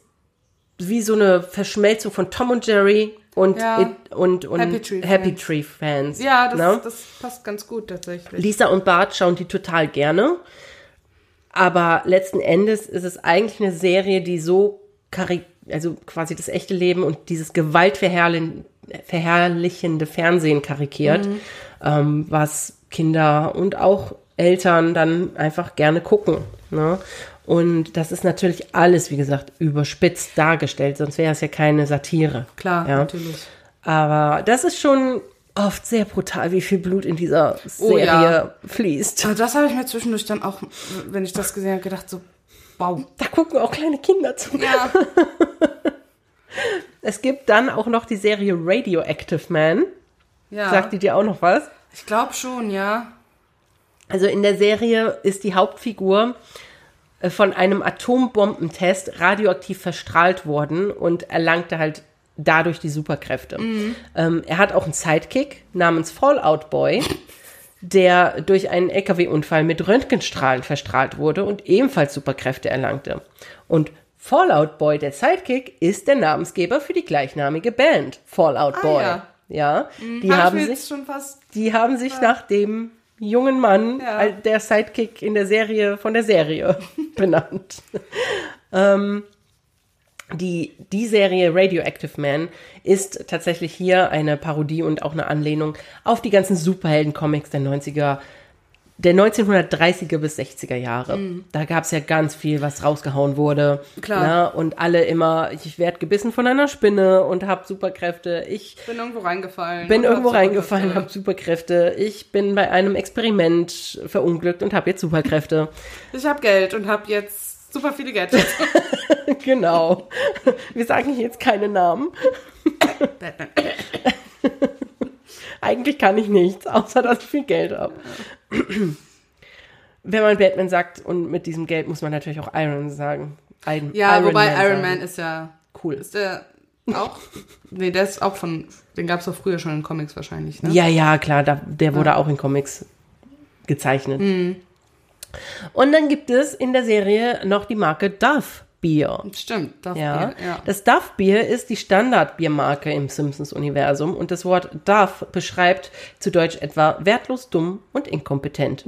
wie so eine Verschmelzung von Tom und Jerry und,
Ja.
it, und, und
Happy Tree
Happy
Friends.
Tree Fans.
Ja, das,
ne?
das passt ganz gut tatsächlich.
Lisa und Bart schauen die total gerne. Aber letzten Endes ist es eigentlich eine Serie, die so kari also quasi das echte Leben und dieses gewaltverherrlichen- verherrlichende Fernsehen karikiert,
Mhm.
ähm, was Kinder und auch Eltern dann einfach gerne gucken. Ne? Und das ist natürlich alles, wie gesagt, überspitzt dargestellt, sonst wäre es ja keine Satire.
Klar,
ja.
natürlich.
Aber das ist schon oft sehr brutal, wie viel Blut in dieser
Oh,
Serie
ja.
fließt.
Also das habe ich mir zwischendurch dann auch, wenn ich das gesehen habe, gedacht so, wow.
Da gucken auch kleine Kinder zu.
Ja, *laughs*
Es gibt dann auch noch die Serie Radioactive Man.
ja.
Sagt die dir auch noch was?
ich glaube schon, ja.
Also in der Serie ist die Hauptfigur äh, von einem Atombombentest radioaktiv verstrahlt worden und erlangte halt dadurch die Superkräfte. Ähm, er hat auch einen Sidekick namens Fallout Boy, der durch einen LKW-Unfall mit Röntgenstrahlen verstrahlt wurde und ebenfalls Superkräfte erlangte. Und Fallout Boy, der Sidekick, ist der Namensgeber für die gleichnamige Band Fallout Boy.
ja.
ja, die
Hab ich
haben sich,
jetzt schon fast.
die haben sich nach dem jungen Mann,
Ja.
der Sidekick in der Serie von der Serie *laughs* benannt. ähm, die, die Serie Radioactive Man ist tatsächlich hier eine Parodie und auch eine Anlehnung auf die ganzen Superhelden-Comics der 90er, der 1930er bis 60er Jahre. Da gab es ja ganz viel, was rausgehauen wurde.
Klar.
Ne? Und alle immer, ich werde gebissen von einer Spinne und habe Superkräfte. Ich
Bin irgendwo reingefallen.
bin irgendwo
hab
reingefallen, habe Superkräfte. Ich bin bei einem Experiment verunglückt und habe jetzt Superkräfte.
Ich habe Geld und habe jetzt super viele Gadgets. *laughs*
genau. Wir sagen hier jetzt keine Namen.
Batman.
Eigentlich kann ich nichts, außer dass ich viel Geld habe. Wenn man Batman sagt und mit diesem Geld muss man natürlich auch Iron sagen. Iron,
Ja,
Iron
wobei
Man
Iron Man
sagen.
ist ja.
Cool.
Ist der auch? nee, der ist auch von. Den gab es doch früher schon in Comics wahrscheinlich, ne?
Ja, ja, klar, da, der wurde auch in Comics gezeichnet.
Mhm.
Und dann gibt es in der Serie noch die Marke Duff Bier.
Stimmt, das
Ja.
Bier, ja.
Das Duff Bier ist die Standardbiermarke im Simpsons-Universum und das Wort Duff beschreibt zu Deutsch etwa wertlos, dumm und inkompetent.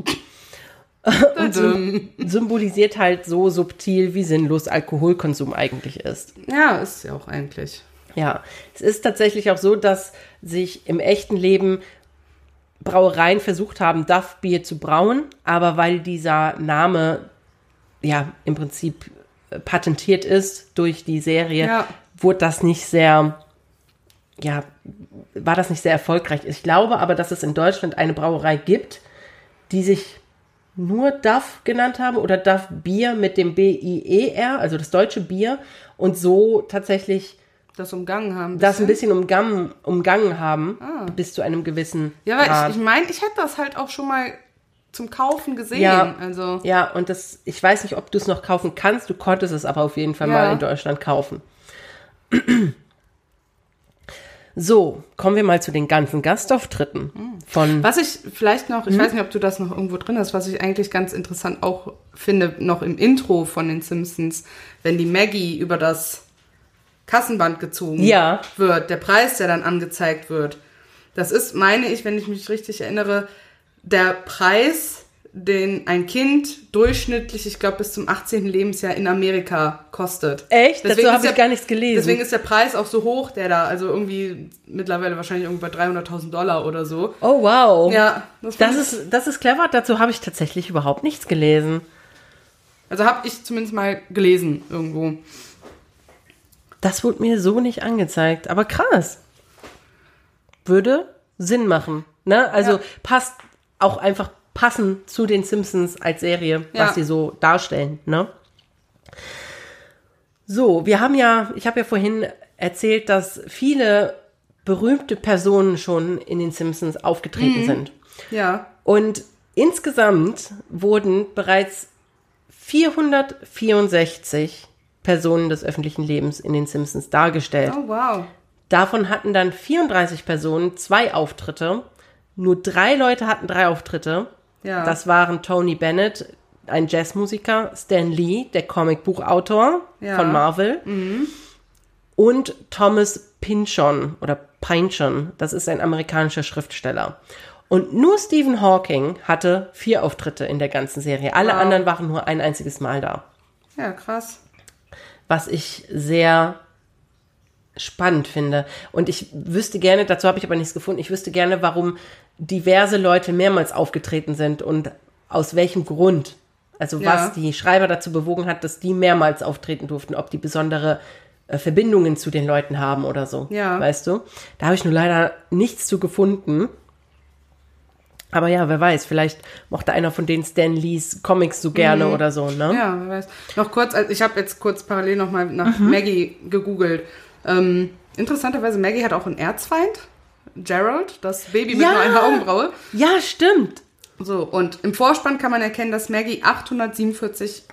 *laughs* und sym symbolisiert halt so subtil, wie sinnlos Alkoholkonsum eigentlich ist.
ja, ist ja auch eigentlich.
Ja, es ist tatsächlich auch so, dass sich im echten Leben Brauereien versucht haben, Duff Bier zu brauen, aber weil dieser Name ja im Prinzip äh, patentiert ist durch die Serie,
Ja.
wurde das nicht sehr, ja, war das nicht sehr erfolgreich. Ich glaube aber, dass es in Deutschland eine Brauerei gibt, die sich nur Duff genannt haben oder Duff Bier mit dem B-I-E-R, also das deutsche Bier, und so tatsächlich
Das umgangen haben.
das ein bisschen umgangen, umgangen haben,
Ah.
bis zu einem gewissen
Ja, weil
Grad.
ich, ich meine, ich hätte das halt auch schon mal zum Kaufen gesehen.
Ja.
Also.
ja, und das, ich weiß nicht, ob du es noch kaufen kannst, du konntest es aber auf jeden Fall
Ja.
mal in Deutschland kaufen. *clears throat* So, kommen wir mal zu den ganzen Gastauftritten von
Was ich vielleicht noch, ich
Mhm.
weiß nicht, ob du das noch irgendwo drin hast, was ich eigentlich ganz interessant auch finde, noch im Intro von den Simpsons, wenn die Maggie über das Kassenband gezogen
Ja.
wird, der Preis, der dann angezeigt wird. Das ist, meine ich, wenn ich mich richtig erinnere, der Preis, den ein Kind durchschnittlich, ich glaube, bis zum 18. Lebensjahr in Amerika kostet.
Echt? Dazu
Deswegen
habe
ist
ich gar nichts gelesen.
Deswegen ist der Preis auch so hoch, der da, also irgendwie mittlerweile wahrscheinlich irgendwie bei 300.000 Dollar oder so.
Oh wow.
Ja, das,
Das ist, das ist clever. Dazu habe ich tatsächlich überhaupt nichts gelesen.
Also habe ich zumindest mal gelesen irgendwo.
Das wurde mir so nicht angezeigt. Aber krass. Würde Sinn machen. Ne? Also
Ja.
passt auch einfach passen zu den Simpsons als Serie,
Ja.
was sie so darstellen. Ne? So, wir haben ja, ich habe ja vorhin erzählt, dass viele berühmte Personen schon in den Simpsons aufgetreten sind.
Ja.
Und insgesamt wurden bereits 464 Personen des öffentlichen Lebens in den Simpsons dargestellt.
Oh, wow.
Davon hatten dann 34 Personen zwei Auftritte. Nur drei Leute hatten drei Auftritte.
Ja.
Das waren Tony Bennett, ein Jazzmusiker, Stan Lee, der Comicbuchautor
Ja.
von Marvel, und Thomas Pynchon oder Pynchon, das ist ein amerikanischer Schriftsteller. Und nur Stephen Hawking hatte vier Auftritte in der ganzen Serie. Alle
Wow.
anderen waren nur ein einziges Mal da
Ja, krass.
Was ich sehr spannend finde. Und ich wüsste gerne, dazu habe ich aber nichts gefunden, ich wüsste gerne, warum diverse Leute mehrmals aufgetreten sind und aus welchem Grund. Also
Ja.
was die Schreiber dazu bewogen hat, dass die mehrmals auftreten durften, ob die besondere äh, Verbindungen zu den Leuten haben oder so.
Ja.
Weißt du? Da habe ich nur leider nichts zu gefunden. Aber ja, wer weiß, vielleicht mochte einer von den Stan Lees Comics so gerne oder so, ne?
Ja, wer weiß. Noch kurz, also ich habe jetzt kurz parallel nochmal nach Maggie gegoogelt. Ähm, interessanterweise, Maggie hat auch einen Erzfeind. Gerald, das Baby mit
Ja.
nur einer Augenbraue.
Ja, stimmt.
So, und im Vorspann kann man erkennen, dass Maggie 847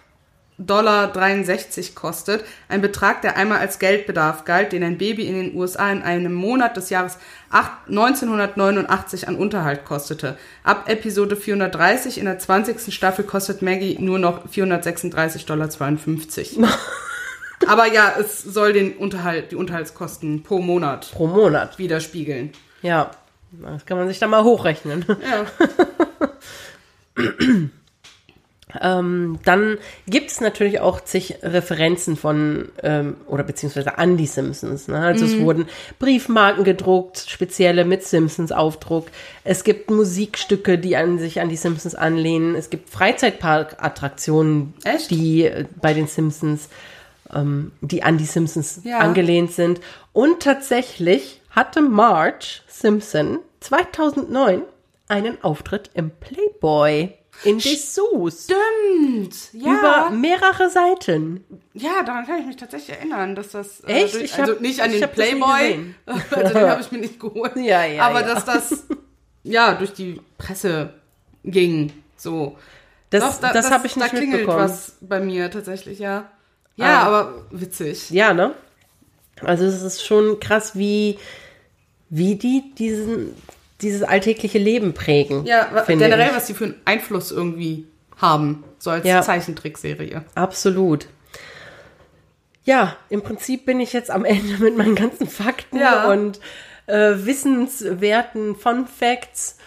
Dollar 63 kostet. Ein Betrag, der einmal als Geldbedarf galt, den ein Baby in den USA in einem Monat des Jahres 8 1989 an Unterhalt kostete. Ab Episode 430 in der 20. Staffel kostet Maggie nur noch 436,52 Dollar. *laughs* Aber ja, es soll den Unterhalt, die Unterhaltskosten pro Monat
Pro Monat.
widerspiegeln.
Ja, das kann man sich dann mal hochrechnen.
Ja. *laughs*
Ähm, dann gibt es natürlich auch zig Referenzen von ähm, oder beziehungsweise an die Simpsons. Ne? Also es wurden Briefmarken gedruckt, spezielle mit Simpsons-Aufdruck. Es gibt Musikstücke, die an sich an die Simpsons anlehnen. Es gibt Freizeitpark-Attraktionen, die äh, bei den Simpsons, ähm, die an die Simpsons
Ja.
angelehnt sind. Und tatsächlich hatte Marge Simpson 2009 einen Auftritt im Playboy in Dessous
Stimmt. Ja.
über mehrere Seiten.
ja, daran kann ich mich tatsächlich erinnern, dass das. äh,
Echt?
durch,
Ich hab-
also nicht an den
das
Playboy. *laughs* also den habe ich mir nicht geholt.
Ja, ja,
Aber
ja.
dass das ja durch die Presse ging. So.
Das,
Doch,
das, habe ich
da
nicht
klingelt
mitbekommen.
was bei mir tatsächlich, ja. Ja,
Ah.
aber witzig.
Ja, ne? Also es ist schon krass, wie, wie die diesen, dieses alltägliche Leben prägen.
Ja, generell,
ich.
was die für einen Einfluss irgendwie haben, so als
Ja.
Zeichentrickserie.
Absolut. Ja, im Prinzip bin ich jetzt am Ende *laughs* mit meinen ganzen Fakten
Ja.
und äh, wissenswerten Fun Facts.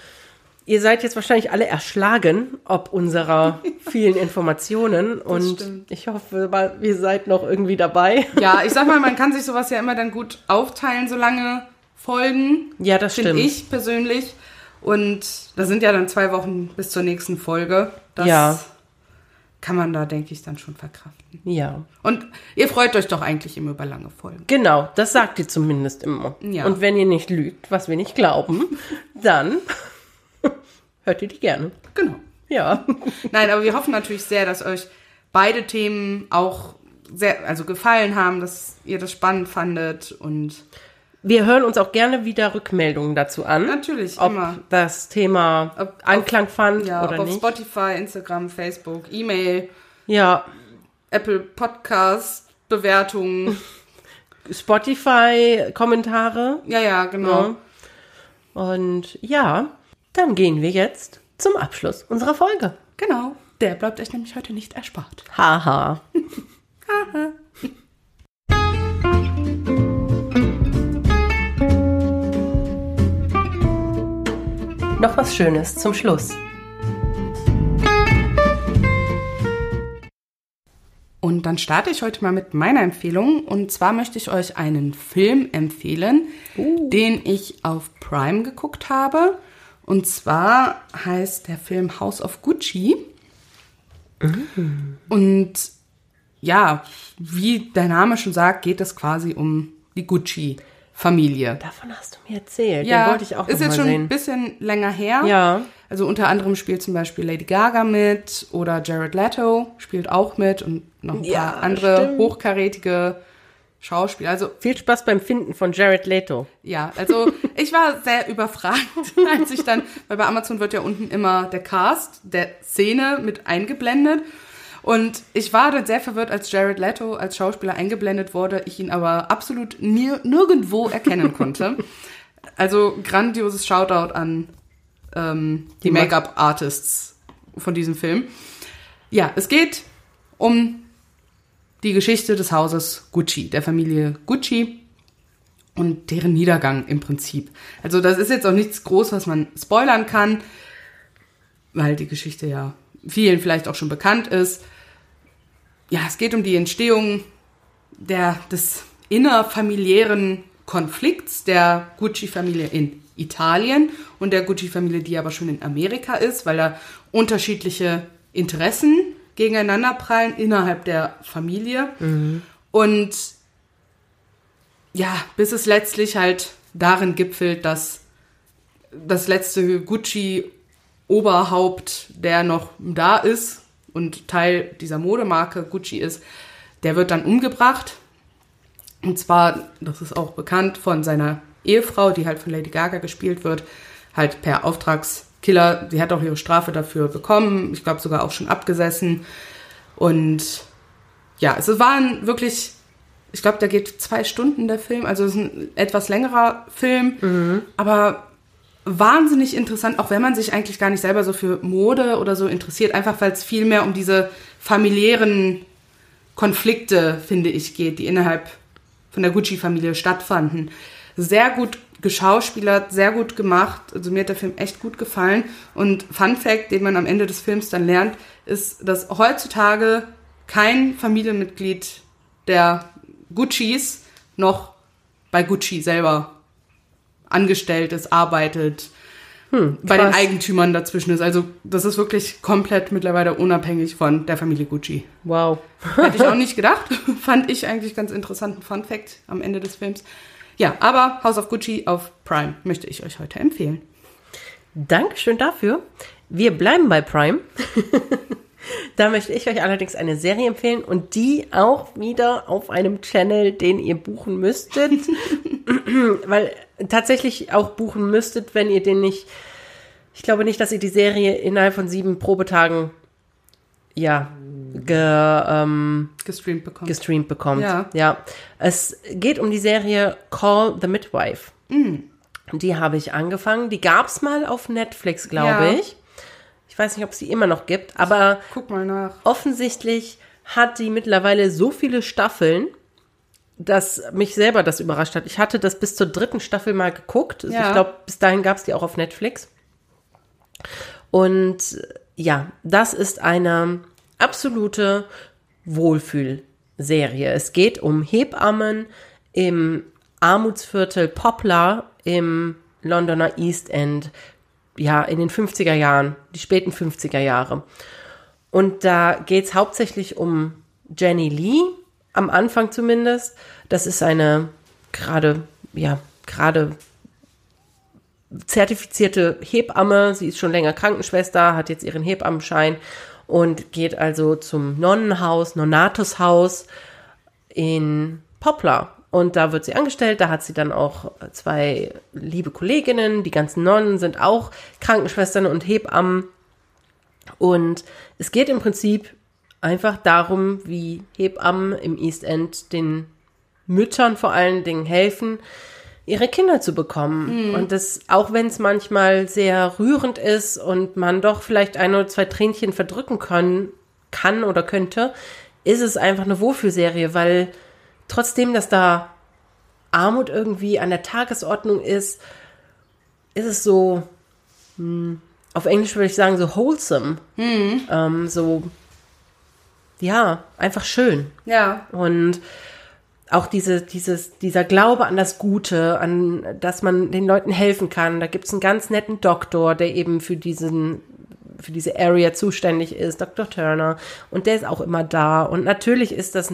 Ihr seid jetzt wahrscheinlich alle erschlagen, ob unserer *laughs* vielen Informationen. und
stimmt.
ich hoffe, ihr seid noch irgendwie dabei.
Ja, ich sag mal, *laughs* man kann sich sowas ja immer dann gut aufteilen, so lange Folgen.
Ja, das
Finde
stimmt.
ich persönlich. Und da sind ja dann zwei Wochen bis zur nächsten Folge. Das
Ja.
kann man da, denke ich, dann schon verkraften.
Ja.
Und ihr freut euch doch eigentlich immer über lange Folgen.
Genau, das sagt ihr zumindest immer.
Ja.
Und wenn ihr nicht lügt, was wir nicht glauben, *laughs* dann *laughs* hört ihr die gerne.
Genau.
Ja. *laughs*
Nein, aber wir hoffen natürlich sehr, dass euch beide Themen auch sehr, also gefallen haben, dass ihr das spannend fandet und
Wir hören uns auch gerne wieder Rückmeldungen dazu an.
Natürlich,
ob
immer.
das Thema
Ob-
Anklang fand
ja,
oder
ob auf
nicht.
Spotify, Instagram, Facebook, E-Mail,
Ja,
Apple Podcast, Bewertungen. *laughs*
Spotify-Kommentare.
Ja, ja, genau.
Ja. Und ja, dann gehen wir jetzt zum Abschluss unserer Folge.
Genau. Der bleibt euch nämlich heute nicht erspart.
Haha. *laughs* Noch was Schönes zum Schluss.
Und dann starte ich heute mal mit meiner Empfehlung. Und zwar möchte ich euch einen Film empfehlen, den ich auf Prime geguckt habe. Und zwar heißt der Film House of Gucci. Und ja, wie der Name schon sagt, geht es quasi um die Gucci-Familie.
Davon hast du mir erzählt.
Ja,
Den wollte ich auch
ist jetzt schon ein
sehen.
bisschen länger her.
Ja.
Also unter anderem spielt zum Beispiel Lady Gaga mit oder Jared Leto spielt auch mit und noch ein paar
Ja,
andere
stimmt.
hochkarätige Schauspieler. Also
Viel Spaß beim Finden von Jared Leto.
ja, also *laughs* ich war sehr überfragt, *laughs* als ich dann, weil bei Amazon wird ja unten immer der Cast der Szene mit eingeblendet. Und ich war dann sehr verwirrt, als Jared Leto als Schauspieler eingeblendet wurde, ich ihn aber absolut nir nirgendwo erkennen *laughs* konnte. Also grandioses Shoutout an ähm, die
Die Ma-
Make-up-Artists von diesem Film. Ja, es geht um die Geschichte des Hauses Gucci, der Familie Gucci und deren Niedergang im Prinzip. Also das ist jetzt auch nichts groß, was man spoilern kann, weil die Geschichte ja vielen vielleicht auch schon bekannt ist. Ja, es geht um die Entstehung der, des innerfamiliären Konflikts der Gucci-Familie in Italien und der Gucci-Familie, die aber schon in Amerika ist, weil da unterschiedliche Interessen gegeneinander prallen innerhalb der Familie. Und ja, bis es letztlich halt darin gipfelt, dass das letzte Gucci-Oberhaupt, der noch da ist und Teil dieser Modemarke Gucci ist, der wird dann umgebracht. Und zwar, das ist auch bekannt, von seiner Ehefrau, die halt von Lady Gaga gespielt wird, halt per Auftragskiller. Sie hat auch ihre Strafe dafür bekommen, ich glaube sogar auch schon abgesessen. Und ja, es waren wirklich, ich glaube, da geht zwei Stunden der Film, also es ist ein etwas längerer Film, aber wahnsinnig interessant, auch wenn man sich eigentlich gar nicht selber so für Mode oder so interessiert, einfach weil es viel mehr um diese familiären Konflikte, finde ich, geht, die innerhalb von der Gucci-Familie stattfanden. Sehr gut geschauspielert, sehr gut gemacht. Also mir hat der Film echt gut gefallen. Und Fun Fact, den man am Ende des Films dann lernt, ist, dass heutzutage kein Familienmitglied der Guccis noch bei Gucci selber angestellt ist, arbeitet, hm, bei den Eigentümern dazwischen ist. Also das ist wirklich komplett mittlerweile unabhängig von der Familie Gucci.
Wow.
Hätte ich auch nicht *laughs* gedacht. Fand ich eigentlich ganz interessanten Fun Fact am Ende des Films. Ja, aber House of Gucci auf Prime möchte ich euch heute empfehlen.
Dankeschön dafür. Wir bleiben bei Prime. *laughs* da möchte ich euch allerdings eine Serie empfehlen und die auch wieder auf einem Channel, den ihr buchen müsstet. *laughs* Weil tatsächlich auch buchen müsstet, wenn ihr den nicht. Ich glaube nicht, dass ihr die Serie innerhalb von sieben Probetagen ja ge, ähm,
gestreamt bekommt.
Gestreamt bekommt. Ja. ja. Es geht um die Serie Call the Midwife. Mm. Die habe ich angefangen. Die gab es mal auf Netflix, glaube ja. ich. Ich weiß nicht, ob es die immer noch gibt, aber
guck mal nach.
Offensichtlich hat die mittlerweile so viele Staffeln, dass mich selber das überrascht hat. Ich hatte das bis zur dritten Staffel mal geguckt. Also ja. Ich glaube, bis dahin gab es die auch auf Netflix. Und ja, das ist eine absolute Wohlfühlserie. Es geht um Hebammen im Armutsviertel Poplar im Londoner East End, ja, in den 50er Jahren, die späten 50er Jahre. Und da geht es hauptsächlich um Jenny Lee, am Anfang zumindest. Das ist eine gerade, ja, gerade zertifizierte Hebamme. Sie ist schon länger Krankenschwester, hat jetzt ihren Hebammenschein und geht also zum Nonnenhaus, Nonatushaus in Poplar. Und da wird sie angestellt, da hat sie dann auch zwei liebe Kolleginnen, die ganzen Nonnen sind auch Krankenschwestern und Hebammen. Und es geht im Prinzip einfach darum, wie Hebammen im East End den Müttern vor allen Dingen helfen, ihre Kinder zu bekommen. Mhm. Und das, auch wenn es manchmal sehr rührend ist und man doch vielleicht ein oder zwei Tränchen verdrücken können, kann oder könnte, ist es einfach eine Wohlfühlserie, weil trotzdem, dass da Armut irgendwie an der Tagesordnung ist, ist es so, hm, auf Englisch würde ich sagen, so wholesome. Mhm. Ähm, so, ja, einfach schön.
Ja.
Und auch diese, dieses, dieser Glaube an das Gute, an dass man den Leuten helfen kann. Da gibt es einen ganz netten Doktor, der eben für diesen für diese Area zuständig ist, Dr. Turner, und der ist auch immer da. Und natürlich ist das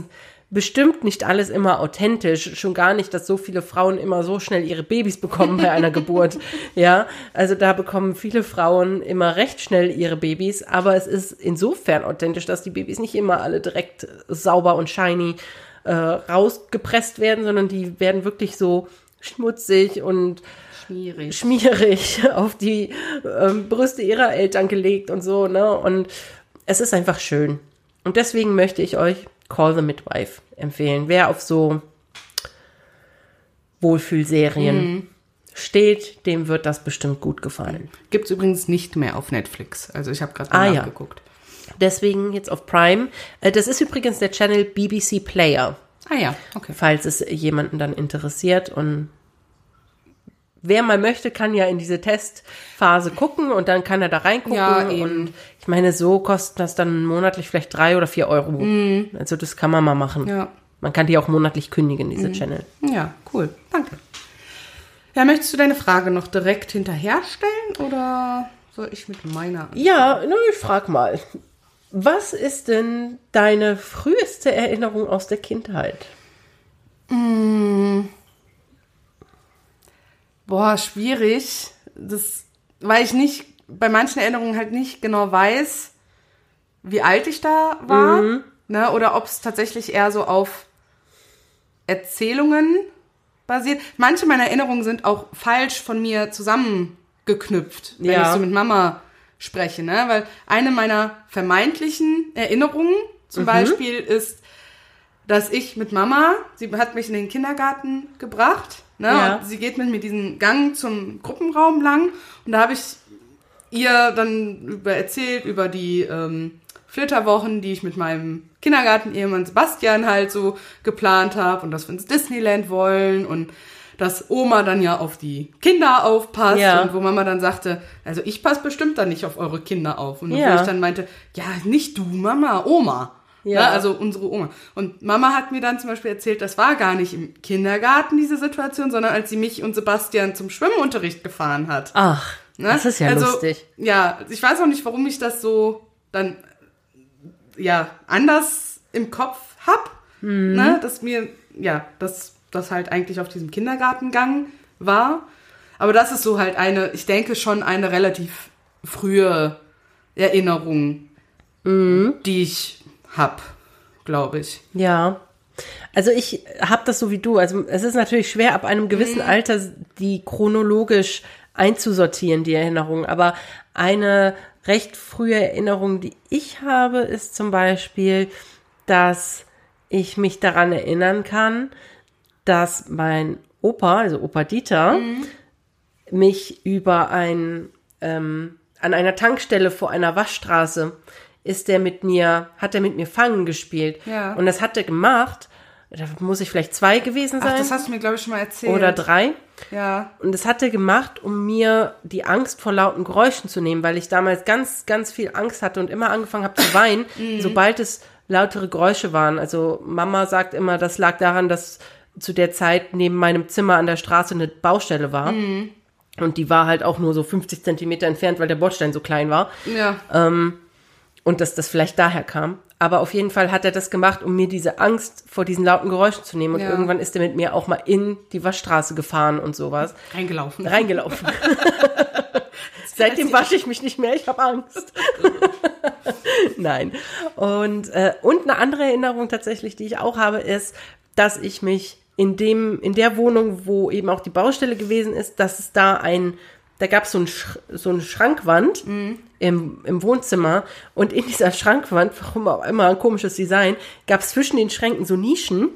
bestimmt nicht alles immer authentisch, schon gar nicht, dass so viele Frauen immer so schnell ihre Babys bekommen bei einer Geburt. *laughs* Ja, also da bekommen viele Frauen immer recht schnell ihre Babys, aber es ist insofern authentisch, dass die Babys nicht immer alle direkt sauber und shiny äh, rausgepresst werden, sondern die werden wirklich so schmutzig und
schmierig,
schmierig *laughs* auf die ähm, Brüste ihrer Eltern gelegt und so, ne? Und es ist einfach schön. Und deswegen möchte ich euch Call the Midwife empfehlen. Wer auf so Wohlfühlserien mhm. steht, dem wird das bestimmt gut gefallen.
Gibt es übrigens nicht mehr auf Netflix. Also ich habe gerade mal ah, nachgeguckt. Ja.
Deswegen jetzt auf Prime. Äh, das ist übrigens der Channel BBC Player.
Ah ja, okay.
Falls es jemanden dann interessiert und wer mal möchte, kann ja in diese Testphase gucken und dann kann er da reingucken. Ja, und ich meine, so kostet das dann monatlich vielleicht drei oder vier Euro. Mm. Also das kann man mal machen.
Ja.
Man kann die auch monatlich kündigen, diese mm. Channel.
Ja, cool. Danke. Ja, möchtest du deine Frage noch direkt hinterher stellen oder soll ich mit meiner?
Ja, ich frag mal. Was ist denn deine früheste Erinnerung aus der Kindheit?
Mmh. Boah, schwierig. Das, weil ich nicht, bei manchen Erinnerungen halt nicht genau weiß, wie alt ich da war. Mhm. Ne, oder ob es tatsächlich eher so auf Erzählungen basiert. Manche meiner Erinnerungen sind auch falsch von mir zusammengeknüpft, wenn ja. ich so mit Mama spreche, ne? Weil eine meiner vermeintlichen Erinnerungen zum mhm. Beispiel ist, dass ich mit Mama, sie hat mich in den Kindergarten gebracht, ne? Ja. Und sie geht mit mir diesen Gang zum Gruppenraum lang und da habe ich ihr dann über erzählt über die ähm, Flitterwochen, die ich mit meinem Kindergarten-Ehemann Sebastian halt so geplant habe und dass wir ins Disneyland wollen und dass Oma dann ja auf die Kinder aufpasst
Ja.
und wo Mama dann sagte, also ich passe bestimmt dann nicht auf eure Kinder auf. Und
Ja.
wo ich dann meinte, ja, nicht du, Mama, Oma.
Ja.
Ja. also unsere Oma. Und Mama hat mir dann zum Beispiel erzählt, das war gar nicht im Kindergarten diese Situation, sondern als sie mich und Sebastian zum Schwimmunterricht gefahren hat.
Ach,
Ne?
das ist ja
also,
lustig.
Ja, ich weiß auch nicht, warum ich das so dann ja anders im Kopf hab,
Mhm.
ne? dass mir ja, dass das halt eigentlich auf diesem Kindergartengang war. Aber das ist so halt eine, ich denke schon eine relativ frühe Erinnerung,
Mhm.
die ich hab, glaube ich.
Ja. Also ich habe das so wie du. Also es ist natürlich schwer, ab einem gewissen Alter die chronologisch einzusortieren, die Erinnerungen. Aber eine recht frühe Erinnerung, die ich habe, ist zum Beispiel, dass ich mich daran erinnern kann, dass mein Opa, also Opa Dieter, mich über ein, ähm, an einer Tankstelle vor einer Waschstraße ist der mit mir, hat er mit mir Fangen gespielt.
Ja.
Und das hat er gemacht, da muss ich vielleicht zwei gewesen
Ach,
sein
das hast du mir, glaube ich, schon mal erzählt.
oder drei.
Ja.
Und das hat er gemacht, um mir die Angst vor lauten Geräuschen zu nehmen, weil ich damals ganz, ganz viel Angst hatte und immer angefangen habe zu *coughs* weinen, sobald es lautere Geräusche waren. Also Mama sagt immer, das lag daran, dass zu der Zeit neben meinem Zimmer an der Straße eine Baustelle war. Und die war halt auch nur so 50 Zentimeter entfernt, weil der Bordstein so klein war.
Ja.
Und dass das vielleicht daher kam. Aber auf jeden Fall hat er das gemacht, um mir diese Angst vor diesen lauten Geräuschen zu nehmen. Und
Ja.
irgendwann ist er mit mir auch mal in die Waschstraße gefahren und sowas
Reingelaufen.
reingelaufen. *laughs* Seitdem wasche ich mich nicht mehr, ich habe Angst. *laughs* Nein. Und, äh, und eine andere Erinnerung tatsächlich, die ich auch habe, ist, dass ich mich in dem, in der Wohnung, wo eben auch die Baustelle gewesen ist, dass es da ein, da gab es so, ein Sch so eine Schrankwand im, im Wohnzimmer und in dieser Schrankwand, warum auch immer ein komisches Design, gab es zwischen den Schränken so Nischen,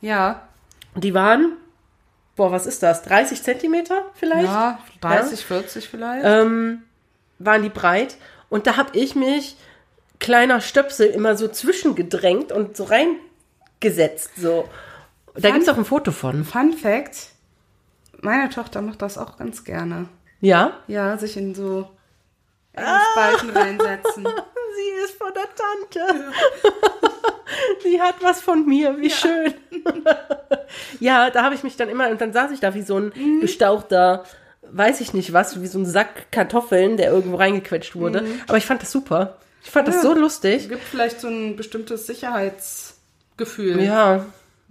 Ja.
die waren, boah, was ist das, 30 Zentimeter vielleicht?
Ja, 30, 40 vielleicht.
ähm, waren die breit. Und da habe ich mich kleiner Stöpsel immer so zwischengedrängt und so reingesetzt. So. Da gibt es auch ein Foto von.
Fun Fact: Meine Tochter macht das auch ganz gerne.
Ja?
Ja, sich in so
Ah.
Spalten reinsetzen. *laughs*
Sie ist von der Tante. *laughs* Sie hat was von mir, wie schön. *laughs* ja, da habe ich mich dann immer, und dann saß ich da wie so ein
Mhm.
gestauchter, weiß ich nicht was, wie so ein Sack Kartoffeln, der irgendwo reingequetscht wurde.
Mhm.
Aber ich fand das super. Ich fand das so lustig.
Es gibt vielleicht so ein bestimmtes Sicherheitsgefühl.
Ja,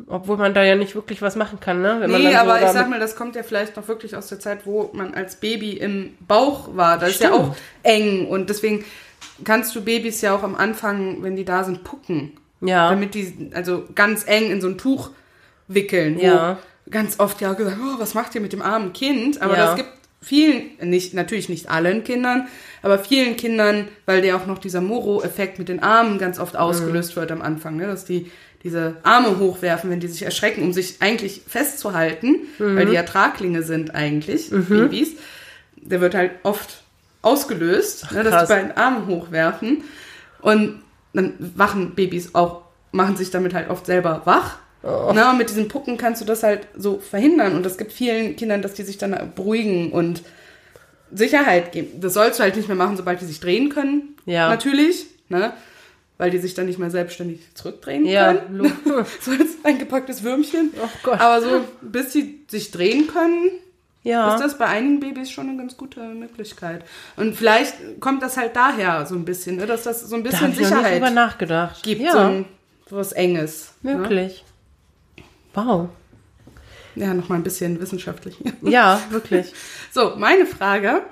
obwohl man da ja nicht wirklich was machen kann, ne? Wenn
Nee,
so
aber ich sag mal, das kommt ja vielleicht noch wirklich aus der Zeit, wo man als Baby im Bauch war. Das ist ja
Stimmt.
auch eng und deswegen kannst du Babys ja auch am Anfang, wenn die da sind, pucken.
Ja.
Damit die also ganz eng in so ein Tuch wickeln.
Ja.
ganz oft ja gesagt, oh, was macht ihr mit dem armen Kind? Aber
Ja.
das gibt vielen, nicht, natürlich nicht allen Kindern, aber vielen Kindern, weil der auch noch dieser Moro-Effekt mit den Armen ganz oft ausgelöst wird am Anfang, ne? dass die diese Arme hochwerfen, wenn die sich erschrecken, um sich eigentlich festzuhalten, weil die ja Traglinge sind eigentlich, Babys. Der wird halt oft ausgelöst, ne, dass die beiden Arme hochwerfen und dann wachen Babys auch, machen sich damit halt oft selber wach. Na, und mit diesen Pucken kannst du das halt so verhindern. Und es gibt vielen Kindern, dass die sich dann beruhigen und Sicherheit geben. Das sollst du halt nicht mehr machen, sobald die sich drehen können.
Ja.
Natürlich, ne? Weil die sich dann nicht mehr selbstständig zurückdrehen
Ja,
können. *laughs* so als eingepacktes Würmchen.
Oh Gott.
Aber so, bis sie sich drehen können,
ja.
ist das bei einigen Babys schon eine ganz gute Möglichkeit. Und vielleicht kommt das halt daher so ein bisschen, ne? dass das so ein
da
bisschen
habe ich noch nicht
Sicherheit
nachgedacht.
gibt.
Ja,
So, ein, so was Enges. Ne?
möglich. Wow.
Ja, nochmal ein bisschen wissenschaftlich. *laughs*
Ja, wirklich.
So, meine Frage.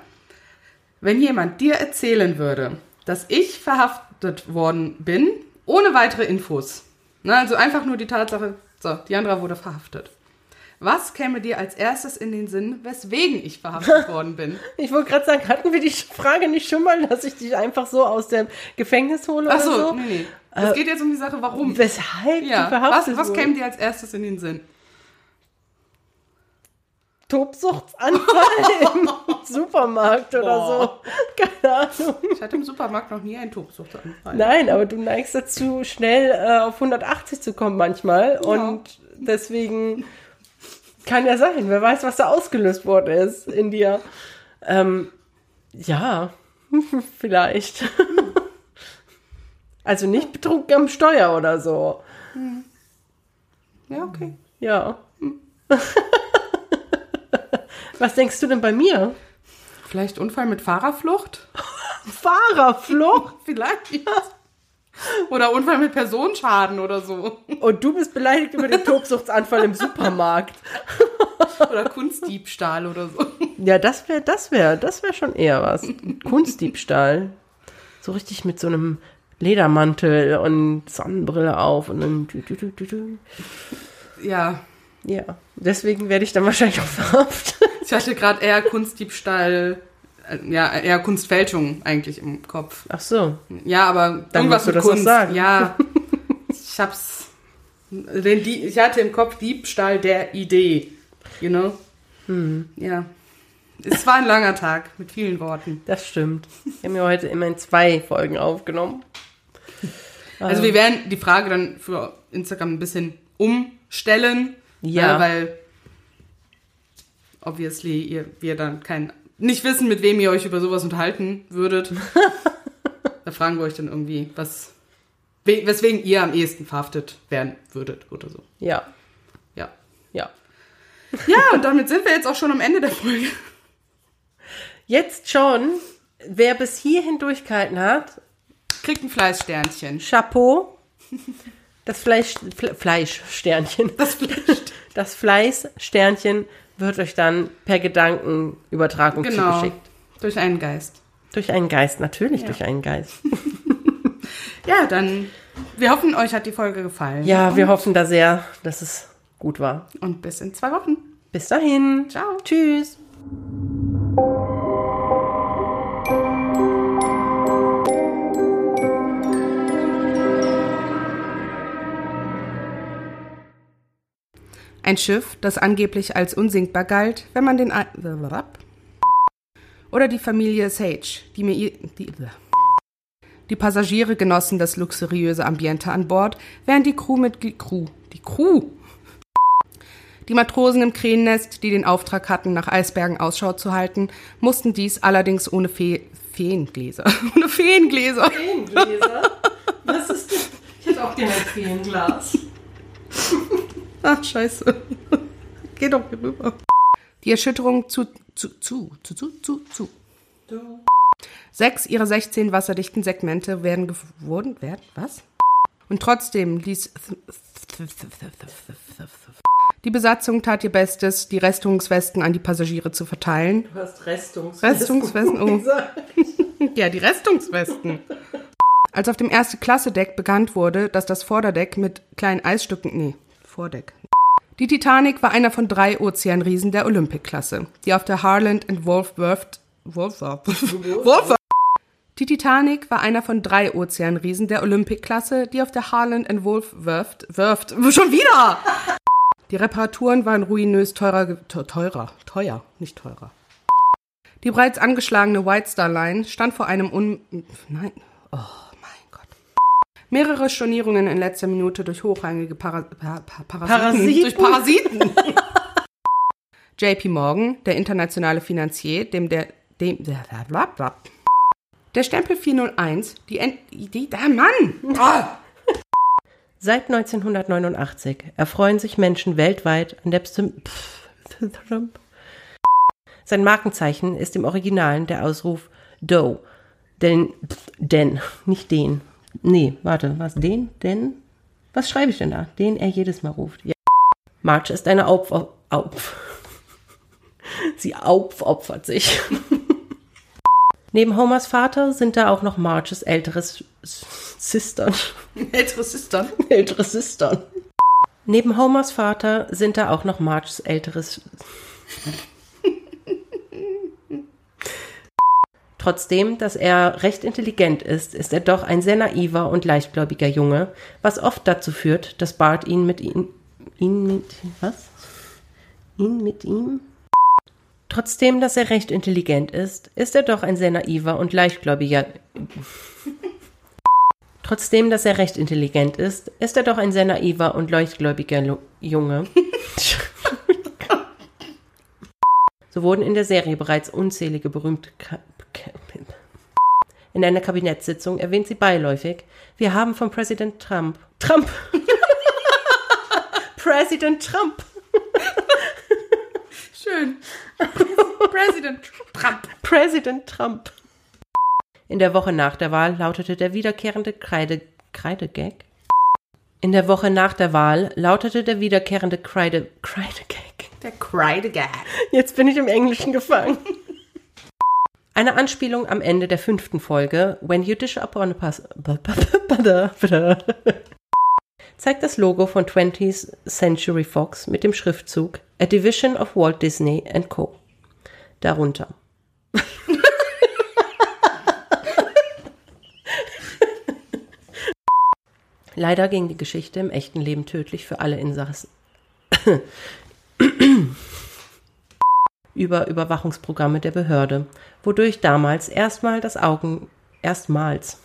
Wenn jemand dir erzählen würde, dass ich verhaftet worden bin, ohne weitere Infos, ne, also einfach nur die Tatsache, so, Diandra wurde verhaftet. Was käme dir als erstes in den Sinn, weswegen ich verhaftet *laughs* worden bin?
Ich wollte gerade sagen, hatten wir die Frage nicht schon mal, dass ich dich einfach so aus dem Gefängnis hole
Ach
oder
so,
so?
nee, nee. Es geht jetzt um die Sache, warum.
Weshalb
Ja,
du verhaftet
was, was käme dir als erstes in den Sinn?
Tobsuchtsanfall *laughs* im Supermarkt oder
Boah.
so. Keine Ahnung.
Ich hatte im Supermarkt noch nie einen Tobsuchtanfall.
Nein, aber du neigst dazu, schnell äh, auf 180 zu kommen manchmal.
Ja.
Und deswegen Kann ja sein. Wer weiß, was da ausgelöst worden ist in dir. Ähm, ja, *laughs* vielleicht. *laughs* also nicht betrunken am Steuer oder so.
Ja, okay.
Ja. Was denkst du denn bei mir?
Vielleicht Unfall mit Fahrerflucht? *laughs*
Fahrerflucht? *laughs*
Vielleicht. Oder Unfall mit Personenschaden oder so.
Und du bist beleidigt über den *laughs* Tobsuchtsanfall im Supermarkt.
Oder Kunstdiebstahl oder so.
Ja, das wäre, das wäre, das wäre schon eher was. Kunstdiebstahl. So richtig mit so einem Ledermantel und Sonnenbrille auf und dann. tü, tü, tü.
Ja.
Ja, deswegen werde ich dann wahrscheinlich auch verhaftet.
Ich hatte gerade eher Kunstdiebstahl, äh, ja, eher Kunstfälschung eigentlich im Kopf.
Ach so.
Ja, aber
Dann
irgendwas
musst du
mit
das
Kunst.
sagen.
Ja. *laughs* Ich hab's. Den, Die- ich hatte im Kopf Diebstahl der Idee. You know?
Hm.
Ja. Es war ein langer Tag mit vielen Worten.
Das stimmt. Wir haben ja heute immerhin zwei Folgen aufgenommen.
Also wir werden die Frage dann für Instagram ein bisschen umstellen.
Ja.
Weil obviously ihr, wir dann kein nicht wissen, mit wem ihr euch über sowas unterhalten würdet. *laughs* da fragen wir euch dann irgendwie, was we- weswegen ihr am ehesten verhaftet werden würdet oder so.
Ja,
Ja.
ja.
Ja, und damit sind wir jetzt auch schon am Ende der Folge.
Jetzt schon, wer bis hierhin durchgehalten hat,
Kriegt ein Fleißsternchen.
Chapeau. Das Fleisch, Fle Fleischsternchen.
Das Fleisch.
Das Fleißsternchen wird euch dann per Gedankenübertragung
Genau.
zugeschickt.
Durch einen Geist.
Durch einen Geist, natürlich
Ja.
durch einen Geist. *laughs*
Ja, dann wir hoffen, euch hat die Folge gefallen.
Ja, wir hoffen da sehr, dass es gut war.
Und bis in zwei Wochen.
Bis dahin.
Ciao.
Tschüss.
Ein Schiff, das angeblich als unsinkbar galt, wenn man den... Ei- Oder die Familie Sage, die mir... Die, die Passagiere genossen das luxuriöse Ambiente an Bord, während die Crew mit... Crew... Die Crew... Die Matrosen im Krähennest, die den Auftrag hatten, nach Eisbergen Ausschau zu halten, mussten dies allerdings ohne Fe Feengläser. *laughs* ohne Feengläser.
Feengläser? Was ist das? Ich hätte auch gerne ein Feenglas. *laughs*
Ach, scheiße. Geh doch hier rüber. Die Erschütterung zu, zu, zu, zu, zu, zu, zu.
Du.
Sechs ihrer 16 wasserdichten Segmente werden wurden, werden, was? Und trotzdem ließ die Besatzung tat ihr Bestes, die Restungswesten an die Passagiere zu verteilen.
Du hast Restungswesten.
Restungswesten, oh. Ja, die Restungswesten. Als auf dem erste Klasse-Deck bekannt wurde, dass das Vorderdeck mit kleinen Eisstücken, nee, Vordeck. Die Titanic war einer von drei Ozeanriesen der Olympic-Klasse, die auf der Harland and Wolfworth, Wolfworth, *laughs* Wolfworth. Die Titanic war einer von drei Ozeanriesen der Olympic-Klasse, die auf der Harland and Wolfworth, Worth, *laughs* schon wieder! Die Reparaturen waren ruinös teurer, teurer, teuer, nicht teurer. Die bereits angeschlagene White Star Line stand vor einem un... Nein. Oh. Mehrere Stornierungen in letzter Minute durch hochrangige Para pa pa Parasiten.
Parasiten?
Durch Parasiten. *laughs* JP Morgan, der internationale Finanzier, dem der... Dem, der, Stempel 401, die... Ent, die der Mann! Ah!
Seit 1989 erfreuen sich Menschen weltweit an der Psym Sein Markenzeichen ist im Originalen der Ausruf Do. Denn, denn, nicht den. Nee, warte, was, den, denn? Was schreibe ich denn da? Den er jedes Mal ruft. Ja. Marge ist eine Aufop... Auf. *laughs* Sie aufopfert sich. *laughs* Neben Homers Vater sind da auch noch Marges älteres Sistern. *laughs*
Ältere Sister.
Ältere Sistern. Neben Homers Vater sind da auch noch Marges älteres. Trotzdem, dass er recht intelligent ist, ist er doch ein sehr naiver und leichtgläubiger Junge, was oft dazu führt, dass Bart ihn mit ihm. ihn mit. was? Ihn mit ihm? Trotzdem, dass er recht intelligent ist, ist er doch ein sehr naiver und leichtgläubiger. Trotzdem, dass er recht intelligent ist, ist er doch ein sehr naiver und leichtgläubiger Lu- Junge. *laughs* So wurden in der Serie bereits unzählige Ka in einer Kabinettssitzung erwähnt sie beiläufig, wir haben von Präsident Trump Trump *laughs* Präsident Trump
Schön. President Trump.
Präsident Trump. In der Woche nach der Wahl lautete der wiederkehrende Kreide, Kreidegag. In der Woche nach der Wahl lautete der wiederkehrende Kreide, Kreidegag.
Der Kreidegag.
Jetzt bin ich im Englischen gefangen. Eine Anspielung am Ende der fünften Folge, When you dish up on a pass zeigt das Logo von 20th Century Fox mit dem Schriftzug A Division of Walt Disney and Co. Darunter. Leider ging die Geschichte im echten Leben tödlich für alle Insassen. Über Überwachungsprogramme der Behörde, wodurch damals erstmal das Augen erstmals